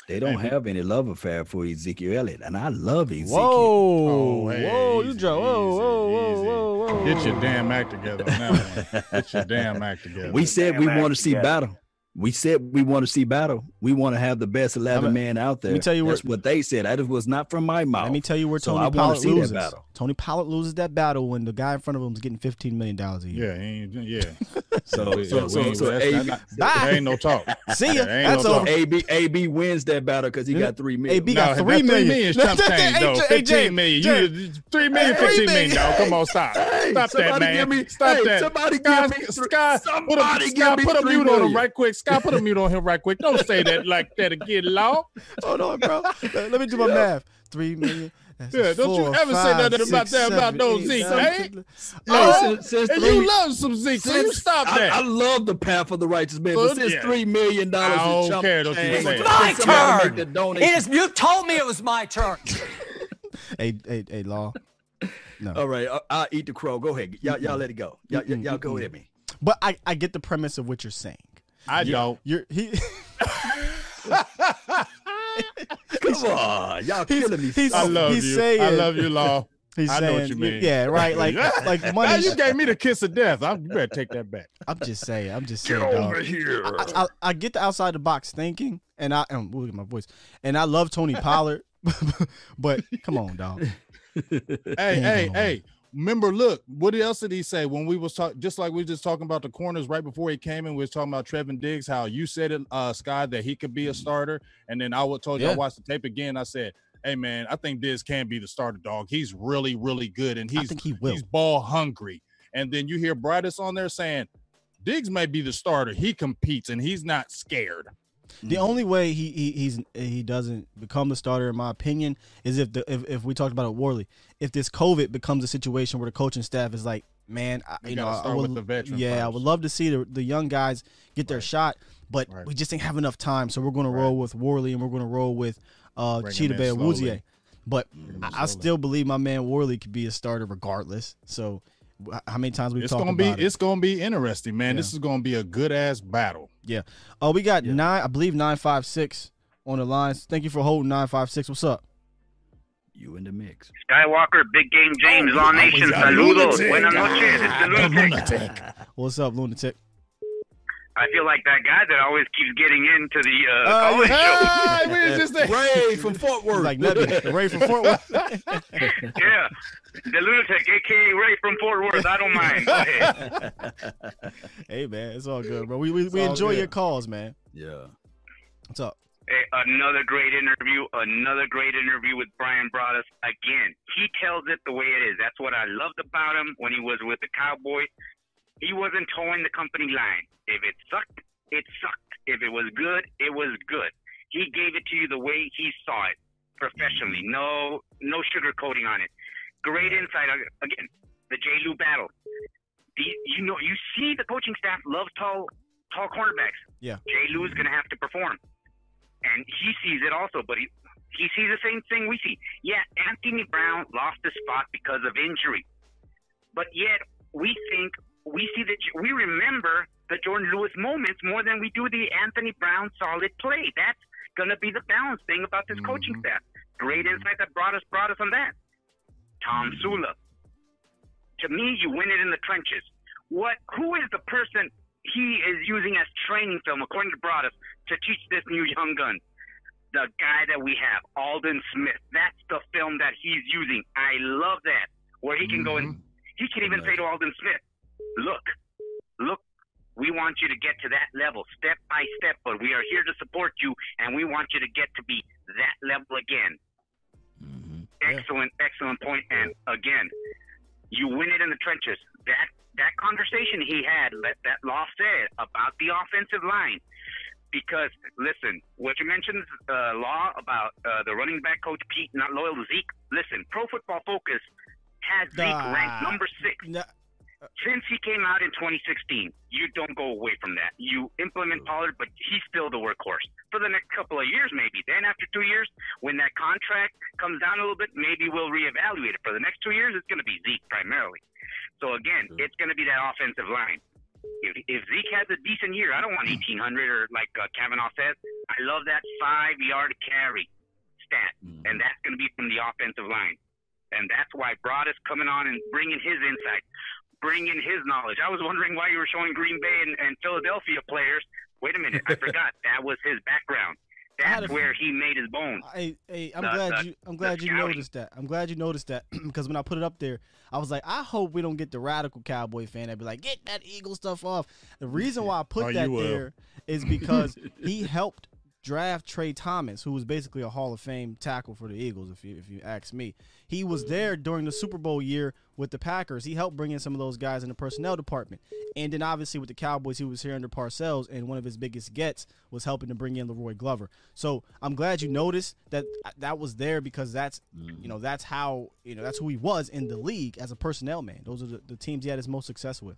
They don't Hey. have any love affair for Ezekiel Elliott, and I love Ezekiel. Whoa, Oh, hey, whoa, you easy, drove. Whoa, easy, whoa, whoa, easy. whoa, whoa. Get your damn act together on that one. Get your damn act together. We said we want to see together. battle. We said we want to see battle. We want to have the best eleven a- man out there. Let me tell you That's where- what they said. That was not from my mouth. Let me tell you where Tony I wanna Pollard see that loses. battle. Tony Pollard loses that battle when the guy in front of him is getting fifteen million dollars a year. Yeah, yeah. So, Yeah, so, so, ain't- so, that's- AB, that- Bye. ain't no talk. See ya. Yeah, That's no over. AB, AB wins that battle because he got three million. AB No, got that three million. is chump change, though. Hey, Jay, 15 million. Jay, You, three million, Hey, 15 three million, dog. Come on, stop. Stop that, somebody man. give me- Stop that. somebody give me Sky, somebody give me put a mute on him right quick. Sky, put a mute on him right quick. Don't say that like that again, law. Hold on, bro. Let me do my math. Three million. That's Yeah, don't you four, ever say five, nothing about six, that about seven, no eight, Zeke, nine, eh? Oh, since- since and you love some Zeke, so you stop I, that. I love the path of the righteous man, Well, but since yeah. three million dollars, I don't care, don't you say it. My turn. The It donation. is. You told me it was my turn. Hey, hey, hey, law. No. All right, I, I'll eat the crow. Go ahead, y'all, y'all let it go. Y'all, y'all, go at me. But I, I get the premise of what you're saying. I don't. You're he. Come on, y'all He's- killing me. he's- I love he's you. saying- I love you, law. He's I saying, know what you mean. Yeah, right. Like, like Now money. you gave me the kiss of death. I'm, you better take that back. I'm just saying. I'm just Get saying. over dog. here. I, I, I get the outside the box thinking, and I um, look at my voice, and I love Tony Pollard, but come on, dog. Hey, Ain't hey, gonna hey. Remember, look, what else did he say when we was talking? Just like we were just talking about the corners right before he came in, we was talking about Trevon Diggs, how you said it, uh, Sky, that he could be a starter, and then I would told you I Yeah. watched the tape again. I said hey man, I think Diz can be the starter dog. He's really, really good, and I he's he he's ball hungry. And then you hear Broaddus on there saying, Diggs may be the starter. He competes and he's not scared. The only way he, he he's he doesn't become the starter, in my opinion, is if the if, if we talked about it, Worley, if this COVID becomes a situation where the coaching staff is like, man, I, You you know, I would, with the veteran yeah, I would love to see the, the young guys get their Right. shot, but Right. we just didn't have enough time, so we're going to roll with Worley and we're going to roll with uh, Bring Chidobe. Awuzie. But I, I still believe my man Worley could be a starter regardless. So how many times we've It's talked gonna be about it? it's gonna be interesting, man. Yeah. This is gonna be a good ass battle. Yeah. Oh, we got Yeah. nine, I believe nine five six on the lines. Thank you for holding nine five six. What's up? You in the mix. Skywalker, Big Game James, Oh, All he's Nation, saludos, lunatic. buenas noches, it's the ah, The lunatic. lunatic. What's up, lunatic? I feel like that guy that always keeps getting into the uh, uh Oh, college show. Hey, we was just there. Ray from Fort Worth. like Nebby, Ray from Fort Worth. Yeah, the lunatic, aka Ray from Fort Worth. I don't mind. Go ahead. hey man, it's all good, bro. We we, It's we enjoy good. your calls, man. yeah. What's up? Hey, another great interview. Another great interview with Bryan Broaddus. Again, he tells it the way it is. That's what I loved about him when he was with the Cowboys. He wasn't towing the company line. If it sucked, it sucked. If it was good, it was good. He gave it to you the way he saw it, professionally. No, no sugarcoating on it. Great insight. Again, the J. Lou battle. The, you know, you see the coaching staff loves tall, tall cornerbacks. Yeah. J. Lou is going to have to perform and he sees it also, but he he sees the same thing we see. Yeah, Anthony Brown lost his spot because of injury, but yet we think we see that we remember the Jourdan Lewis moments more than we do the Anthony Brown solid play. That's gonna be the balance thing about this coaching Mhm. staff. Great insight that brought us brought us on that. Tom Sula. To me, you win it in the trenches. What? Who is the person he is using as training film, according to Broaddus, to teach this new young gun? The guy that we have, Aldon Smith. That's the film that he's using. I love that. Where he can go and mm-hmm. he can even say to Aldon Smith, "Look, look, we want you to get to that level, step by step. But we are here to support you, and we want you to get to be that level again." Excellent, excellent point. And again, you win it in the trenches. That that conversation he had, that that law said about the offensive line. Because listen, what you mentioned, uh, law about uh, the running back coach Peete not loyal to Zeke. Listen, Pro Football Focus has Zeke ranked number six No, since he came out in 2016, you don't go away from that. You implement Pollard, but he's still the workhorse for the next couple of years, maybe. Then after two years, when that contract comes down a little bit, maybe we'll reevaluate it. For the next two years, it's going to be Zeke primarily. So again, it's going to be that offensive line. If, if Zeke has a decent year, I don't want 1,800 or like uh, Cavanaugh says. I love that five-yard carry stat, Mhm. and that's going to be from the offensive line. And that's why Broaddus coming on and bringing his insight, bringing his knowledge. I was wondering why you were showing Green Bay and, and Philadelphia players. Wait a minute, I forgot that was his background. That's where he made his bones. Hey, hey, I'm The- glad the- you. I'm glad you scouting. noticed that. I'm glad you noticed that because when I put it up there, I was like, I hope we don't get the radical cowboy fan that be like, get that Eagle stuff off. The reason why I put Oh, that there is because he helped draft Tra Thomas, who was basically a Hall of Fame tackle for the Eagles. If you if you ask me, he was there during the Super Bowl year with the Packers. He helped bring in some of those guys in the personnel department, and then obviously with the Cowboys, he was here under Parcells, and one of his biggest gets was helping to bring in La'Roi Glover. So I'm glad you noticed that that was there because that's mm-hmm. you know that's how you know that's who he was in the league as a personnel man. Those are the, the teams he had his most success with.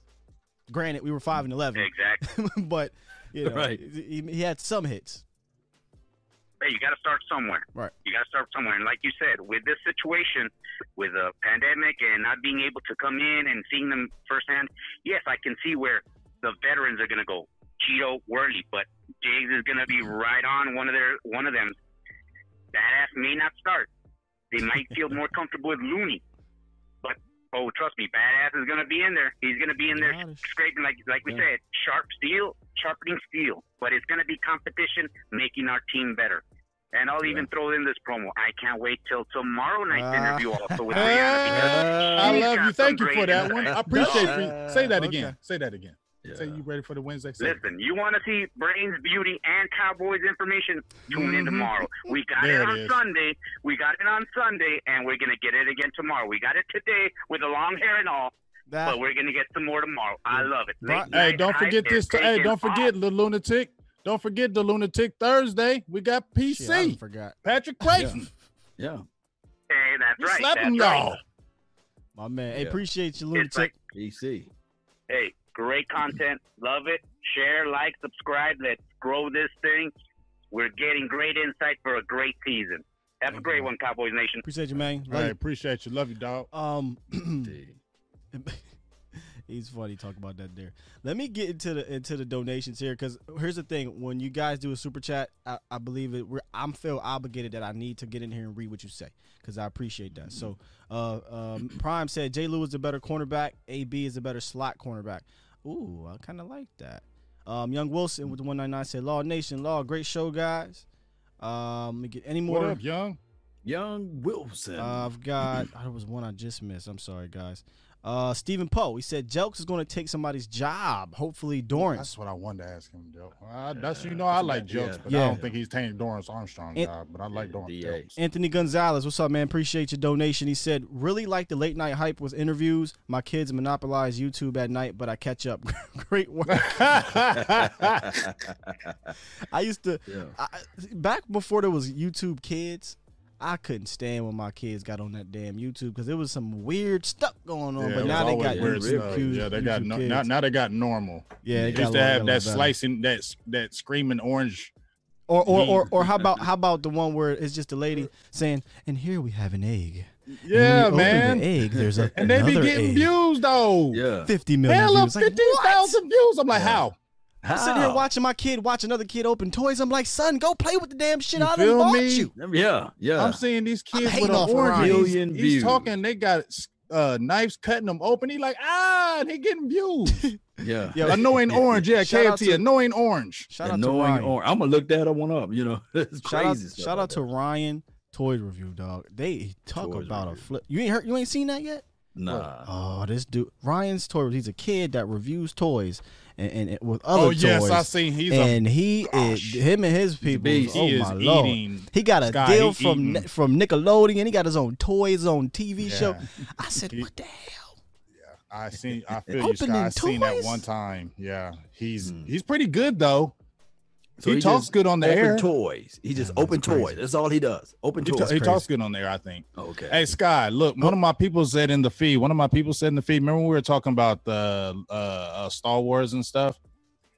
Granted, we were five and eleven, Exactly. but you know, Right. he, he had some hits. Hey, you got to start somewhere. Right. You got to start somewhere. And like you said, with this situation, with a pandemic and not being able to come in and seeing them firsthand, yes, I can see where the veterans are going to go. Chido, Worley, but Jags is going to be right on one of their one of them. Badass may not start. They might feel more comfortable with Looney, but oh, trust me, Badass is going to be in there. He's going to be in there it. scraping like like we Yeah. said, sharp steel, sharpening steel. But it's going to be competition making our team better. And I'll even throw in this promo. I can't wait till tomorrow night's Ah. interview also with Brianna because I love you. Thank you for that one. I appreciate you. Say that Okay. again. Say that again. Say Yeah. you ready for the Wednesday? segment. Listen, you want to see Brains, Beauty, and Cowboys information? Tune in Mhm. tomorrow. We got There it it on is. Sunday. We got it on Sunday, and we're gonna get it again tomorrow. We got it today with the long hair and all, That- but we're gonna get some more tomorrow. I love it. Bri- Late Hey, night don't forget is this. Hey, taking don't forget off. the lunatic. Don't forget the lunatic Thursday. We got shit, I PC. done forgot. Patrick Creighton. Yeah. Hey, that's We right. slapping that's right. y'all. My man. Hey, appreciate you, lunatic. like, PC. hey, great content. Love it. Share, like, subscribe. Let's grow this thing. We're getting great insight for a great season. Have a great you. one, Cowboys Nation. Appreciate you, man. All Love right, you. appreciate you. Love you, dog. Um, Indeed. he's funny talk about that there. Let me get into the into the donations here because here's the thing: when you guys do a super chat, I, I believe it. We're, I'm feel obligated that I need to get in here and read what you say because I appreciate that. So, uh, um, Prime said Jay Lou is a better cornerback. AB is a better slot cornerback. Ooh, I kind of like that. Um, Young Wilson with the 199 said, "Law Nation, Law, great show, guys." Um, let me get any more. What up, young? Young Wilson. Uh, I've got. there was one I just missed. I'm sorry, guys. Uh, Stephen Poe. He said Jelks is going to take somebody's job. Hopefully, Dorrance. That's what I wanted to ask him, Joe. Uh, that's you know I like Yeah. Jelks, but Yeah. I don't think he's taking Dorrance Armstrong's It- job. But I like Dorrance. DA. Jelks. Anthony Gonzalez, what's up, man? Appreciate your donation. He said, really like the late night hype with interviews. My kids monopolize YouTube at night, but I catch up. Great work. I used to, yeah. I, back before there was YouTube Kids, I couldn't stand when my kids got on that damn YouTube because there was some weird stuff going on. Yeah, but now they always got weird stuff. Kids. Yeah, they got no, now, now they got normal. yeah, they They used to have that lot better. slicing that that screaming orange. Or or, or or how about how about the one where it's just a lady saying, "And here we have an egg." Yeah, you man. The egg. There's a And they be getting egg. views though. Yeah. Fifty million Hell, views. Like, fifty what? thousand views. I'm like, Yeah. How? I'm sitting here watching my kid watch another kid open toys. I'm like, son, go play with the damn shit You I done feel bought me? you. Yeah. Yeah. I'm seeing these kids with an off of orange. He's, Million he's views. talking. They got uh, knives cutting them open. He like ah, they getting views. yeah. Yo, annoying orange. Yeah, Shout out KFT. to- annoying orange. Shout out to Annoying Ryan. or I'm gonna look that one up. You know, it's Shout out, crazy. stuff shout out to. Ryan Toys Review, dog. They talk Toys about a flip. You ain't heard, you ain't seen that yet? Nah. Oh, this dude, Ryan's Toy. He's a kid that reviews toys and, and, and with other Oh yes. I seen. He's a and he is gosh. him and his people. beast. Oh he is my lord! eating. He got a Sky, deal from eating. from Nickelodeon. He got his own toys, his own TV show. I said, He- what the hell? Yeah, I seen. I feel you, Sky. Opening I seen that one time. Yeah, he's Hmm. he's pretty good though. So he, he talks good on the open air. toys. He just Yeah, open crazy. toys. That's all he does. Open He, toys. ta- he talks good on there. I think. okay. Hey Sky, look, one of my people said in the feed. One of my people said in the feed. Remember when we were talking about the uh, uh, Star Wars and stuff,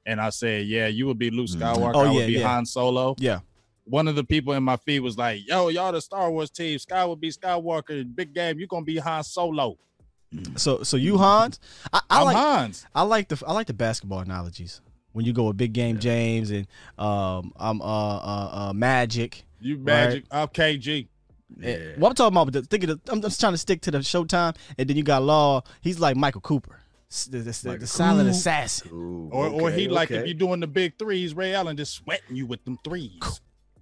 and I said, yeah, you would be Luke Mhm. Skywalker. Oh, I yeah, would be yeah. Han Solo. Yeah, One of the people in my feed was like, yo, y'all the Star Wars team. Sky would be Skywalker. Big game, you gonna be Han Solo. so so you Hans, I, I I'm like Hans. I like the I like the basketball analogies when you go with big game James and um I'm uh uh, uh Magic. You magic. Okay, G. Eh, Well, I'm talking about the think of the, I'm just trying to stick to the Showtime, and then you got Law. He's like Michael Cooper, the, the, the, the silent Cooper. assassin. Ooh, Or or he okay, like if you're doing the big threes, Ray Allen just sweating you with them threes.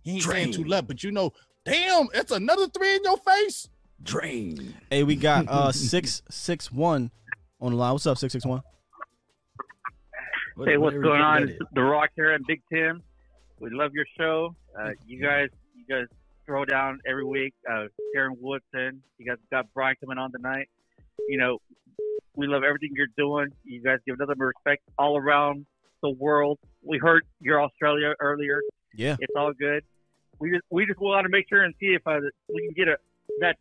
He ain't saying too Drain. left, but you know, damn, it's another three in your face. drain. Hey, we got uh six six one on the line. What's up, six six one? What- Hey, what's going on? It's? The Rock here and Big Tim. We love your show. Uh, you guys, you guys throw down every week. Uh, Karen Woodson. You guys got Bryan coming on tonight. You know, we love everything you're doing. You guys give another respect all around the world. We heard your Australia earlier. Yeah, It's all good. We just we just want to make sure and see if uh, we can get a that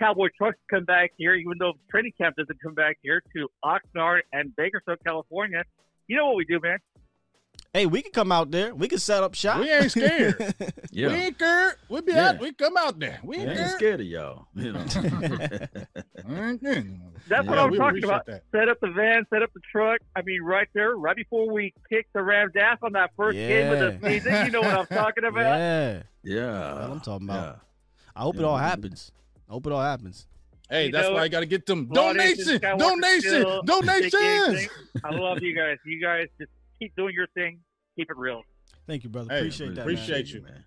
Cowboy truck to come back here, even though training camp doesn't come back here to Oxnard and Bakersfield, California. You know what we do, man. Hey, we can come out there. We can set up shop. We ain't scared. yeah. We Yeah. ain't scared. We be Yeah. out. We come out there. We I ain't ain't scared. scared of y'all. You know. That's what I'm talking about. that. Set up the van, set up the truck. I mean, right there, right before we kick the Rams' ass on that first game of the season. You know what I'm talking about? yeah, yeah. That's what I'm talking about. Yeah. I hope it all happens. I hope it all happens. Hey, You that's know why I got to get them Law Nation, donations. Donation. Still, Big Game Donations. I love you guys. You guys just keep doing your thing. Keep it real. Thank you, brother. Hey, appreciate that. appreciate man. you. man.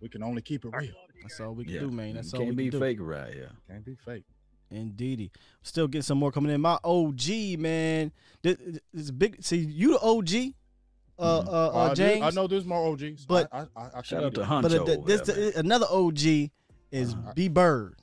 We can only keep it real. That's all we can Yeah. do, man. That's you all can't we be can do. fake right here. Can't be fake. Indeedy. Still getting some more coming in. My OG man, this, this is big. See, you the OG, uh, uh, uh, Uh, James. I know there's more OGs, But- I, I, I, I Shout out to there. Honcho. but over this there, another OG is Uh-huh. B Bird.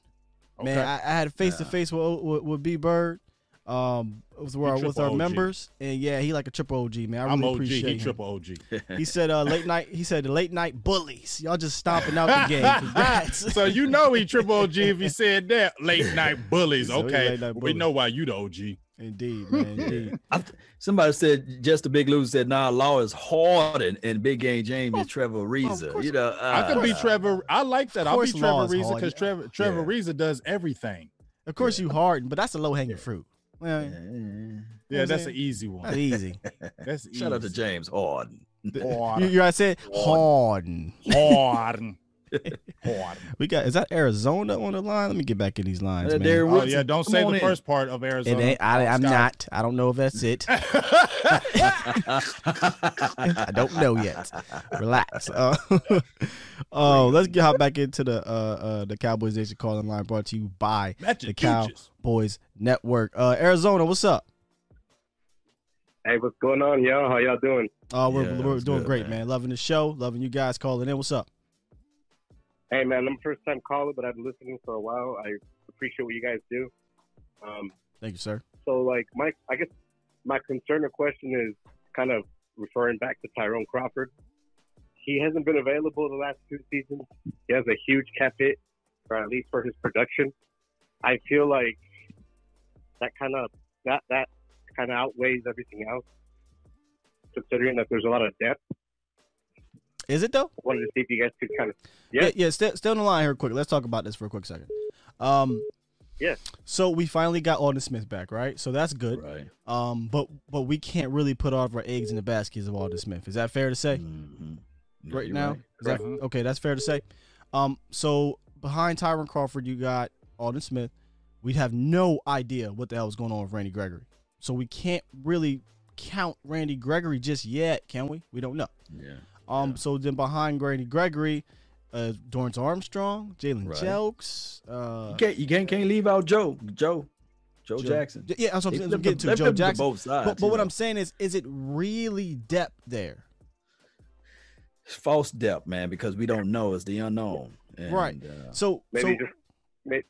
Man, I, I had face to face with with, with B Bird. Um, it was where, He with triple our OG. members, and yeah, he like a triple OG man. I really I'm OG. appreciate He him. triple OG. He said uh, late night. He said the late night bullies. Y'all just stomping out the game. Congrats. so you know he triple OG if he said that. Late night bullies. Okay, late night we know why you the OG. Indeed, man. Indeed. I th- Somebody said just the big loser said, "Nah, Law is hard and, and Big Game James is Trevor Ariza." course. You know, I could be uh, Trevor. I like that. I'll be Trevor Law Reza because Trevor Trevor Yeah. Reza does everything. Of course, you harden, but that's a low hanging fruit. Well, yeah. Yeah, I'm that's saying? an easy one. that's easy. That's Shout out to. James Harden. Hard. you, you I said harden. Harden. Hard. We got is that Arizona on the line? Let me get back in these lines, Uh, man. Oh yeah, don't come say on the in. first part of It Arizona. ain't, I, I'm Scott. not. I don't know if that's it. I don't know yet. Relax. Uh, oh, let's get hop back into the uh, uh, the Cowboys Nation calling line brought to you by Magic the Cooches. Cowboys Network. Uh, Arizona, what's up? Hey, what's going on, y'all? How y'all doing? Uh, we're, Yeah, we're doing good, great, man. man. Loving the show. Loving you guys calling in. What's up? Hey, man, I'm a first time caller, but I've been listening for a while. I appreciate what you guys do. Um, Thank you, sir. so, like, my, I guess my concern or question is kind of referring back to Tyrone Crawford. He hasn't been available the last two seasons. He has a huge cap hit, or at least for his production. I feel like that kind of that that kind of outweighs everything else, considering that there's a lot of depth. Is it though? I wanted to see if you guys could kind of Yeah, Yeah. yeah. Stay, stay on the line here, quick. Let's talk about this for a quick second. Um, Yeah. So we finally got Aldon Smith back, right? So that's good. Right. Um, but but we can't really put all of our eggs in the baskets of Aldon Smith. Is that fair to say? Mhm. Yeah, right now. right. Is that, Correct. okay, that's fair to say. Um, so behind Tyrone Crawford, you got Aldon Smith. We'd have no idea what the hell was going on with Randy Gregory. So we can't really count Randy Gregory just yet, can we? We don't know. Yeah. Um, Yeah. so then behind Randy Gregory, uh, Dorrance Armstrong, Jalen Right. Jelks, uh, You can't you can't can't leave out Joe Joe Joe, Joe- Jackson. yeah, that's what I'm, I'm flip getting to Joe flip to Jackson. both sides, but but what know. I'm saying is, is it really depth there? It's false depth, man, because we don't know. It's the unknown. And, Right. Uh, So maybe so just may-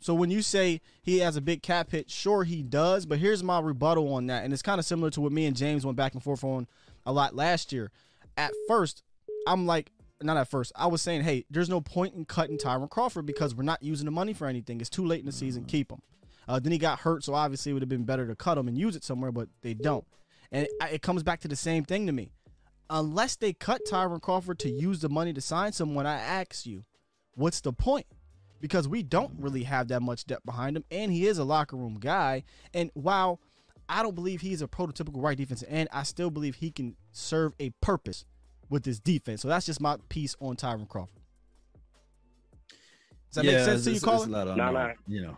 So when you say he has a big cap hit, sure he does, but here's my rebuttal on that, and it's kind of similar to what me and James went back and forth on a lot last year. At first, I'm like, not at first, I was saying, hey, there's no point in cutting Tyrone Crawford because we're not using the money for anything. It's too late in the season. Keep him. Uh, then he got hurt, so obviously it would have been better to cut him and use it somewhere, but they don't. And it, it comes back to the same thing to me. Unless they cut Tyrone Crawford to use the money to sign someone, I ask you, what's the point? because we don't really have that much depth behind him, and he is a locker room guy. And while I don't believe he's a prototypical right defensive end, I still believe he can serve a purpose with this defense. So that's just my piece on Tyrone Crawford. Does that yeah, make sense to you, Colin? it's a No, unknown, no. You know.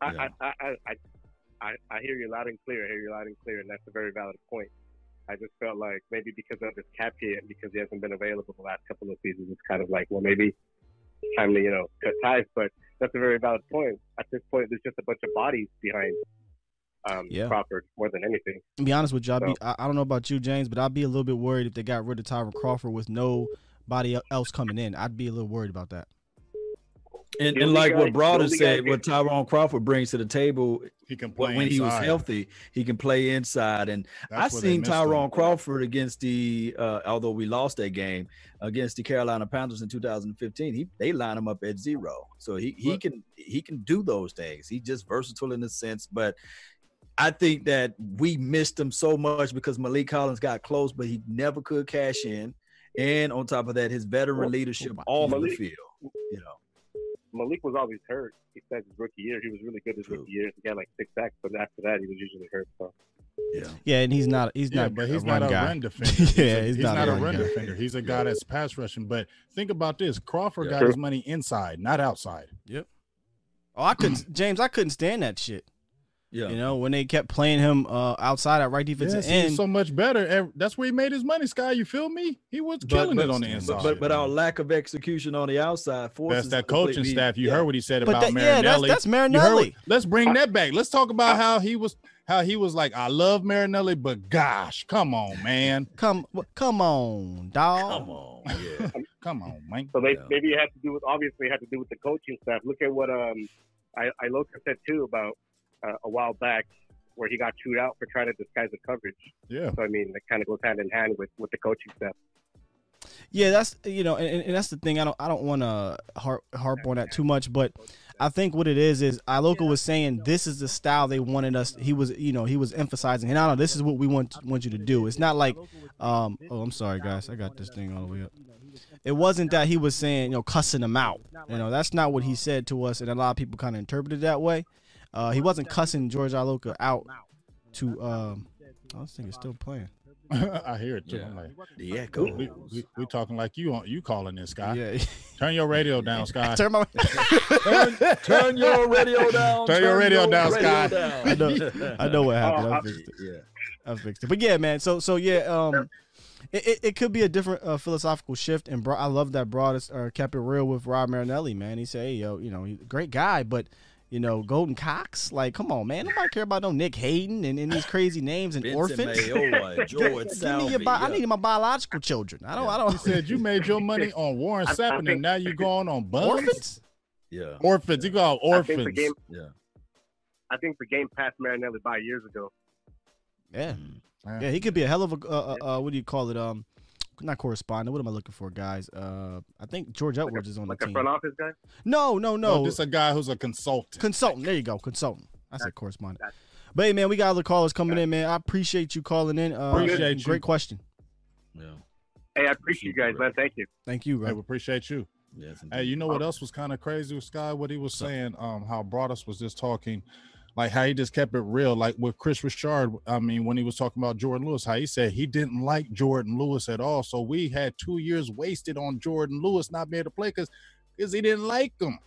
I, Yeah. I, I, I, I, I hear you loud and clear. I hear you loud and clear, and that's a very valid point. I just felt like maybe because of his cap hit because he hasn't been available the last couple of seasons, it's kind of like, well, maybe it's time to, you know, cut ties. But that's a very valid point. At this point, there's just a bunch of bodies behind um, Yeah. Crawford more than anything. To be honest with you, I'd be, I, I don't know about you, James, but I'd be a little bit worried if they got rid of Tyrone Crawford with nobody else coming in. I'd be a little worried about that. And, and like guy- what the Broader guy said, what Tyrone Crawford brings to the table He can play when, when he was healthy, he can play inside. And That's I where seen missed him. Tyrone Crawford against the, uh, although we lost that game against the Carolina Panthers in 2015. He they line him up at zero, so he he But- can he can do those things. He's just versatile in a sense, but. I think that we missed him so much because Maliek Collins got close, but he never could cash in. And on top of that, his veteran Well, leadership oh, off the Maliek- field. You know, Maliek was always hurt. He said his rookie year, he was really good his True. rookie year. He got like six sacks, but after that, he was usually hurt. So yeah. Yeah, and he's not. He's Yeah, not. but he's a not run a guy. run defender. He's yeah, a, he's, he's not, not, a a run run guy. defender. He's a guy that's pass rushing. But think about this: Crawford got True. his money inside, not outside. Yep. Oh, I couldn't, James. I couldn't stand that shit. Yeah. You know, when they kept playing him uh, outside at right defensive Yes, he's end. so much better. That's where he made his money, Sky. You feel me? He was But- killing but- it on the inside. But, but our lack of execution on the outside forces That's that coaching completely- staff. You yeah. heard what he said But about that- Marinelli. yeah, that's- that's You heard Marinelli. what- let's bring that back. Let's talk about how he was how he was like, I love Marinelli, but gosh, come on, man. Come come on, dog. Come on, yeah. come on, man. So they, Yeah. maybe it had to do with obviously it had to do with the coaching staff. Look at what um I, I Loca said too about uh, a while back where he got chewed out for trying to disguise the coverage. Yeah. So I mean, it kind of goes hand in hand with with the coaching staff. Yeah, that's you know, and, and that's the thing. I don't I don't want to harp harp on that too much, but I think what it is is Iloka was saying this is the style they wanted us. He was you know he was emphasizing, and I know this is what we want want you to do. It's not like, um, oh I'm sorry guys, I got this thing all the way up. It wasn't that he was saying you know cussing them out. You know that's not what he said to us, and a lot of people kind of interpreted that way. Uh, he wasn't cussing George Iloka out to. Um, oh, this thing is still playing. I hear it too. Yeah. I'm like, The echo. we, we, we talking like you on you calling this guy. Yeah. Turn your radio down, Sky. Turn my. turn, turn your radio down. Turn your radio down, radio Scott. down. I know, I know what happened. I fixed it. Yeah. I fixed it. But yeah, man. So so yeah, um, it, it, it could be a different uh, philosophical shift. And bro, I love that Broaddus or kept it real with Rod Marinelli, man. He said, hey, yo, you know, he's a great guy, but you know, Golden Cox, like, come on, man. Nobody care about no Nick Hayden and, and these crazy names and Vincent orphans. Mayowa, George Give me your Salvi, bi- I need my biological children. I don't. I don't. said you made your money on Warren I- I and now you're going on bums. Orphans. Yeah. Orphans. You got I think orphans. game. Yeah. I think the game passed Marinelli by years ago. Yeah, Mm. yeah. He could be a hell of a. Uh, uh, uh, what do you call it? Um, not correspondent. What am I looking for, guys? Uh, I think George Like Edwards a, is on like the a front office guy. No, no, no. No, this a guy who's a consultant. Consultant. There you go. Consultant. I said correspondent. Gotcha. But hey, man, we got other callers coming in, man. I appreciate you calling in. Uh, Appreciate you. Great question. Yeah. Hey, I appreciate you guys, man. Thank you. Thank you, Hey, we appreciate you. Yes. Hey, you know what else was kind of crazy with Sky? What he was saying, um, how Broaddus was just talking, like how he just kept it real, like with Kris Richard. I mean, when he was talking about Jourdan Lewis, how he said he didn't like Jourdan Lewis at all. So we had two years wasted on Jourdan Lewis not being able to play because because he didn't like him.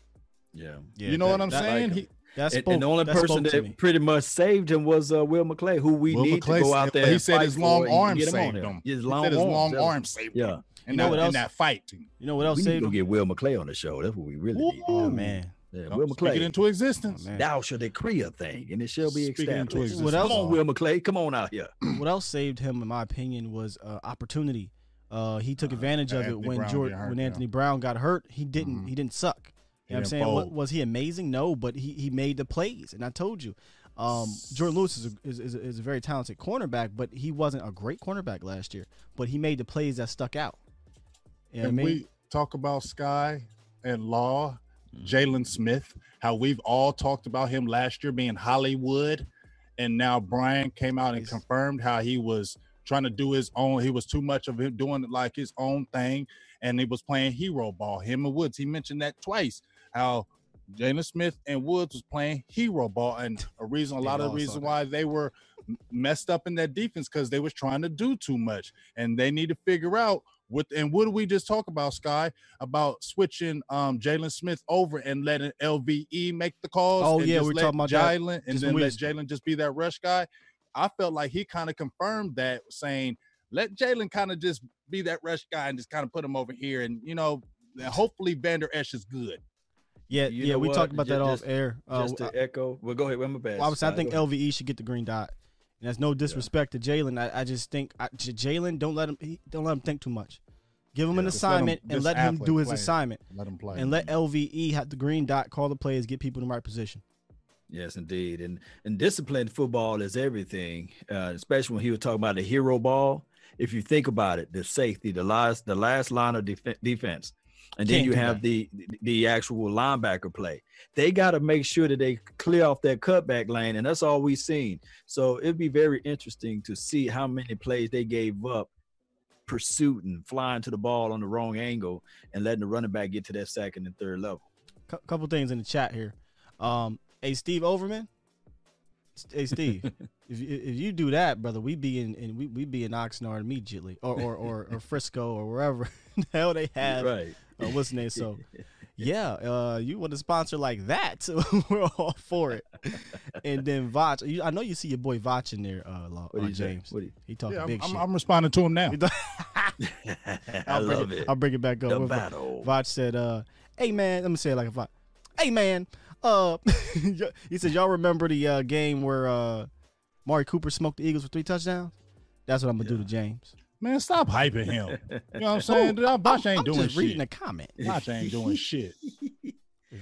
Yeah. Yeah, you know that- what I'm saying? like he, That And, spoke, and the only that person that me. pretty much saved him was uh, Will McClay, who we Will need McClay to go out there. he and said fight his long and arm get him saved him. His He long said his arm, long saved him. Yeah. And in, know that, what else? in that fight. You know what else We need saved to go him? get Will McClay on the show. That's what we really need. Oh man. Yeah, Don't Will speak it McClay. into existence. Oh. Thou shall decree a thing, and it shall be Speak it into existence. What else? Come on, Will McClay. Come on out here. what else saved him, in my opinion, was uh, opportunity. Uh, he took advantage of it when Brown George, hurt, when yeah. Anthony Brown got hurt. He didn't. Mhm. He didn't suck. You know what I'm saying? Wa- fold. Was he amazing? No, but he, he made the plays, and I told you, um, Jourdan Lewis is a, is, is, a, is a very talented cornerback, but he wasn't a great cornerback last year. But he made the plays that stuck out. You know what I and mean? we talk about Sky and Law, Mm-hmm. Jaylon Smith, how we've all talked about him last year being Hollywood, and now Bryan came out and He's- confirmed how he was trying to do his own. He was too much of him doing like his own thing, and he was playing hero ball. Him and Woods, he mentioned that twice. How Jaylon Smith and Woods was playing hero ball, and a reason, a lot of the reason why they were messed up in that defense because they was trying to do too much, and they need to figure out what. And what did we just talk about, Sky? About switching um Jaylon Smith over and letting LVE make the calls. Oh, and yeah, we were let talking about that Jaylon, and just then when we let was- Jaylon just be that rush guy. I felt like he kind of confirmed that, saying let Jaylon kind of just be that rush guy and just kind of put him over here, and you know, hopefully Vander Esch is good. yeah, You yeah. We what? talked about Ju- that off just- air. Uh, Just to echo. Well, go ahead. I'm a bad. Well, I, was, I think. LVE should get the green dot. And that's no disrespect to Jaylon. I, I just think Jaylon don't let him he, don't let him think too much. Give him an Yeah, just let him- assignment and let him do his play. assignment, Let him play. and let LVE have the green dot, call the plays, get people in the right position. Yes, indeed, and and disciplined football is everything. Uh, especially when he was talking about the hero ball. If you think about it, the safety, the last the last line of def- defense, and then Can't you have the the actual linebacker play. They got to make sure that they clear off that cutback lane, and that's all we've seen. So it'd be very interesting to see how many plays they gave up pursuing, and flying to the ball on the wrong angle, and letting the running back get to that second and third level. Cou- couple things in the chat here. Um, hey Steve Overman. Hey Steve, if you, if you do that, brother, we be in, in we we be in Oxnard immediately, or or or, or Frisco or wherever the hell they have. Right. Uh, what's name? So, yeah, uh, you want a sponsor like that? We're all for it. and then Vach. You, I know you see your boy Vach in there, uh, Law, What uh. James. What he- He talking Yeah, big I'm, shit. I'm responding to him now. I love it. I'll bring it back up. The battle. Vach said, uh, "Hey man, let me say it like a Vach. Hey man, uh, he said y'all remember the uh, game where uh, Mari Cooper smoked the Eagles for three touchdowns? That's what I'm gonna do to James. Man, stop hyping him. You know what I'm saying? Oh, Dude, Bosh ain't I'm doing just reading shit. the comment. Bosh ain't doing shit.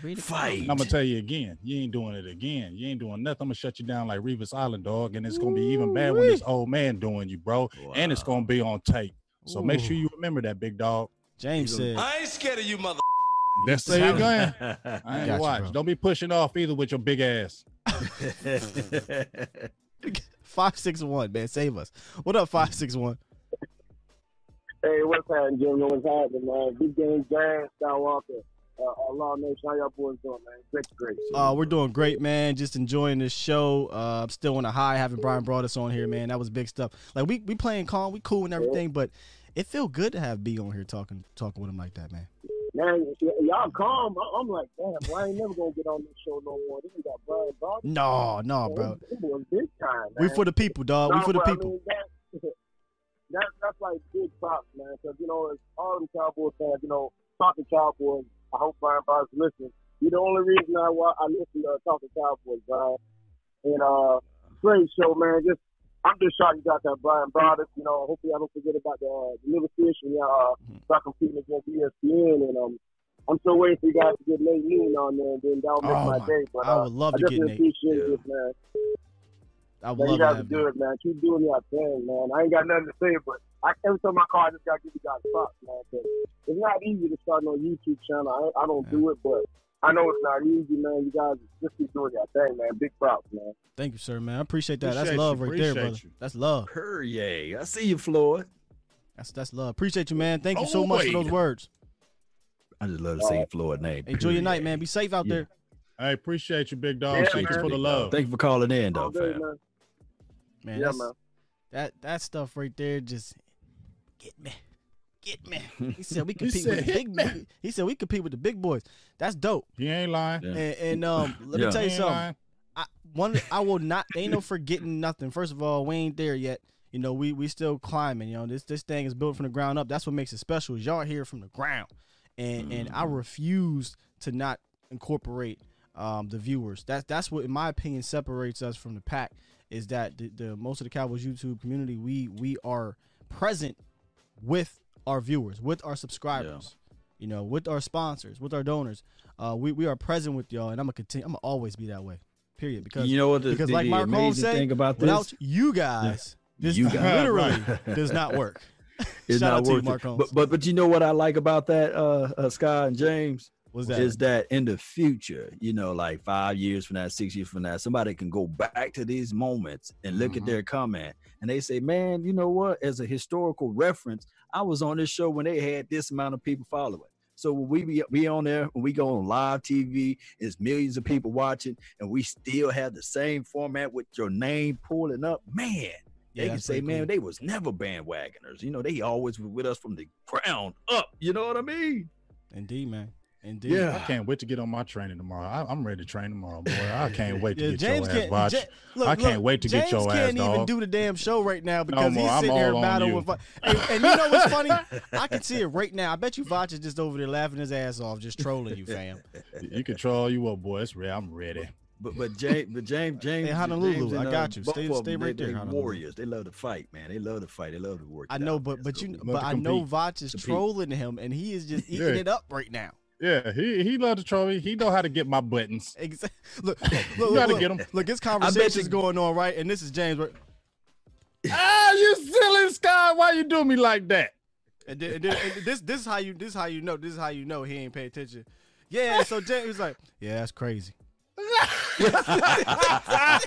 Read Fight. I'm gonna tell you again, you ain't doing it again. You ain't doing nothing. I'm gonna shut you down like Revis Island, dog, and it's gonna be even bad when this old man doing you, bro. And it's gonna be on tape. So make sure you remember that, big dog. James said, I ain't scared of you, mother. That's there you're going. I ain't you, watch. bro. Don't be pushing off either with your big ass. five six one, man, save us. What up, five six one? Hey, what's happening, Jimmy? What's happening, man? Big game, Jazz, Skywalker, uh, Law Nation. How y'all boys doing, man? Great, great. Uh, we're doing great, man. Just enjoying this show. Uh, I'm still on a high having Bryan Broaddus on here, man. That was big stuff. Like we we playing calm, we cool and everything, but it feel good to have B on here talking talking with him like that, man. Man, y- y'all calm. I- I'm like, damn, well, I ain't never gonna get on this show no more. We got Brian Bob. No, no, bro. It was big time, We for the people, dog. We for the but I people. mean, that, that, that's like big props, man. Because, you know, as all the Cowboys fans, you know, talking Cowboys, I hope Brian Bob's listening. You're the only reason I, wa- I listen to Talking Cowboys, Brian. And, uh, great show, man. Just, I'm just shocked you got that Bryan Broaddus. You know, hopefully I don't forget about the, uh, the little fish and y'all uh, start competing against ESPN. And, um, I'm still waiting for you guys to get Nate Lean on there, and then that'll make Oh, my my- day. But I uh, would love I to get definitely Nate. appreciate Yeah. this, man. I would Man, you love to guys are have good, man. Keep doing your thing, man. I ain't got nothing to say, but I, every time I call, I just got to give you guys props, man. 'cause it's not easy to start no YouTube channel. I, I don't do it, but I know it's not easy, man. You guys just keep doing your thing, man. Big props, man. Thank you, sir, man. I appreciate that. Appreciate that's love you, right there, appreciate brother. you. That's love. Perrier. I see you, Floyd. That's that's love. Appreciate you, man. Thank you so much for those words. I just love to say Floyd name. Enjoy your night, man. Be safe out there. I appreciate you, big dog. Yeah, Thanks man. for the love. Thank you for calling in, though, Good, fam. man. Man, Yeah, that's, man. that that stuff right there just get me. Get me. He said we compete said, with the big boys. He said we compete with the big boys. That's dope. He ain't lying. And, and um, let Yeah. me tell you something. lying. I one I will not ain't no forgetting nothing. First of all, we ain't there yet. You know, we we still climbing. You know, this this thing is built from the ground up. That's what makes it special. Is y'all here from the ground, and and I refuse to not incorporate um, the viewers. That's that's what, in my opinion, separates us from the pack. Is that the, the most of the Cowboys YouTube community we we are present with our viewers, with our subscribers, you know, with our sponsors, with our donors. Uh, we we are present with y'all, and I'm gonna continue. I'm gonna always be that way. Period. Because You know what the- because the- like Mark Holmes said, thing about without you guys, this You guys. literally does not work. It's Shout not out to you, Mark. Holmes. But, but but you know what I like about that, uh, uh Scott and James? What's that? Is that in the future, you know, like five years from now, six years from now, somebody can go back to these moments and look Mm-hmm. at their comment and they say, Man, you know what? As a historical reference, I was on this show when they had this amount of people following. So when we be, be on there, when we go on live TV, it's millions of people watching, and we still have the same format with your name pulling up, man. Yeah, they can say, man, cool. they was never bandwagoners. You know, they always were with us from the ground up. You know what I mean? Indeed, man. Indeed. Yeah, I can't wait to get on my training tomorrow. I, I'm ready to train tomorrow, boy. I can't wait to Yeah, get James your ass can't. watched. Ja- look, I can't look, wait to James get your ass, James can't even do the damn show right now because more, he's I'm sitting here battling with. Vi- And, and you know what's funny? I can see it right now. I bet you Vach is just over there laughing his ass off, just trolling you, fam. You control you up, boy. It's ready. I'm ready. But but James, but James, James, Hey, Honolulu, James and, I got you. Uh, both Stay- them, stay right they, there, They warriors. They love to fight, man. They love to fight. They love to work. I know, out, but man. but you, but I know compete. Vach is Compete. trolling him, and he is just eating Yeah. it up right now. Yeah, he he love to troll me. He know how to get my buttons. Exactly. Look, look, look, gotta look, get 'em. Look, this conversation is going on, right? And this is James. Ah, you silly Sky. Why you do me like that? And, then, and, then, and this this is how you this is how you know this is how you know he ain't pay attention. Yeah, so James was like, yeah, that's crazy.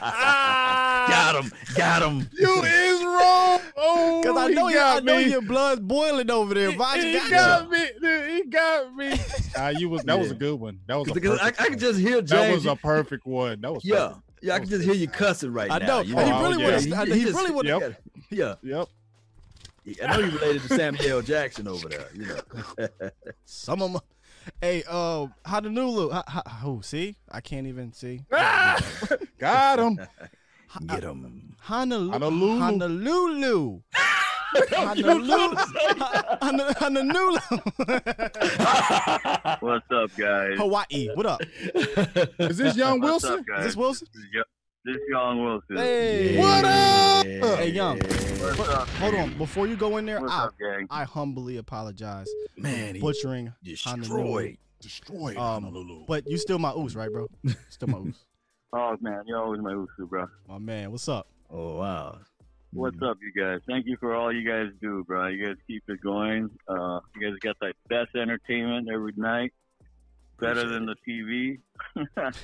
got him, got him. You is wrong. Oh, Cause I know you, got I know your blood's boiling over there. Vach He, got, got me. Dude, he got me. Ah, you was that was a good one. That was a Because I, perfect I can one. just hear James. That was a perfect one. That was yeah, perfect. yeah. I can just hear you cussing right I now. know. You And he Oh, really yeah. would have. He, really would. Yep. Yeah, Yep. I know you related to Samuel Jackson over there. You know. Some of them. Hey, uh, Honolulu. Ha- ha- Oh, see, I can't even see. Got him. Get him. Honolulu. Honolulu. Honolulu. Honolulu. Honolulu. What's up, guys? Hawaii. What up? Is this Young What's Wilson? up, guys? Is this Wilson? This is, Yo- this Young Wilson. Hey. What up? Hey, Young. What's up? Hold on. Before you go in there, What's I, up, gang? I humbly apologize. Man, he Butchering destroyed. Honolulu. Destroyed Um, Honolulu. But you still my ooze, right, bro? Still my ooze. Oh man, you're always my usu, bro. My man, what's up? Oh wow. What's up, you guys? Thank you for all you guys do, bro. You guys keep it going. Uh, you guys got the best entertainment every night, better than the TV.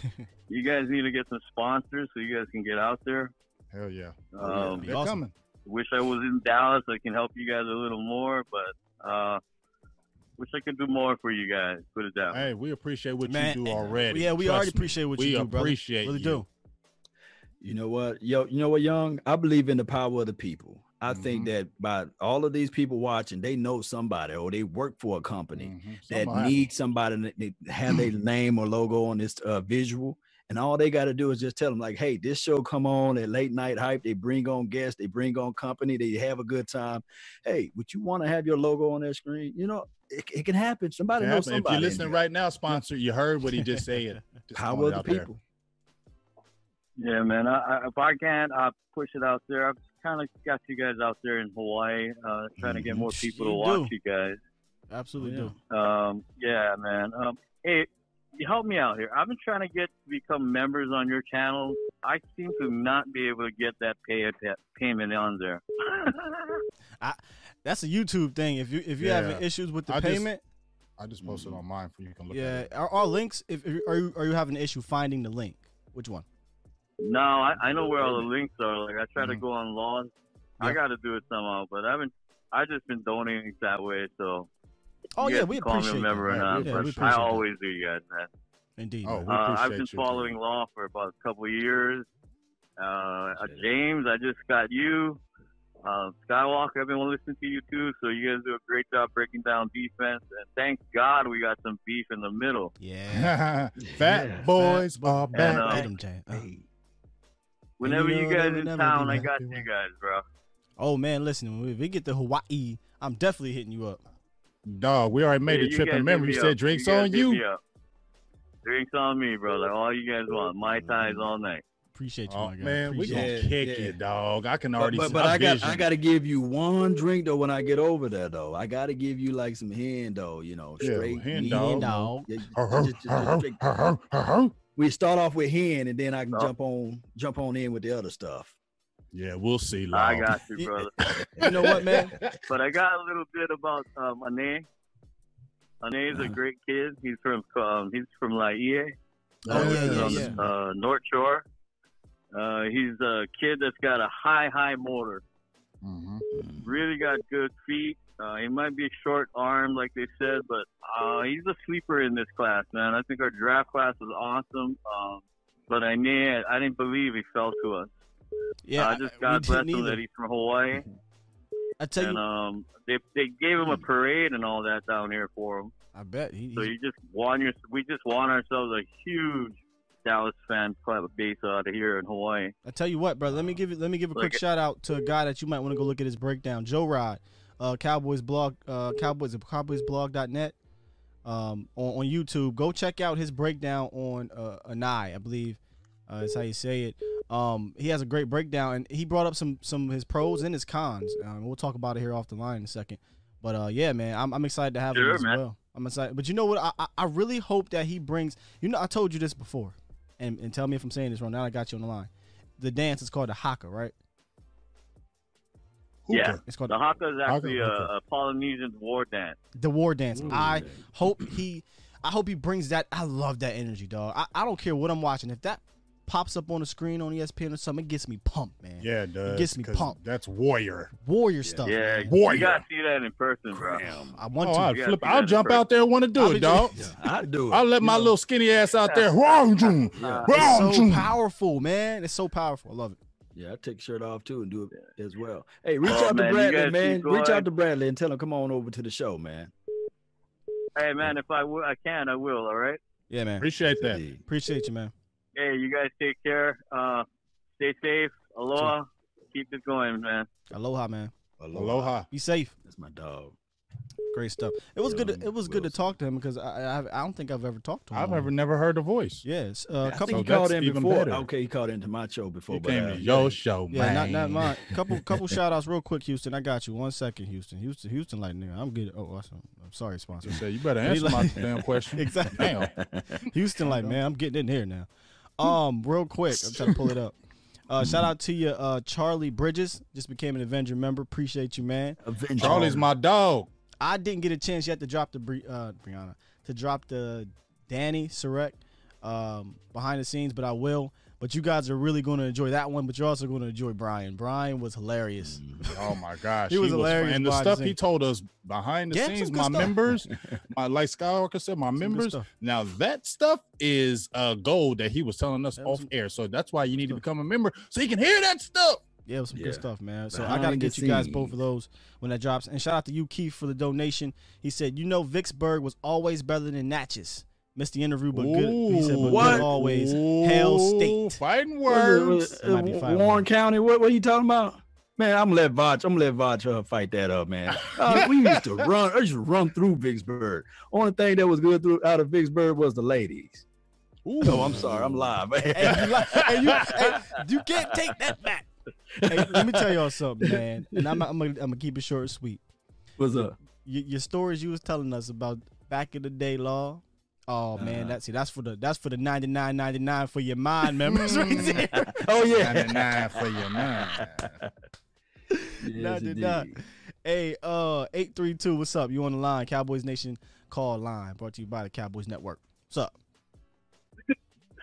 you guys need to get some sponsors so you guys can get out there. Hell yeah. Um, They're awesome. coming. wish I was in Dallas. I can help you guys a little more, but uh, wish I could do more for you guys. Put it down. Hey, we appreciate what Man, you do already. yeah, we Trust already me. appreciate what we you do, brother. We appreciate Really you. do. You know what, yo, you know what, Young? I believe in the power of the people. I think Mm-hmm. that by all of these people watching, they know somebody or they work for a company Mhm. that Somebody- needs somebody that have their name or logo on this uh, visual. And all they got to do is just tell them, like, hey, this show come on at late night hype. They bring on guests, they bring on company, they have a good time. Hey, would you want to have your logo on their screen? You know, it, it can happen. Somebody It knows happen. somebody. If you're listening right now, sponsor, you heard what he just said. Just power throwing of it the out there. people. Yeah, man. I, I, if I can't, I'll push it out there. I've kind of got you guys out there in Hawaii, uh, trying to get more people to watch do. you guys. Absolutely Yeah. do. Um, yeah, man. Um, hey, you help me out here. I've been trying to get to become members on your channel. I seem to not be able to get that pay payment on there. That's a YouTube thing. If you if you Yeah. having issues with the I just- payment, I just posted on mine for you can look yeah, at it. are, are links? If, if are you are you having an issue finding the link? Which one? No, I, I know where all the links are. Like I try to Mhm. go on laws. I got to do it somehow, but I haven't. I just been donating that way, so. Oh yeah, we can call me a appreciate member that. or not, Yeah, we but appreciate I that. always do, you guys, man. Indeed. Oh, man. we Uh, I've been you, following dude. law for about a couple of years. Uh, uh, James, I just got you. Uh, Skywalker, I've been listening to you too. So you guys do a great job breaking down defense, and thank God we got some beef in the middle. Yeah. Fat Yeah. boys are And, back. uh, Hit Whenever you you guys they in town, I got with- you guys, bro. Oh man, listen, if we get to Hawaii, I'm definitely hitting you up. Dog, we already made Yeah, the trip guys in You said drinks guys on you. Drinks on me, brother. All you guys want. Mai tais all night. Appreciate you, Oh my guy. man, we Appreciate gonna Yeah, kick yeah. you, dog. I can already. but, see but my I got vision. I got to give you one drink though when I get over there though. I got to give you like some hand though, you know, Yeah, straight hen meat, dog. you know. dog. We start off with hen and then I can Oh. jump on jump on in with the other stuff. Yeah, we'll see. I got you, brother. You know what, man? but I got a little bit about um, Anae. Anae is a great kid. He's from um, he's from Laie. Oh, yeah, He's yeah, on yeah. the uh, North Shore. Uh, he's a kid that's got a high, high motor. Mhm. Really got good feet. Uh, he might be short armed, like they said, but uh, he's a sleeper in this class, man. I think our draft class was awesome. Um, but I knew I didn't believe he fell to us. Yeah, uh, just we God bless him that he's from Hawaii. I tell and you, um, they they gave him a parade and all that down here for him. I bet he. So you just want your we just want ourselves a huge Dallas fan club base out of here in Hawaii. I tell you what, brother. Let me give you. Let me give a quick shout out to a guy that you might want to go look at his breakdown. Joe Rod, uh, Cowboys blog, uh, Cowboys CowboysBlog.net, um, on, on YouTube. Go check out his breakdown on uh, Anae, I believe, uh, is how you say it. Um, he has a great breakdown, and he brought up some some of his pros and his cons. Um, we'll talk about it here off the line in a second. But uh, yeah, man, I'm, I'm excited to have him as man. well. I'm excited. But you know what? I, I I really hope that he brings. You know, I told you this before, and, and tell me if I'm saying this wrong. Now I got you on the line. The dance is called the haka, right? Yeah, It's called the haka is actually a, Haka. a Polynesian war dance. the war dance. Ooh, I dang. hope he, I hope he brings that. I love that energy, dog. I, I don't care what I'm watching. If that pops up on the screen on ESPN or something, it gets me pumped, man. Yeah, it does. gets me pumped. That's warrior. Warrior stuff. Yeah, man. Warrior. you gotta see that in person, bro. I want oh, to. I'll, flip, I'll jump out there and want to do I'll it, be dog. I do it. I'll let you my know. little skinny ass out there. Wrong, June. Yeah. It's so powerful, man. It's so powerful. I love it. Yeah, I take shirt off too and do it as well. Hey, reach Oh, out man, to Bradlee, man. Reach out to Bradlee and tell him come on over to the show, man. Hey man, if I I can, I will. All right. Yeah, man. Appreciate that. Appreciate you, man. Hey, you guys take care. Uh, stay safe. Aloha. Keep it going, man. Aloha, man. Aloha. Be safe. That's my dog. Great stuff. It was good. To, it was good to talk to him because I, I I don't think I've ever talked to him. I've on- ever never heard the voice. Yes, uh, I couple. think he So called that's in even before. better. Okay, he called into my show before. He but, came uh, to your yeah. show, Yeah, not man. not mine. Couple couple shout outs real quick, Houston. I got you. One second, Houston. Houston, Houston, like nigga, I'm good. Oh, awesome. I'm sorry, sponsor. Just say, you better He answer my damn question. exactly. Damn. Houston, like man, I'm getting in here now. Um, real quick, I'm trying to pull it up. Uh, shout out to you, uh, Charlie Bridges. Just became an Avenger member. Appreciate you, man. Avenger. Charlie's my dog. I didn't get a chance yet to drop the Bri- uh, Brianna to drop the Danny Surek um, behind the scenes, but I will. But you guys are really going to enjoy that one. But you're also going to enjoy Brian. Brian was hilarious. Oh my gosh, He was hilarious And the behind the stuff he told us behind the Yeah, scenes, my stuff. members, my like Skywalker said, my good members. Now that stuff is uh, gold that he was telling us That off some- air. So that's why you need to become a member so you can hear that stuff. Yeah, it was some Yeah. good stuff, man. So I got to get you guys both of those when that drops. And shout out to you, Keith, for the donation. He said, "You know, Vicksburg was always better than Natchez." Missed the interview, but good. He said, "But What? good always." Hell State. Fighting What is it? words. It might be Warren one. County. What? What are you talking about? Man, I'm gonna let Vach. I'm gonna let Vach uh, fight that up, man. Uh, we used to run. I used to run through Vicksburg. Only thing that was good through out of Vicksburg was the ladies. Oh, I'm sorry. I'm live. Hey, you, like- hey, you, hey, you can't take that back. Hey, let me tell y'all something, man. And I'm, I'm, gonna, I'm gonna keep it short and sweet. What's up? Your, your stories you was telling us about back in the day, law. Oh man, Uh-huh. that's see, that's for the that's for the 99.99 for your mind members right there. Oh yeah. 99 for your mind. Yes, 99. indeed. Hey, uh, eight three two. What's up? You on the line? Cowboys Nation call line brought to you by the Cowboys Network. What's up?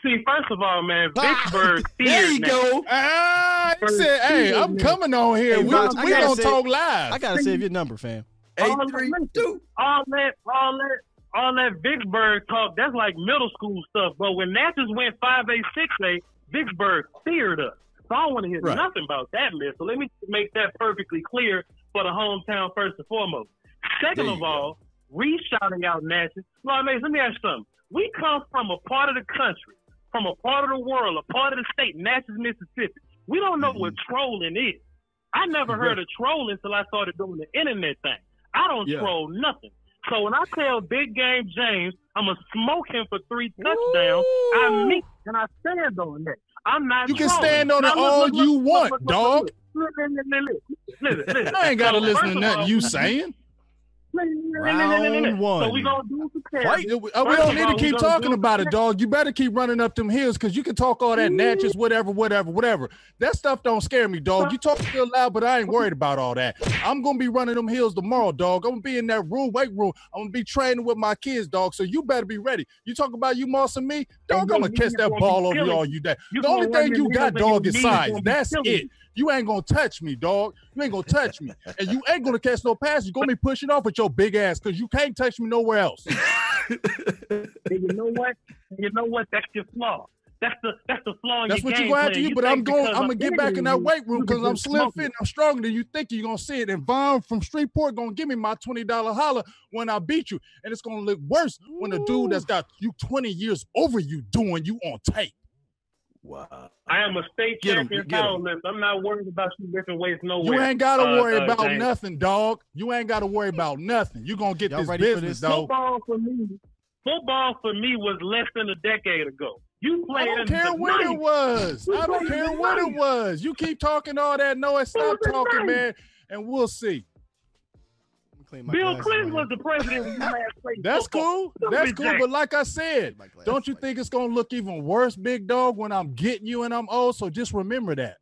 See, first of all, man, Vicksburg There you feared go. Ah, he said, "Hey, I'm coming on here. Hey, we Voch, I we gonna say- talk live." I gotta save your number, fam. Eight all, three two. all that, all that, all that Vicksburg talk. That's like middle school stuff. But when Natchez went five eight six eight, Vicksburg feared us. So I don't want to hear Right. nothing about that list. So let me make that perfectly clear for the hometown first and foremost. Second of you all, re shouting out Natchez. Lord Mays, let me ask you something. We come from a part of the country, from a part of the world, a part of the state, Natchez, Mississippi. We don't know what mm-hmm. trolling is. I never heard of trolling until I started doing the internet thing. I don't Yeah. troll nothing. So when I tell Big Game James I'm gonna smoke him for three touchdowns, I mean and I stand on that. I'm not. You can trolling. stand on it all look, you look, want, dog. Listen, listen. I ain't gotta So, listen to nothing all, you saying. Round one. So we gonna do some tests. We, uh, we First don't need all, to keep talking do about it, dog. You better keep running up them hills because you can talk all that Natchez, whatever, whatever, whatever. That stuff don't scare me, dog. You talk real loud, but I ain't worried about all that. I'm gonna be running them hills tomorrow, dog. I'm gonna be in that room, weight room. I'm gonna be training with my kids, dog. So you better be ready. You talk about you mossing me, dog. I'm gonna catch that ball over killing all you. you that. You The only thing you got, heels and your dog, is size. That's killing it. You. Ain't gonna touch me, dog. You ain't gonna touch me, and you ain't gonna catch no pass. You're gonna be pushing off with your big ass because you can't touch me nowhere else. And you know what? You know what? That's your flaw. That's the that's the flaw in That's your what you game gonna have to do. But I'm going. I'm gonna get back in that weight room because I'm slim fit. I'm stronger than you think you're gonna see it. And Vaughn from Shreveport gonna give me my twenty dollar holler when I beat you, and it's gonna look worse when the dude that's got you 20 years over you doing you on tape. Wow. I am a state Get 'em, champion get 'em. powerlifter. I'm not worried about you lifting weights nowhere. You ain't gotta uh, worry uh, about James. nothing, dog. You ain't gotta worry about nothing. You gonna get Y'all this for business, this? dog. Football for me, football for me was less than a decade ago. You played. I played don't in care the what 90s. it was. You I don't care the what it was. You keep talking all that noise. Stop talking, 90s. man, and we'll see. Clean my Bill glasses, Clinton was the president when you last played That's football. cool. That's cool. Jack. But like I said, don't you like- think it's gonna look even worse, big dog, when I'm getting you and I'm old? So just remember that.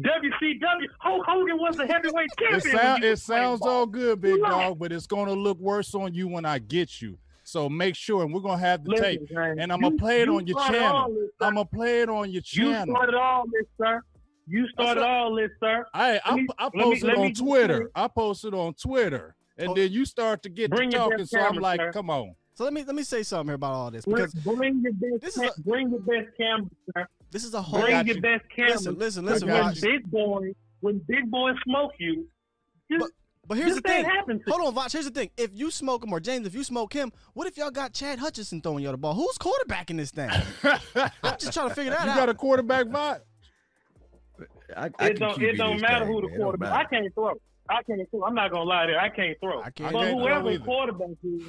WCW, Hulk Hogan was the heavyweight It, champion. when sound, it sounds ball. all good, big You dog, but it's gonna look worse on you when I get you. So make sure, and we're gonna have the Listen, tape, man, and I'm gonna play it on your channel. this. I'm gonna play it on your channel. You channel. started all this, sir. You started what- all this, sir. I I, me- I posted me on just Twitter. I posted on Twitter, and Oh. then you start to get Bring to talking. best So I'm like, sir. come on. So let me let me say something here about all this Bring, because bring your best, this is a- bring your best camera, sir. this is a whole. Bring your you. best camera. Listen, listen, Because listen, when Raj. big boy, when big boy smoke you, just But- But here's This the thing. ain't Hold on, Voch. Here's the thing. If you smoke him or James, if you smoke him, what if y'all got Chad Hutchinson throwing y'all the ball? Who's quarterbacking this thing? I'm just trying to figure that You out. You got a quarterback bot? I, It don't it don't matter who the quarterback. I can't throw. I can't throw. I'm not gonna lie there. I can't throw. I can't but whoever either. quarterback is,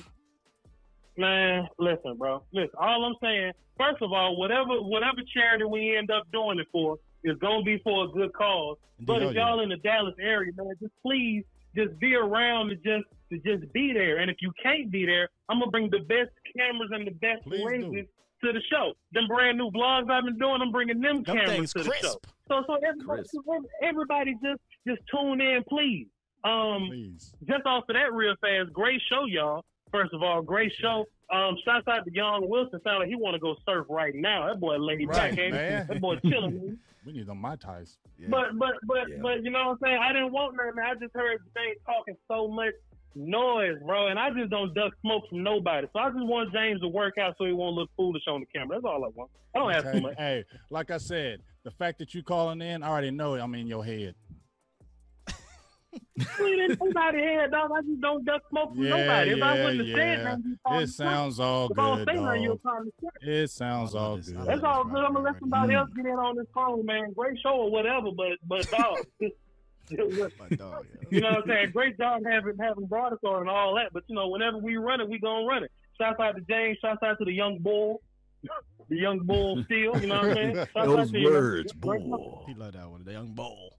man, listen, bro. Listen, all I'm saying, first of all, whatever whatever charity we end up doing it for is gonna be for a good cause. But if y'all in the Dallas area, man, just please just be around to just to just be there. And if you can't be there, I'm gonna bring the best cameras and the best lenses to the show. Them brand new vlogs I've been doing, I'm bringing them, Them cameras things to the show. So so everybody, everybody just just tune in, please. Um, Please. just off of that real fast, great show, y'all. First of all, great show. Um, shouts out to Young Wilson. Sound like he want to go surf right now. That boy laid Right, back, ain't man. That boy chilling. We need them mai tais. But but but Yeah. but you know what I'm saying? I didn't want nothing. I just heard James talking so much noise, bro, and I just don't duck smoke from nobody. So I just want James to work out so he won't look foolish on the camera. That's all I want. I don't ask Okay? too much. Hey, like I said, the fact that you calling in, I already know I'm in your head. We didn't head, dog. I just don't duck smoke from Yeah, nobody. If I yeah, wouldn't have said yeah. nothing, It sounds all If I don't good, say nothing, you'll dog. It sounds all good. love That's all good. I'm gonna let somebody else get in on this phone, man. Great show or whatever, but but dog. My dog, yeah. you know what I'm saying? Great job having having brought us on and all that. But you know, whenever we run it, we gonna run it. Shouts out to James. Shouts out to the young bull, the young bull still. You know what I'm saying? Shouts out Those to you. words, Great- bull. He love that one. The young bull.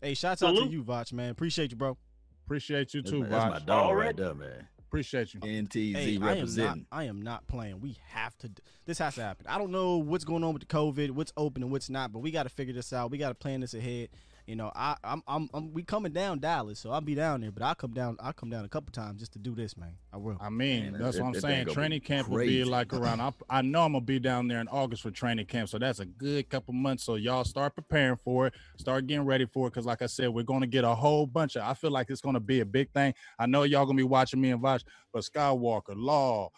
Hey, shouts out to you, Voch, man. Appreciate you, bro. Appreciate you That's, too, my, that's my dog Already? right there, man. Appreciate you. NTZ Hey, I am not. representing. I am not playing. We have to. This has to happen. I don't know what's going on with the COVID, what's open and what's not, but we got to figure this out. We got to plan this ahead. You know, I, I'm, I'm, I'm, we coming down Dallas, so I'll be down there. But I'll come down. I'll come down a couple times just to do this, man. I will. I mean, Man, that's that- what I'm that saying. Training be camp will be like around. I, I know I'm gonna be down there in August for training camp, so that's a good couple months. So y'all start preparing for it, start getting ready for it, because like I said, we're gonna get a whole bunch of. I feel like it's gonna be a big thing. I know y'all gonna be watching me and Voch, but Skywalker, Law,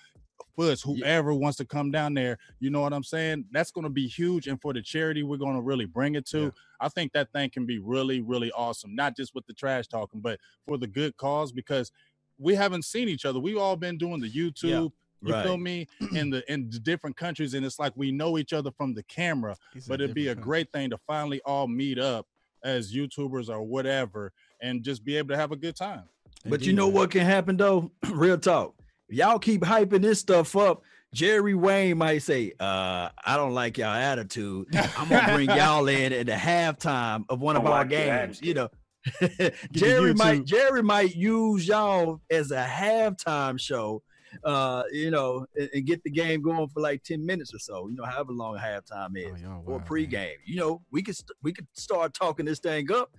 Foots, whoever wants to come down there, you know what I'm saying? That's gonna be huge, and for the charity, we're gonna really bring it to. I think that thing can be really, really awesome. Not just with the trash talking, but for the good cause because we haven't seen each other. We've all been doing the YouTube. You feel me? In the in the different countries, and it's like we know each other from the camera. He said But it'd be a different great thing to finally all meet up as YouTubers or whatever, and just be able to have a good time. But you know what can happen though? Real talk. Y'all keep hyping this stuff up, Jerry Wayne might say, uh, I don't like y'all attitude. I'm gonna bring y'all in at the halftime of one of our like games. You know. Jerry might. Jerry might use y'all as a halftime show, uh, you know, and, and get the game going for like 10 minutes or so, you know, however long halftime is, Oh, or wild, man. pregame. You know, we could st- we could start talking this thing up.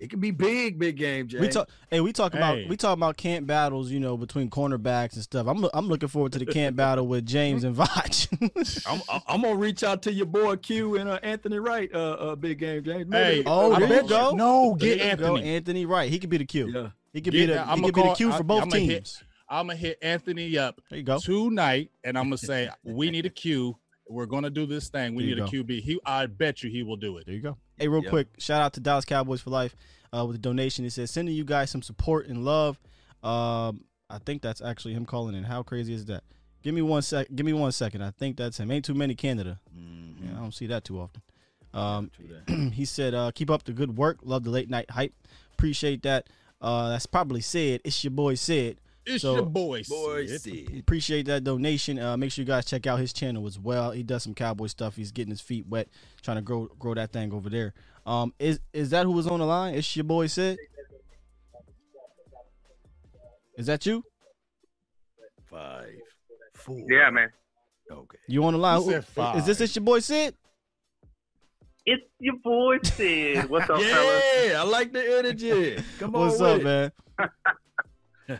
It can be big, big game, Jay. We talk. Hey, we talk Hey. about we talk about camp battles. You know, between cornerbacks and stuff. I'm I'm looking forward to the camp battle with James and Voch. I'm, I'm- I'm gonna reach out to your boy Q and uh, Anthony Wright, uh, uh, big game, James. Hey, oh, I there you go. No, There get you go, Anthony. Anthony Wright. He could be the Q. yeah. He could Get be the I'ma could be the Q for I- both I'ma hit- teams. I'm gonna hit Anthony up There you go. tonight, and I'm gonna say we need a Q. We're gonna do this thing. We There you need a QB. He, I bet you, he will do it. There you go. Hey, real Yeah. quick, shout out to Dallas Cowboys for Life uh, with a donation. It says sending you guys some support and love. Um, I think that's actually him calling in. How crazy is that? Give me one sec. Give me one second. I think that's him. Ain't too many Canada. Mhm. Yeah, I don't see that too often. Um, he said, uh, "Keep up the good work. Love the late night hype. Appreciate that." Uh, that's probably said. It's your boy said. It's So- your boy. Boy, Sid. Sid. Appreciate that donation. Uh, make sure you guys check out his channel as well. He does some cowboy stuff. He's getting his feet wet, trying to grow grow that thing over there. Um, is is that who was on the line? It's your boy Sid. Is that you? Five, four. Yeah, man. Okay. You on the line? He said Who- Is this it's your boy Sid? It's your boy Sid. What's up, fellas? Yeah, I like the energy. Come on, What's with up, it. man?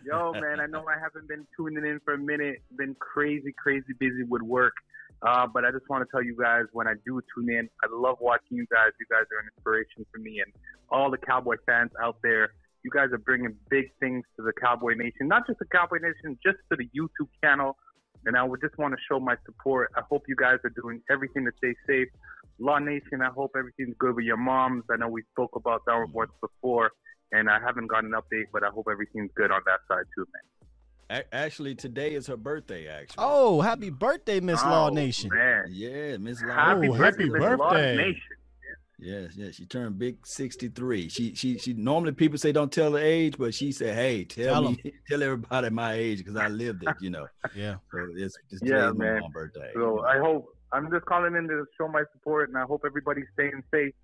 Yo, man, I know I haven't been tuning in for a minute. Been crazy, crazy busy with work. Uh, but I just want to tell you guys when I do tune in, I love watching you guys. You guys are an inspiration for me and all the Cowboy fans out there. You guys are bringing big things to the Cowboy Nation, not just the Cowboy Nation, just to the YouTube channel. And I would just want to show my support. I hope you guys are doing everything to stay safe. Law Nation, I hope everything's good with your moms. I know we spoke about that once before. And I haven't gotten an update, but I hope everything's good on that side too, man. A- Actually, today is her birthday. Actually. Oh, happy birthday, Miss Law Oh, Nation. Man. Yeah, Miss Law. Happy Oh, birthday, happy Miss Lost birthday. Nation. Yes, yes. She turned big sixty three. She she she normally people say don't tell the age, but she said, Hey, tell, Tell me tell everybody my age because I lived it, you know. Yeah. So it's, it's Yeah, today's my man. birthday. So I hope I'm just calling in to show my support, and I hope everybody's staying safe.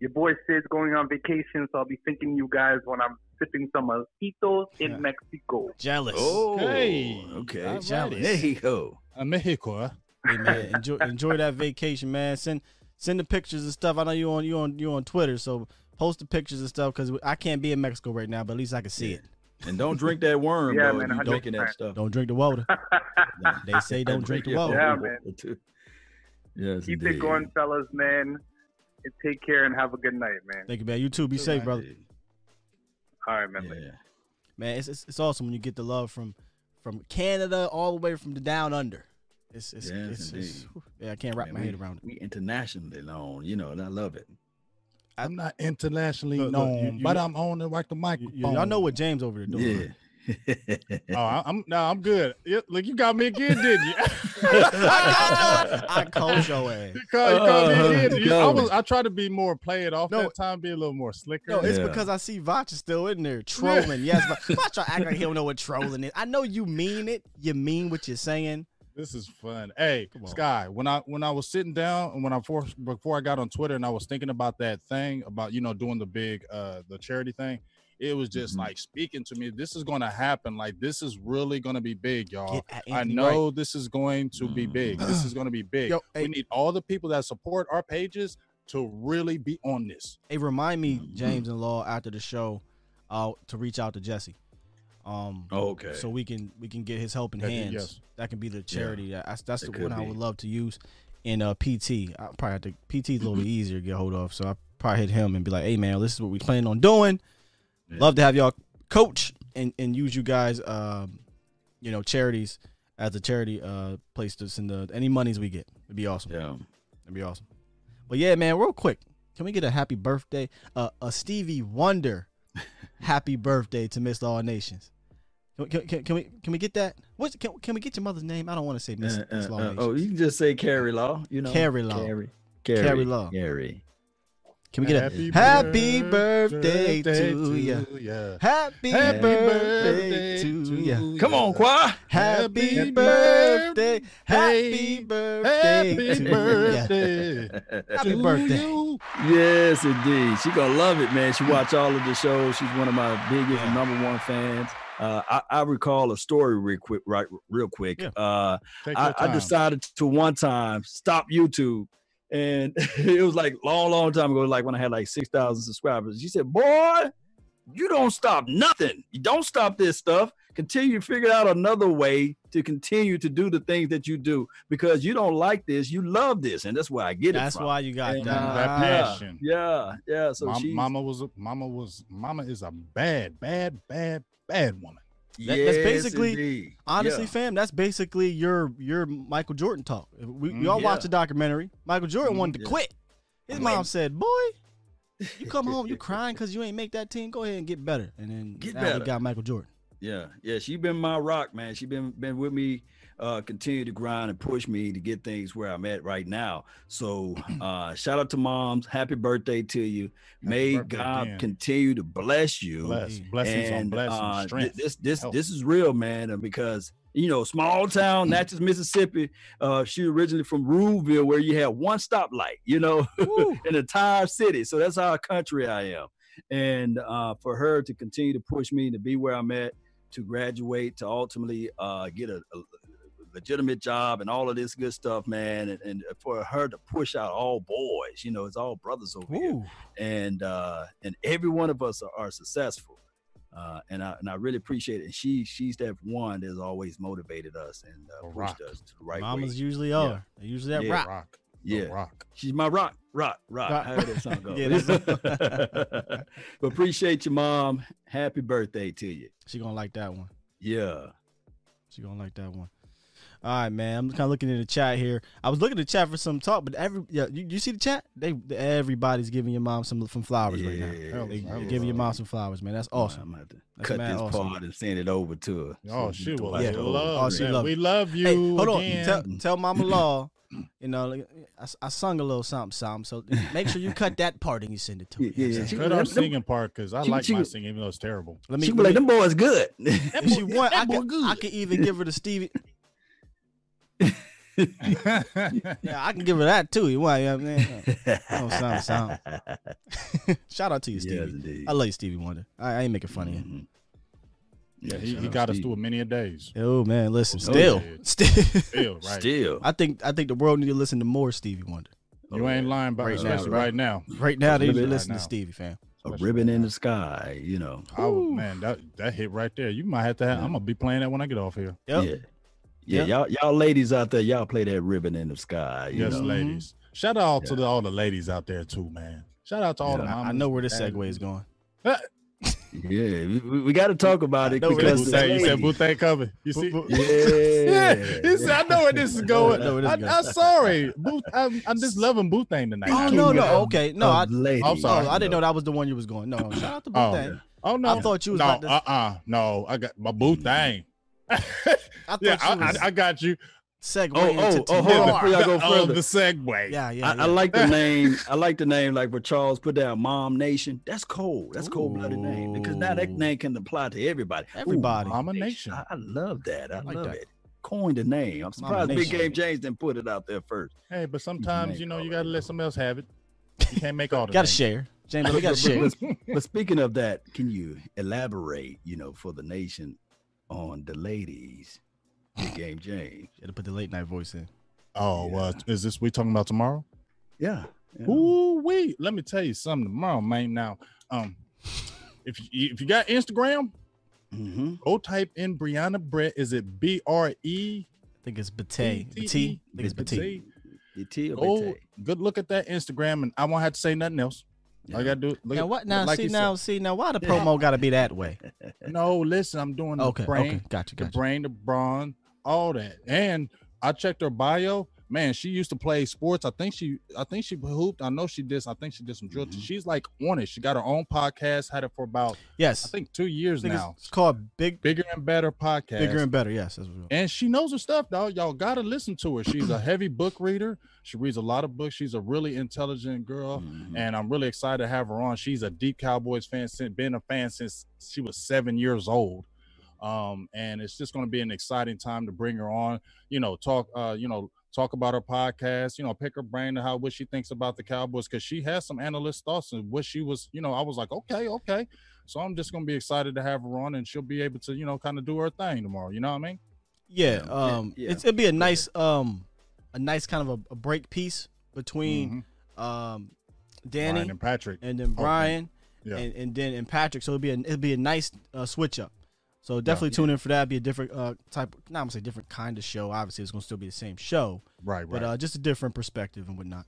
Your boy Sid's going on vacation, so I'll be thinking you guys when I'm sipping some mojitos in Yeah. Mexico. Jealous. Oh, Hey, okay. all Jealous. righty. There you go. Uh, Mexico. huh? Hey man, enjoy enjoy that vacation, man. Send send the pictures and stuff. I know you on you on you on Twitter, so post the pictures and stuff because I can't be in Mexico right now, but at least I can see it. And don't drink that worm, Yeah, though. man, if you drinking that stuff. Don't drink the water. They say don't drink the water. Yeah, man. Yes, Keep indeed. it going, fellas, man. And take care and have a good night, man. Thank you, man. You too. Be safe, brother. All right, man. Yeah. Man, it's, it's it's awesome when you get the love from from Canada all the way from the down under. It's it's, Yes, it's, it's- yeah, I can't wrap Man, my we, head around it. We internationally known, you know, and I love it. I'm not internationally Look, look, known, you- you but I'm on the like the You, microphone. y'all know what James over there doing. Yeah. Oh, I- I'm no, I'm good. Yeah, Look, you got me again, didn't you? I cold your ass. You called, you called me Uh, again. You- I go. was. I tried to be more play it off No. that time, be a little more slicker. No, it's Yeah. because I see Vacha still in there trolling. Yes, but Vacha act like he don't know what trolling is. I know you mean it. You mean what you're saying. This is fun. Hey, Come. Sky, when I when I was sitting down and when I for, before I got on Twitter and I was thinking about that thing about you know doing the big uh the charity thing, it was just Mm-hmm. Mhm. like speaking to me. This is going to happen. Like this is really going to be big, y'all. Get at I Anthony know this is going to be Mhm. big. This is going to be big. Yo, hey. We need all the people that support our pages to really be on this. Hey, remind me, Mhm. James and Law, after the show, uh, to reach out to Jesse. Um, Okay. so we can we can get his helping That- hands. yes. That can be the charity. That's that's It the could one I would love to use. In uh, PT, I probably have to. PT is a little bit Mm-hmm. easier to get hold of, so I probably hit him and be like, "Hey man, this is what we plan on doing. Yeah. Love to have y'all coach and and use you guys, um, you know, charities as a charity uh place to send the any monies we get. It'd be awesome. Yeah. It'd be awesome. But yeah, man, real quick, can we get a happy birthday, uh, a Stevie Wonder happy birthday to Miss All Nations? Can, can, can, can we can we get that? What can, can we get your mother's name? I don't want to say Miss, Uh, Miss uh, Law uh, oh, you can just say Carrie Law, you know. Carrie Law. Carrie. Carrie Carrie Law. Carrie. Can we get a happy birthday, to you? ya. Happy, Happy birthday, birthday to to you. Come on, Qua. Happy Happy birthday, happy birthday, birthday, Happy to birthday. you. Happy to birthday. you. Yes, indeed. She gonna love it, man. She watch all of the shows. She's one of my biggest Yeah. number one fans. Uh, I, I recall a story real quick, right? Real quick. Yeah. Uh, Take I, your I decided to one time stop YouTube, and it was like long, long time ago. Like when I had like six thousand subscribers. She said, "Boy, you don't stop nothing. You don't stop this stuff. Continue to figure out another way to continue to do the things that you do because you don't like this. You love this, and that's where I get That's it from. why you got And, that. uh, That passion. Yeah, yeah. So Mom- mama was a, mama was mama is a bad, bad, bad, bad woman. That- that's basically- indeed. Honestly, Yeah. fam, that's basically your your Michael Jordan talk. We, we all Mm, watched the documentary. Michael Jordan wanted to yeah. quit. His I mom said, "Boy, you come home, you crying because you ain't make that team. Go ahead and get better." And then Get now better. got Michael Jordan. Yeah, yeah, she been my rock, man. She been been with me, uh, continue to grind and push me to get things where I'm at right now. So, uh, shout out to moms. Happy birthday to you. May birthday God again. continue to bless you. Bless, blessings on blessings, uh, strength. this this health. this is real, man, uh, because you know, small town, Natchez, Mississippi. Uh, she originally from Ruleville, where you had one stoplight, you know, Woo. in the entire city. So that's how country I am. And uh, for her to continue to push me to be where I'm at, to graduate, to ultimately uh, get a, a legitimate job and all of this good stuff, man, and, and for her to push out all boys, you know, it's all brothers over here and uh and every one of us are, are successful uh and i and i really appreciate it and she she's that one that's always motivated us and uh, pushed rock. us to the right Mamas way usually Yeah. are. They usually that Yeah. rock. rock. yeah The rock. she's my rock rock rock, Rock. How did that song go? Yeah, that's- but appreciate your mom happy birthday to you She gonna like that one. yeah She gonna like that one. All right, man. I'm kind of looking in the chat here. I was looking at the chat for some talk, but every yeah, you, you see the chat? They everybody's giving your mom some some flowers right now. Yeah, They, hell they giving your mom some flowers, man. That's awesome. I'm gonna That's cut this awesome. part and send it over to her. Oh, So she will watch it over. love Oh, she that. love We love you Hey, hold on. Tell, tell Mama Law, you know, like, I, s- I sung a little something, something. So make sure you cut that part and you send it to me. Yeah, You know yeah, what I'm she- saying? Cut our Them- singing part because I she- like she my singing, even though it's terrible. Let me, She be let like, me- them boys good. if she want, I that boy could, good. I could even give her the Stevie. Yeah, I can give her that too. You want? You know what I mean? Oh, sound, sound. Shout out to you, Stevie. indeed. I love you, Stevie Wonder. I, I ain't making fun of you. Mhm. yeah, he, he out got us through many a days. Oh man, listen, Oh, still, yeah. still, Still, right? Still, I think I think the world need to listen to more Stevie Wonder. You ain't lying about Right now, right? right now. Right now, they need to listen now. to Stevie, fam. a ribbon in the sky. You know. I would, man, that that hit right there. You might have to. Have, I'm gonna be playing that when I get off here. Yep. Yeah. Yeah, Yep. y'all, y'all ladies out there, y'all play that ribbon in the sky. You Yes, know? ladies. Mm-hmm. Shout out to the, all the ladies out there too, man. Shout out to all the Yeah, I, I know where this and- segue is going. Yeah, we, we, we got to talk about it because this the you said ladies- Boutte cover. You see? Yeah. he said, I know where this is going. I, I, I am sorry. Booth, I'm, I'm just loving Boutte tonight. Oh King no, no, okay, no, I, of ladies. I'm sorry. oh, I didn't know that was the one you was going. No, shout out to Oh, Boutte. Oh no. I thought you was no, about to- uh-uh. No, I got my boo thing. I thought yeah, I, I, I got you. segue Oh, into oh, oh, hold on, tomorrow. before y'all go Oh, the segue. Yeah, yeah, I, yeah. I like the name. I like the name, like what Charles put down, Mom Nation. That's cold. That's cold blooded name because now that name can apply to everybody. Everybody. Ooh, Everybody. Mama Nation. I, I love that. I, like love that. it. Coined the name. I'm surprised Big Game James didn't put it out there first. Hey, but sometimes you know you gotta let somebody else have it. You can't make all the Gotta names. share, James. We gotta share. But, but speaking of that, can you elaborate, you know, for the nation on the ladies? Big Game James. Should have put the late night voice in. Oh, well, is this we talking about tomorrow? Yeah. yeah. Ooh, wait. Let me tell you something tomorrow, man. Now, um, if you, if you got Instagram, Mm-hmm. go type in Brianna Brett. Is it B R E? I think it's Bate. B- Bate. T- I think it's Bate. BT or Go, good look at that Instagram, and I won't have to say nothing else. All I gotta do. Look Now at- what? Now like see you now see now why the promo got to be that way? No, listen. I'm doing the Okay, brain, okay, gotcha, the gotcha. brain, the brawn, all that. And I checked her bio. Man, she used to play sports. I think she, I think she hooped. I know she did. I think she did some drill. Mm-hmm. She's like on it. She got her own podcast. Had it for about Yes, I think two years think now. it's, called Big, Bigger and better podcast. Bigger and Better. Yes, and she knows her stuff, dog. Y'all gotta listen to her. She's a heavy book reader. She reads a lot of books. She's a really intelligent girl, Mhm. and I'm really excited to have her on. She's a deep Cowboys fan, since been a fan since she was seven years old. Um, and it's just going to be an exciting time to bring her on. You know, talk. Uh, you know, talk about her podcast. You know, pick her brain to how what she thinks about the Cowboys because she has some analyst thoughts and what she was. You know, I was like, okay, okay. So I'm just going to be excited to have her on, and she'll be able to, you know, kind of do her thing tomorrow. You know what I mean? Yeah, Yeah, um, yeah. It's, it'd be a nice, um, a nice kind of a, a break piece between Mhm. um, Danny Brian and Patrick. and then Brian yeah. and, and then and Patrick. So it'd be a, it'd be a nice uh, switch up. So definitely tune in for that. Be a different uh, type. Not I'm gonna say different kind of show. Obviously, it's gonna still be the same show, Right, right. but uh, just a different perspective and whatnot.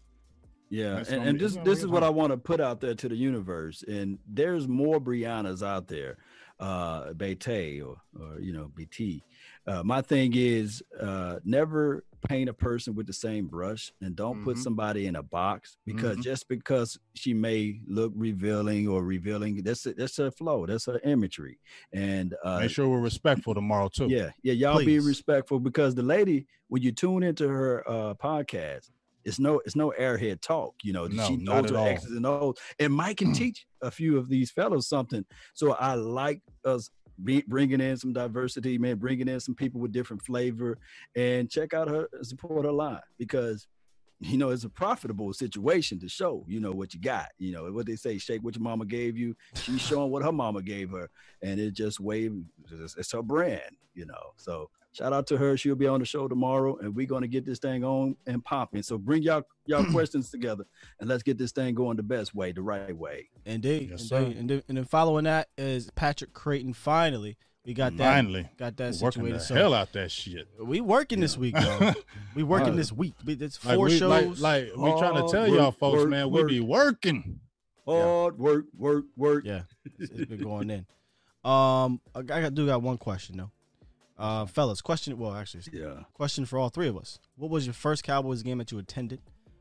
Yeah, That's and, and be- this this is a what. I want to put out there to the universe. And there's more Briannas out there, uh, Bete or or you know BT. Uh, my thing is uh, never paint a person with the same brush, and don't put Mhm. somebody in a box because Mhm. just because she may look revealing or revealing, that's a, that's her flow, that's her imagery, and uh, Make sure we're respectful tomorrow too. yeah, yeah, y'all be respectful because the lady, when you tune into her uh podcast, it's no it's no airhead talk. You know, No, she knows her all. X's and O's, and Mike can teach a few of these fellows something. So I like us be, bringing in some diversity, man, bringing in some people with different flavor, and check out her support her line because. You know, it's a profitable situation to show, you know, what you got. You know, what they say, shake what your mama gave you. She's showing what her mama gave her. And it just wave, it's, her brand, you know. So shout out to her. She'll be on the show tomorrow and we're gonna get this thing on and popping. So bring y'all y'all questions together and let's get this thing going the best way, the right way. Indeed, Yes, indeed. sir. And then, and then following that is Patrick Creighton. Finally, we got that. Finally, got that We're working situated. the So hell out that shit. we working this week, though. we working this week. We- It's Like four we, shows. like, like we trying to tell work, y'all folks, work, man, we be working. Hard work, work, work. Yeah, it's, it's been going in. Um, I, I do got one question though. Uh, fellas, question. Well, actually, Yeah. question for all three of us. What was your first Cowboys game that you attended?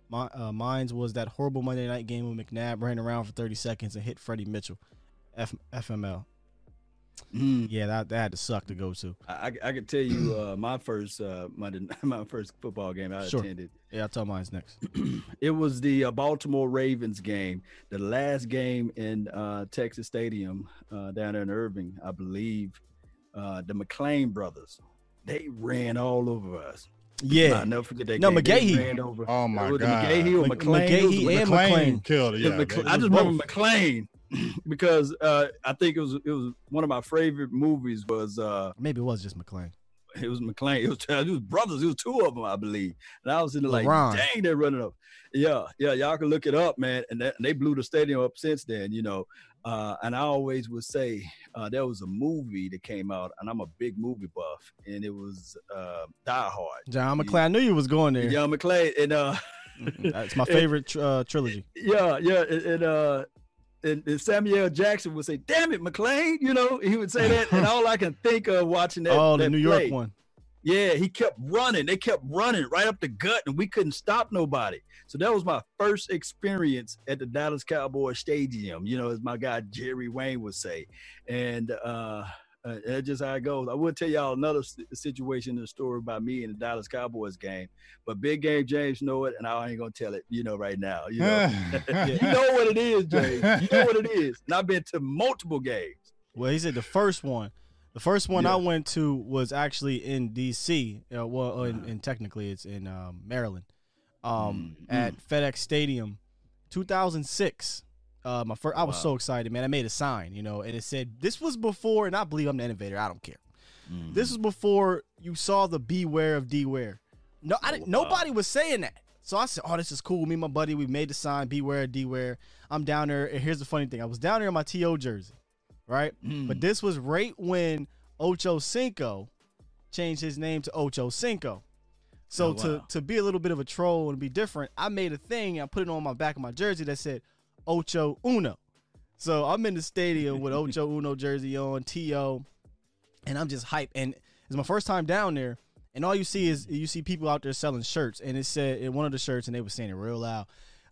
My, uh, mine's was that horrible Monday night game when McNabb ran around for 30 seconds and hit Freddie Mitchell, F- FML. Mm. Yeah, that, that had to suck to go to. I, I I could tell you uh, my first uh, Monday, my first football game I Sure. attended. Yeah, I'll tell mine's next. It was the uh, Baltimore Ravens game, the last game in uh, Texas Stadium uh, down there in Irving, I believe. Uh, the McClain brothers, they ran all over us. Yeah. I'll never forget that No, game. They McGahee. ran over. Oh my God. McGahee or McClain? It was and McClain McClain. killed. Yeah, Yeah, Mc- I just both. remember McClain because uh, I think it was it was one of my favorite movies was uh, Maybe it was just McClain. it was McClain. It was, it was brothers. It was two of them, I believe. And I was in the like, LeBron. dang, they're running up. Yeah, yeah, y'all can look it up, man. And, that, and they blew the stadium up since then, you know. Uh, and I always would say uh, there was a movie that came out, and I'm a big movie buff, and it was uh, Die Hard. John McClane. I knew you was going there. John McClane, and uh, That's my favorite uh, trilogy. yeah, yeah, and, and uh, and, and Samuel Jackson would say, "Damn it, McClane," you know, he would say that, and all I can think of watching that. Oh, the that New York one. Yeah, he kept running. They kept running right up the gut, and we couldn't stop nobody. So that was my first experience at the Dallas Cowboys Stadium. You know, as my guy Jerry Wayne would say, and uh, uh, that's just how it goes. I will tell y'all another s- situation, a story about me in the Dallas Cowboys game, but big game James know it, and I ain't gonna tell it. You know, right now. You know, you know what it is, James. You know what it is, and I've been to multiple games. Well, he said the first one. The first one Yeah. I went to was actually in D.C. Uh, well, in, in technically it's in um, Maryland, um, Mm, at FedEx Stadium, 2006. Uh, my first, I was Wow. so excited, man. I made a sign, you know, and it said this was before, and I believe I'm the innovator. I don't care. Mm. This was before you saw the beware of D-ware. No, I didn't, nobody was saying that. So I said, "Oh, this is cool." Me and my buddy, we made the sign, "Beware of D-ware." I'm down there, and here's the funny thing: I was down there in my T.O. jersey, right? Mm. But this was right when Ocho Cinco changed his name to Ocho Cinco. So Oh, to wow. to be a little bit of a troll and be different, I made a thing and I put it on my back of my jersey that said Ocho Uno. So I'm in the stadium with Ocho Uno jersey on, T.O., and I'm just hyped. And it's my first time down there, and all you see is you see people out there selling shirts, and it said in one of the shirts, and they were saying it real loud.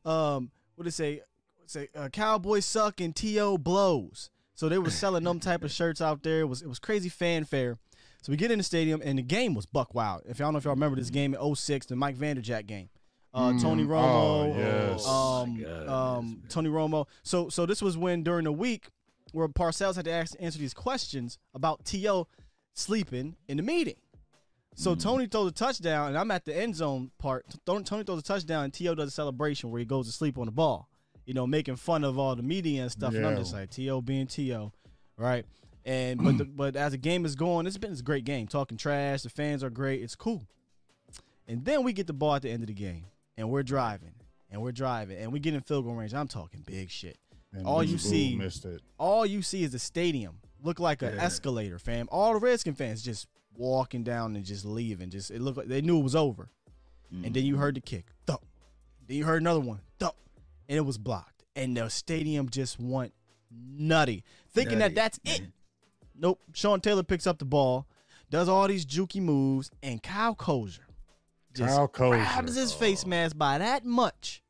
Um, what did it say? Say uh, Cowboys suck and T.O. blows. So they were selling them type of shirts out there. It was it was crazy fanfare. So we get in the stadium, and the game was buck wild. If y'all know if y'all remember this game in 06, the Mike Vanderjagt game. Uh, Mm. Tony Oh, Romo, yes. um, God, um, Tony Romo. So so this was when during the week where Parcells had to ask, answer these questions about T.O. sleeping in the meeting. So Tony throws a touchdown, and I'm at the end zone part. Tony Tony throws a touchdown, and T.O. does a celebration where he goes to sleep on the ball. You know, making fun of all the media and stuff. And I'm just like T.O. being T.O., right? And but the, but as the game is going, it's been a great game. Talking trash, the fans are great. It's cool. And then we get the ball at the end of the game, and we're driving, and we're driving, and we get in field goal range. I'm talking big shit. And all you see, missed it. all you see is the stadium look like an Yeah. escalator, fam. All the Redskin fans just walking down and just leaving. Just it looked like they knew it was over. And then you mm-hmm. heard the kick, thump. Then you heard another one, thump, and it was blocked. And the stadium just went nutty, thinking Nutty. that that's it. Nope. Sean Taylor picks up the ball, does all these jukey moves, and Kyle Kosier just Kyle Kosier. grabs his face mask by that much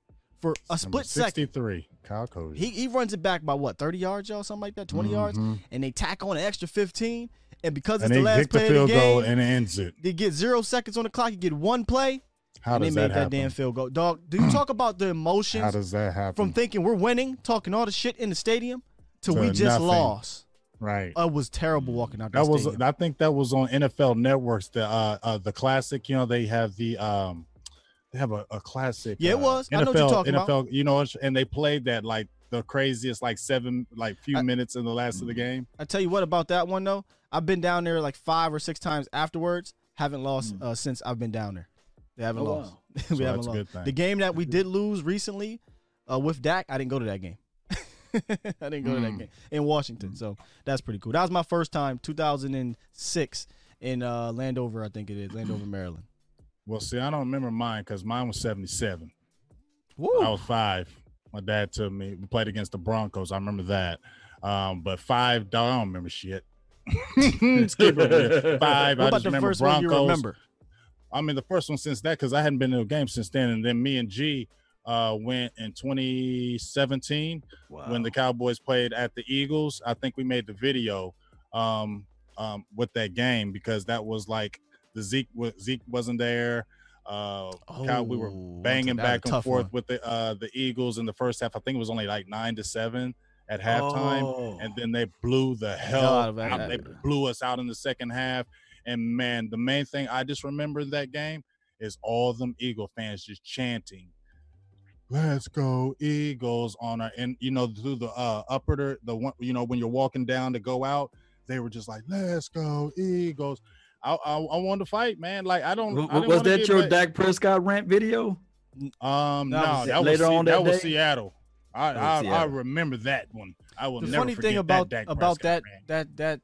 for a Number split second. 63. Kyle Kosier. He, he runs it back by what, 30 yards, y'all? Something like that, 20 yards? Mhm. And they tack on an extra 15. And because it's and the last the play field of the goal game, and ends it. they get zero seconds on the clock. You get one play. How and does they that made that damn field goal. Dog, do you talk about the emotions How does that happen? from thinking we're winning, talking all the shit in the stadium, to, To we just nothing. lost? right. It was terrible walking out that, that was stadium. I think that was on NFL Networks. The uh, uh the classic. You know they have the um they have a, a classic. Yeah, it uh, was. NFL, I know what you're talking NFL, about. You know, and they played that like the craziest like seven like few I- minutes in the last Mm. of the game. I tell you what about that one though. I've been down there like five or six times afterwards. Haven't lost uh, since I've been down there. They haven't Oh, lost. wow. we So haven't that's a lost. good thing. The game that we did lose recently uh, with Dak, I didn't go to that game. I didn't go to that Mm. game in Washington, so that's pretty cool. That was my first time, 2006 in uh, Landover, I think it is Landover, Maryland. Well, see, I don't remember mine because mine was seventy seven. Woo. I was five. My dad took me. We played against the Broncos. I remember that. Um, but five, I don't remember shit. Skip five. What I just the remember first one you Broncos. remember? I mean, the first one since that because I hadn't been to a game since then, and then me and G uh, went in 2017 when the Cowboys played at the Eagles. I think we made the video um, um, with that game because that was like the Zeke Zeke wasn't there. Uh, Cow- we were Oh, banging that's a- that's a back and forth one. with the uh, the Eagles in the first half. I think it was only like nine to seven at halftime, Oh. and then they blew the hell out. that- They blew us out in the second half. And man, the main thing I just remember that game is all them Eagle fans just chanting, "Let's go Eagles!" on our and you know through the uh, upper the one you know when you're walking down to go out, they were just like, "Let's go Eagles!" I I, I wanted to fight, man. Like I don't. W- I didn't was that your back- Dak Prescott rant video? Um, That no, that was later Se- on that, that was? Seattle. I, I I remember that one. I will the never funny forget thing about that Dak about Prescott that that that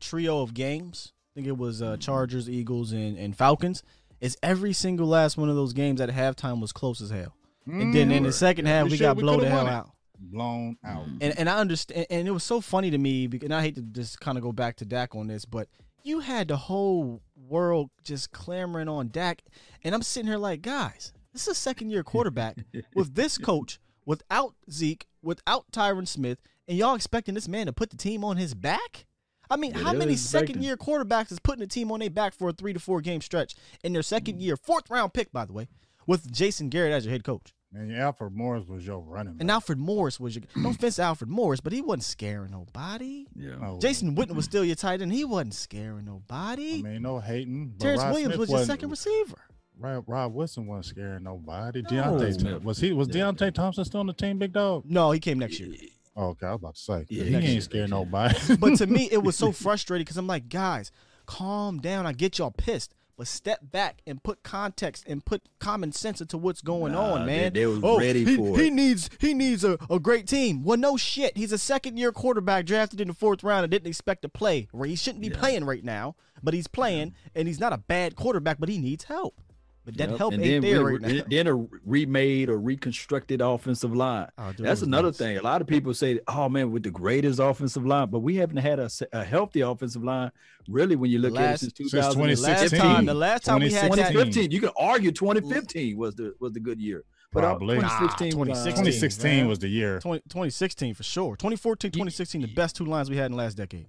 trio of games, I think it was uh, Chargers, Eagles, and and Falcons. Is every single last one of those games at halftime was close as hell, and then in the Mm. second half we, We got blown the hell out. blown out. And and I understand, and it was so funny to me, bec- and I hate to just kind of go back to Dak on this, but you had the whole world just clamoring on Dak, and I'm sitting here like, guys, this is a second year quarterback with this coach, without Zeke, without Tyron Smith, and y'all expecting this man to put the team on his back? I mean, Yeah, how many second year quarterbacks is putting a team on their back for a three to four game stretch in their second mm. year, fourth round pick, by the way, with Jason Garrett as your head coach? And Alfred Morris was your running. And Alfred Morris was your no offense to Alfred Morris, but he wasn't scaring nobody. Yeah. Oh, Jason Witten was still your tight end. He wasn't scaring nobody. I mean, no hating. Terrence Rod Williams Smith was your second receiver. Rob, Rob Wilson wasn't scaring nobody. No. Deonte oh, was he was Deonte Thompson still on the team, big dog? No, he came next year. Oh, okay, I was about to say Yeah, he next year, ain't scaring nobody. But to me, it was so frustrating because I'm like, guys, calm down. I get y'all pissed. But step back and put context and put common sense into what's going Nah, on, man. they was oh, ready he, for he it. needs he needs a, a great team. Well, no shit. He's a second year quarterback drafted in the fourth round and didn't expect to play. Where he shouldn't be playing right now, but he's playing and he's not a bad quarterback, but he needs help. But that Yep. help and ain't then there we- right now. Then a remade or reconstructed offensive line. Oh, dude, That's another nuts. thing. A lot of people say, "Oh man, with the greatest offensive line," but we haven't had a, a healthy offensive line really when you look at it since since 2015. 2016. Last time, the last time we had that, 2015. You can argue 2015 was the was the good year, but Probably. 2016, Nah, was, uh, 2016. 2016 was the year. 20, 2016 for sure. 2014, 2016, the best two lines we had in the last decade.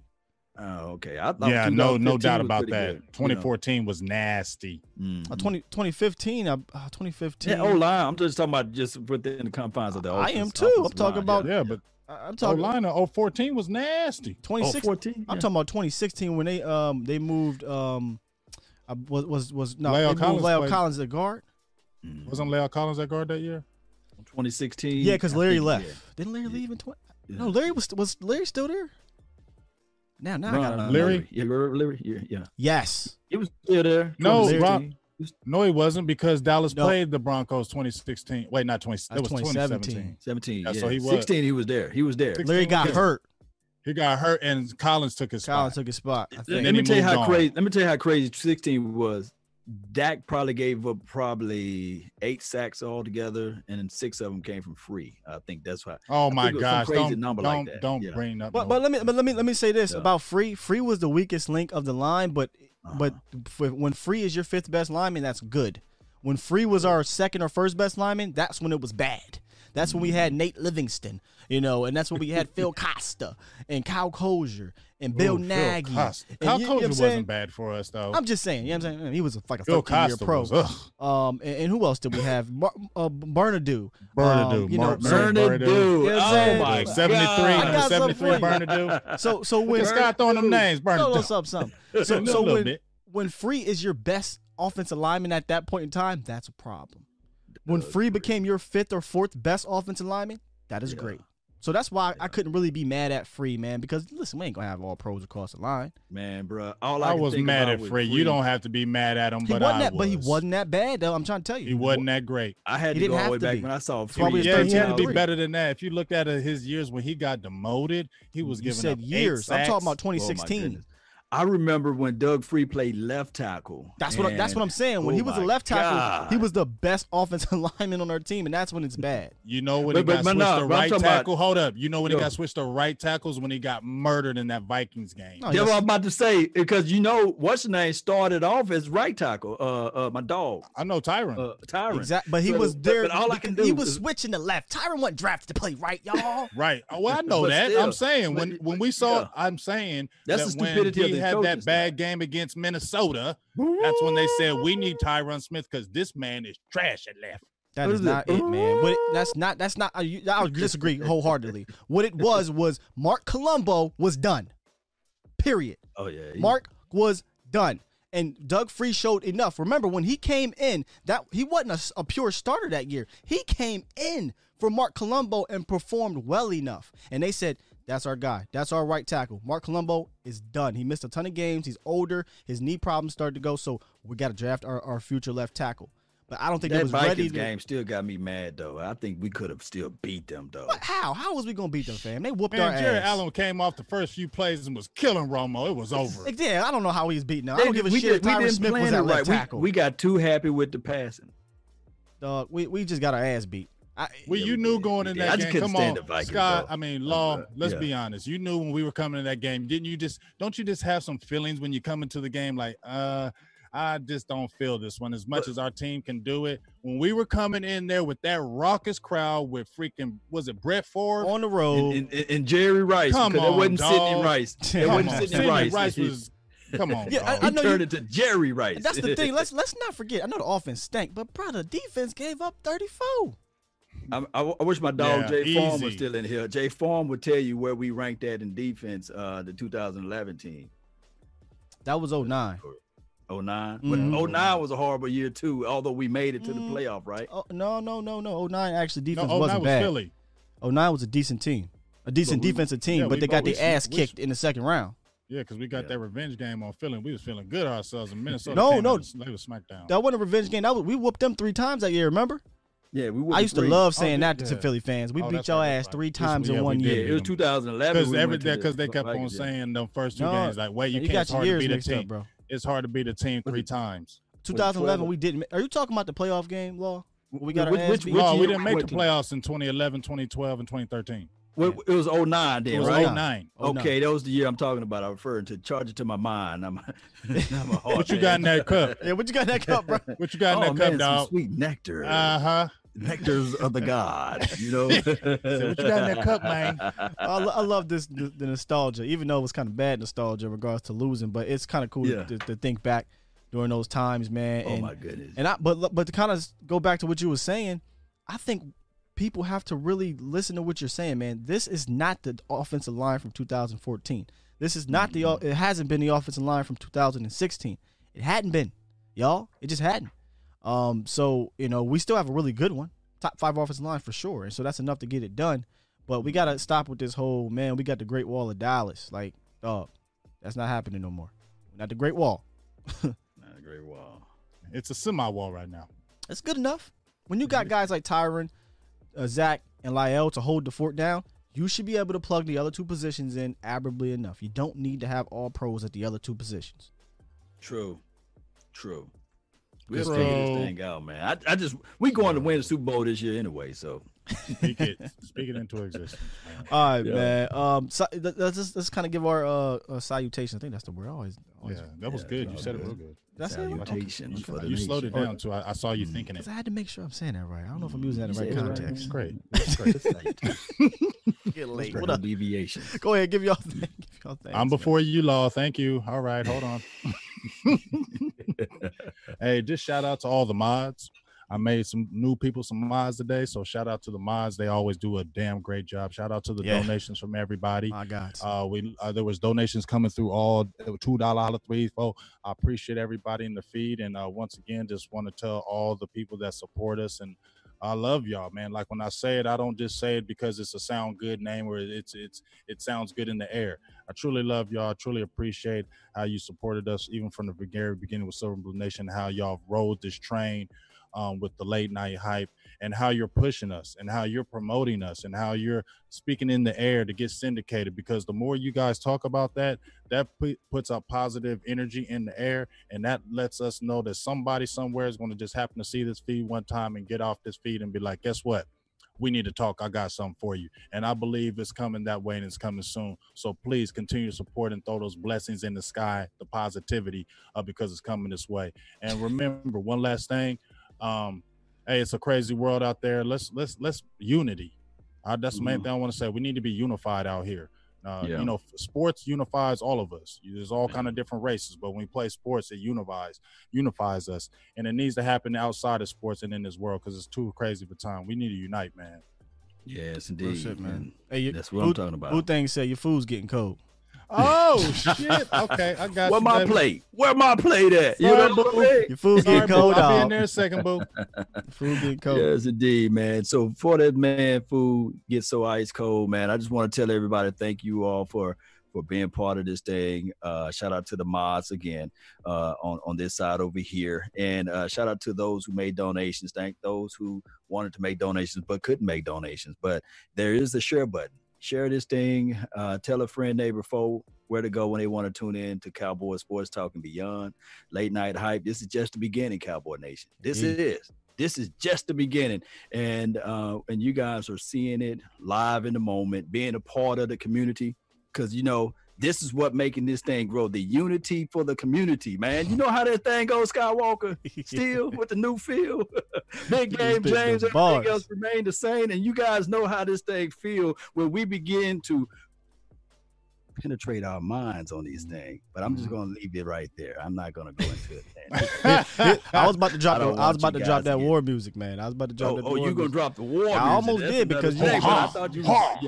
Oh, okay. I thought Yeah, no, no doubt about that. good, you know. 2014 was nasty. Mhm. Uh, 20, 2015, uh, uh, 2015. Yeah, O line. I'm just talking about just within the confines of the. I am too. I'm talking line, about- Yeah, but I- I'm oh, talking line of 014 was nasty. 2016. 14, I'm talking about 2016 when they um they moved um uh, was was was no La'el they moved Collins La'el played- Collins at guard. Wasn't La'el Collins at guard that year? 2016. Yeah, because Larry think, left. yeah. Didn't Larry leave in 20? Yeah. No, Larry was was Larry still there? Now now I No, gotta no. Larry? Yeah, Larry. Yeah, yeah. Yes. He was still there. No, 2016. Rob, no, he wasn't because Dallas No. played the Broncos 2016. Wait, not 20. It That's was 2017. 2017. 17. Yeah, Yeah, so he was- 16. He was there. He was there. 16 Larry got was- hurt. He got hurt, and Collins took his Collins spot. took his spot. I Let, think. then me tell you how on. crazy. Let me tell you how crazy 16 was. Dak probably gave up probably eight sacks altogether, and then six of them came from free. I think that's why. Oh I my think it was some gosh! crazy Don't number don't like that. don't Yeah. bring up. But no- but let me but let me let me say this Yeah. about Free. Free was the weakest link of the line, but uh-huh. but f- when Free is your fifth best lineman, that's good. When Free was our second or first best lineman, that's when it was bad. That's when we had mm. Nate Livingston, you know, and that's when we had Phil Costa and Kyle Kosier and Bill Ooh, Phil Nagy. Costa. And Kyle you- you know what Kosier saying? wasn't bad for us though. I'm just saying, you know what I'm saying? He was a, like a Phil 13 year pro. was. Um, and, and who else did we have? Bar- uh, Bernadeau. Bernadeau, Um, you know, Mark so- Bernadeau. Bernadeau. You know Oh my 73, I number 73, for. Bernadeau. So so when Look at Scott throwing them names, No, no, Bernadeau. something, something. So, A so when, when Free is your best offensive lineman at that point in time, that's a problem. When Free became your fifth or fourth best offensive lineman, that is great. So that's why I couldn't really be mad at Free, man, because listen, we ain't gonna have all pros across the line. Man, bro. All I, I was think mad about at with Free. You don't have to be mad at him, He but wasn't I that, was. but he wasn't that bad though. I'm trying to tell you, He wasn't that great. I had He to didn't go all the way back be. when I saw That's why we Free. was Yeah, he had to be better than that. If you looked at his years when he got demoted, he was You giving said up eight years. I'm talking sacks. about Oh, 2016. Goodness. I remember when Doug Free played left tackle. That's what I, that's what I'm saying. When oh he was a left tackle, God. he was the best offensive lineman on our team, and that's when it's bad. You know when But- he but- got but switched nah, to right talking about- tackle. Hold up. You know when he got switched to right tackles when he got murdered in that Vikings game. Oh, That's what I'm about to say because you know what's the name started off as right tackle. Uh, uh, my dog. I know Tyron. Uh, Tyron. Exactly, but he So, was there. But, all I can do he was is- switching to left. Tyron wasn't drafted to play right, y'all. Right. Oh, well, I know that. still, I'm saying when when we saw, yeah. I'm saying That's that the stupidity of the had that bad game against Minnesota. That's when they said we need Tyron Smith because this man is trash at left. That is, is is not it, man. But it- that's not that's not. uh, you- I would disagree wholeheartedly. What it was was Marc Colombo was done. Period. Oh yeah. he- Mark was done. And Doug Free showed enough. Remember when he came in, that he wasn't a pure starter that year. He came in for Marc Colombo and performed well enough. And they said, "That's our guy. That's our right tackle." Marc Colombo is done. He missed a ton of games. He's older. His knee problems started to go. So we got to draft our, our future left tackle. But I don't think it that was Vikings ready. To, game still got me mad though. I think we could have still beat them though. What? How? How was we gonna beat them, fam? They whooped our Man, Jerry ass. Allen came off the first few plays and was killing Romo. It was over. Like, yeah, I don't know how he's beating them. I don't give a we shit did- we Tyron didn't Smith was plan at it left right. We- tackle. We, got too happy with the passing. Dog, we, we just got our ass beat. I, Well, you knew going in that I game. couldn't Come on, Vikings, Scott. though. I mean, Law. Uh, let's yeah. be honest. You knew when we were coming in that game. Didn't you just? Don't you just have some feelings when you come into the game? Like, uh, I just don't feel this one as much as our team can do it. When we were coming in there with that raucous crowd with freaking was it Brett Favre? on the road. And, and, and Jerry Rice. Come because it on, wasn't Sidney. Rice. It Come wasn't on. Sidney Sidney Rice. Rice was. Come on, Yeah, I- dog. I he know turned you- it to Jerry Rice. That's the thing. Let's let's not forget. I know the offense stank, but brother, defense gave up 34. I, I, I wish my dog Yeah, Jay Farm was still in here. Jay Farm would tell you where we ranked at in defense, uh, the 2011 team. That was 09. 09. Mhm. But 09 was a horrible year too, although we made it to the Mm. playoff, right? Oh, no, no, no, no. 09 actually defense No, 09 wasn't was bad. Philly. 09 was a decent team. A decent we- defensive team, yeah, but they got both- their ass we- kicked in the second round. Yeah, because we got Yeah. that revenge game on Philly. We was feeling good ourselves in Minnesota. No, came no. out They was smacked down. That wasn't a revenge game. That was we whooped them three times that year, remember? Yeah, we I used to three. love Oh, saying did- that to. Philly fans. We Oh, beat that's your ass three times yeah, in one year. it was 2011. Because we every went to the because they kept on saying the first two No, games like, wait, you, you can't. got It's your hard to beat a mixed up, team. bro. It's hard to beat a team three it- times. 2011, we didn't. Are you talking about the playoff game, Law? We got our Which- ass which- beat? which No, we didn't make the playoffs in 2011, 2012, and 2013. Well, it was 09 then, It was right? 09. Oh. Okay, that was the year I'm talking about. I'm referring to charge it to my mind. I'm, I'm a What you got in that cup? Yeah, what you got in that cup, bro? What you got in oh, that man, cup, some dog? sweet nectar. Uh huh. Nectars of the god, you know. what you got in that cup, man? I, I love this the, the nostalgia, even though it was kind of bad nostalgia in regards to losing, but it's kind of cool Yeah. to, to think back during those times, man. Oh and, my goodness. And I, but but to kind of go back to what you were saying, I think people have to really listen to what you're saying, man. This is not the offensive line from 2014. This is not the. It hasn't been the offensive line from 2016. It hadn't been, y'all. It just hadn't. Um, so you know we still have a really good one, top five offensive line for sure, and so that's enough to get it done. But we gotta stop with this whole man. We got the Great Wall of Dallas, like, dog. That's not happening no more. Not the Great Wall. Not a great wall. It's a semi wall right now. It's good enough. When you got guys like Tyron, uh, Zack, and La'el to hold the fort down, you should be able to plug the other two positions in admirably enough. You don't need to have all pros at the other two positions. True. True. We'll True. figure this thing out, man. I, I just we going to win the Super Bowl this year anyway, so Speak it, speak it into existence. Man. All right, Yeah. man. Um, so, let's just let's kind of give our uh, uh salutation. I think that's the word. I always, always Yeah, that was Yeah, good. You all said it real good. That's it. salutations for the You slowed it down too. I, I saw you thinking it. Because I had to make sure I'm saying that right. I don't know if I'm using that in the right said it right. context. It's great. It's great. It's late. Get late. What up? deviation. Go ahead, give y'all thing. Give y'all things, I'm man. before you, Law. Thank you. All right, hold on. hey, just shout out to all the mods. I made some new people some mods today, so shout out to the mods. They always do a damn great job. Shout out to the Yeah. donations from everybody. My God. Uh, we uh, there was donations coming through all two dollar, three, four. I appreciate everybody in the feed, and uh, once again, just want to tell all the people that support us and I love y'all, man. Like when I say it, I don't just say it because it's a sound good name or it's it's it sounds good in the air. I truly love y'all. I truly appreciate how you supported us even from the very beginning with Silver Blue Nation. How y'all rode this train um, with the late night hype and how you're pushing us and how you're promoting us and how you're speaking in the air to get syndicated because the more you guys talk about that that put, puts out positive energy in the air and that lets us know that somebody somewhere is going to just happen to see this feed one time and get off this feed and be like guess what we need to talk. I got something for you. And I believe it's coming that way and it's coming soon. So please continue to support and throw those blessings in the sky, the positivity, uh, because it's coming this way. And remember, one last thing. Um, hey, it's a crazy world out there. Let's let's let's unity. Uh, that's the main Mhm. thing I want to say. We need to be unified out here. Uh, Yeah. You know, sports unifies all of us. There's all kind of different races, but when we play sports, it unifies unifies us, and it needs to happen outside of sports and in this world because it's too crazy for time. We need to unite, man. Yes, Real indeed, shit, man. man. Hey, you, That's what who, I'm talking about. Who things say your food's getting cold? Oh shit! Okay, I got Where you. my baby. plate? Where my plate at? You Sorry, know boo. what I mean? Your food's Sorry, getting boo. cold, I'll be in there a second, boo. Food getting cold. Yes, indeed, man. So before that man food gets so ice cold, man, I just want to tell everybody thank you all for for being part of this thing. Uh, shout out to the mods again uh, on on this side over here, and uh, shout out to those who made donations. Thank those who wanted to make donations but couldn't make donations. But there is the share button. Share this thing. Uh, tell a friend, neighbor, foe where to go when they want to tune in to Cowboy Sports Talk and Beyond. Late night hype. This is just the beginning, Cowboy Nation. This Indeed. is this is just the beginning and uh and you guys are seeing it live in the moment being a part of the community because you know this is what making this thing grow the unity for the community man you know how that thing goes skywalker still with the new field big game james everything bars. else remain the same and you guys know how this thing feel when we begin to penetrate our minds on these things but i'm Mm-hmm. just gonna leave it right there i'm not gonna go into it I was about to drop. I The, I was about to drop that to war music, man. I was about to drop Oh, that. oh you gonna music. drop the war music? I almost That's did because you know, but I thought you ha,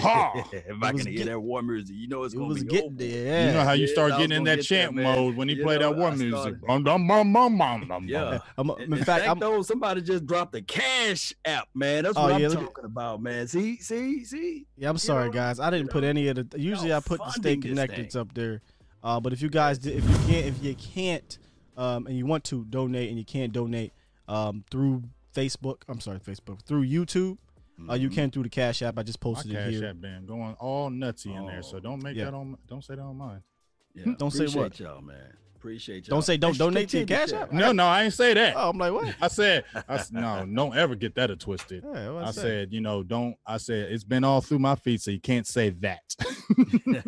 ha. if I can hear get- that war music, you know it's gonna was be getting over. there. You know how you Yeah, start getting in that get chant man. mode when he You play know, that war music. started- Bum, bum, bum, bum, bum, bum, Yeah. bum. I'm, In, in in fact, fact, I'm, though, somebody just dropped the Cash app, man. That's Oh, what yeah, I'm look at- talking about, man. See, see, see. Yeah, I'm You sorry, know, guys. I didn't put any of the. Usually, I put the stay funding connected up there. Uh, but if you guys, did, if you can't, if you can't, um, and you want to donate and you can't donate, um, through Facebook. I'm sorry, Facebook through YouTube. Uh, you can through the Cash App. I just My posted it cash here. Cash App been going all nutsy in there, so don't make Yeah. that on. Don't say that on mine. Yeah, Don't say what? y'all, man. Appreciate y'all. Don't say don't donate to your Cash. App. No, no, I ain't say that. Oh, I'm like, what? I said, I s- no, don't ever get that a twisted. Yeah, what I said, you know, don't. I said it's been all through my feed, so you can't say that.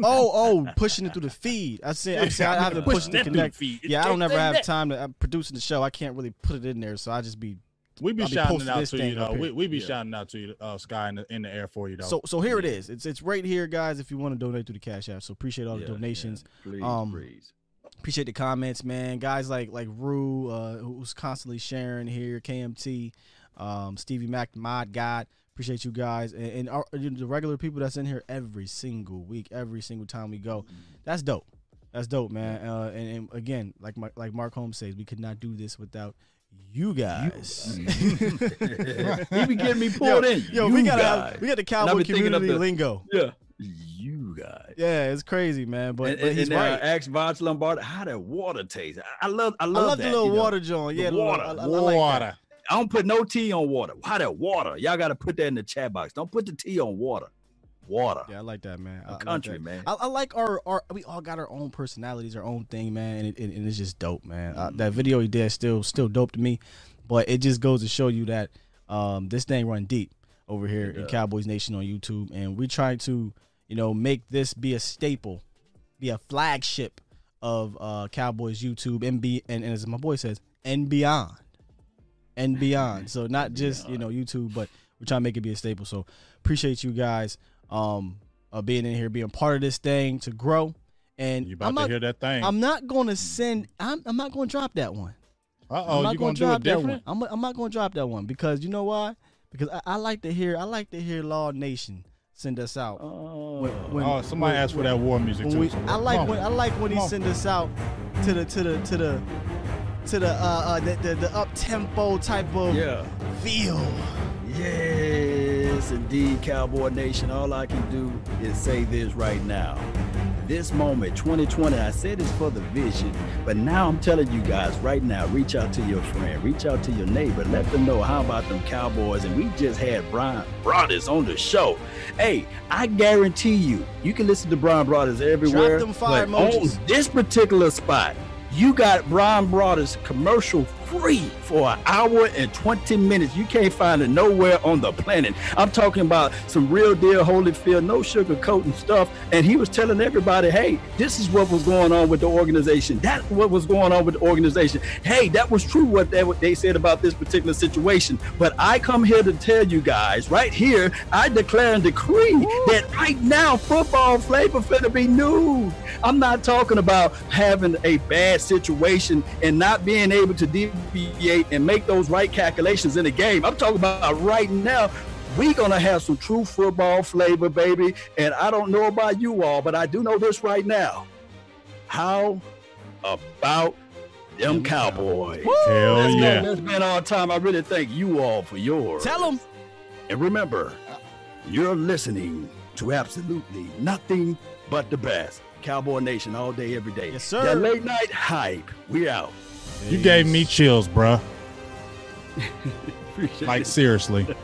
oh, oh, pushing it through the feed. I said, I'm saying I have to Push push it to the connect. feed. Yeah, I don't ever have that. time to. I'm producing the show. I can't really put it in there, so I just be. We be be shouting out to you though. We, we be Yeah. shouting out to you, uh, Sky in the, in the air for you though. So, so here it is. It's it's right here, guys. If you want to donate through the Cash App, so appreciate all the Yeah, donations. yeah. Please, Um, please. Appreciate the comments, man. Guys like like Rue, uh, who's constantly sharing here, KMT, um, Stevie Mac, the Mod God. Appreciate you guys and, and our, you know, the regular people that's in here every single week, every single time we go. That's dope. That's dope, man. Uh, and, and again, like my, like Mark Holmes says, we could not do this without you guys. he be getting me pulled yo, in. Yo, You we gotta guys. have we got the cowboy be thinking of community the- lingo. Yeah. You guys. Yeah, it's crazy, man. But, and, but and, he's and, right. ask Voch Lombard how that water tastes. I, I love, I I love, love that, the little you know. water joint. The Yeah, the little- water. I- I- I like water. I don't put no tea on water. How that water? Y'all got to put that in the chat box. Don't put the tea on water. Water. Yeah, I like that, man. I- I like country, man. I, I like our, our. We all got our own personalities, our own thing, man, and, it, and, and it's just dope, man. Uh, Mm-hmm. that video he did still still dope to me, but it just goes to show you that um, this thing run deep over here in. Cowboys Nation on YouTube, and we try to you know make this be a staple, be a flagship of uh, Cowboys YouTube and be and, and as my boy says, and beyond, and beyond. So not just you know YouTube, but we're trying to make it be a staple. So appreciate you guys um uh, being in here, being part of this thing to grow. And You about I'm to not, hear that thing. I'm not going to send. I'm, I'm not going to drop that one. Uh I'm oh, not you gonna do drop it that different? one. I'm, I'm not going to drop that one because you know why? Because I, I like to hear. I like to hear Law Nation send us out. Oh, Oh, somebody asked for that war music when too. we- so I like when I like when he Come send us out to the to the to the to the uh, uh the, the, the up tempo type of feel Yeah. feel. Yes, indeed, Cowboy Nation. All I can do is say this right now. this moment, 2020, I said it's for the vision, but now I'm telling you guys right now, reach out to your friend, reach out to your neighbor, let them know how about them Cowboys. And we just had Bryan Broaddus on the show. Hey, I guarantee you, you can listen to Bryan Broaddus everywhere. them fire but on this particular spot, you got Bryan Broaddus commercial free for an hour and 20 minutes. You can't find it nowhere on the planet. I'm talking about some real deal Holyfield, no sugar coating stuff. And he was telling everybody, hey, this is what was going on with the organization. That's what was going on with the organization. Hey, that was true what they, what they said about this particular situation. But I come here to tell you guys, right here, I declare and decree that right now football flavor finna be new. I'm not talking about having a bad situation and not being able to deviate and make those right calculations in the game. I'm talking about right now. we gonna have some true football flavor, baby. And I don't know about you all, but I do know this right now. How about them Cowboys? Hell Let's go. yeah. It's been our time. I really thank you all for yours. Tell them. And remember, you're listening to absolutely nothing but the best. Cowboy Nation all day, every day. Yes, sir. That late night hype. We out. You gave me chills, bruh. Like seriously.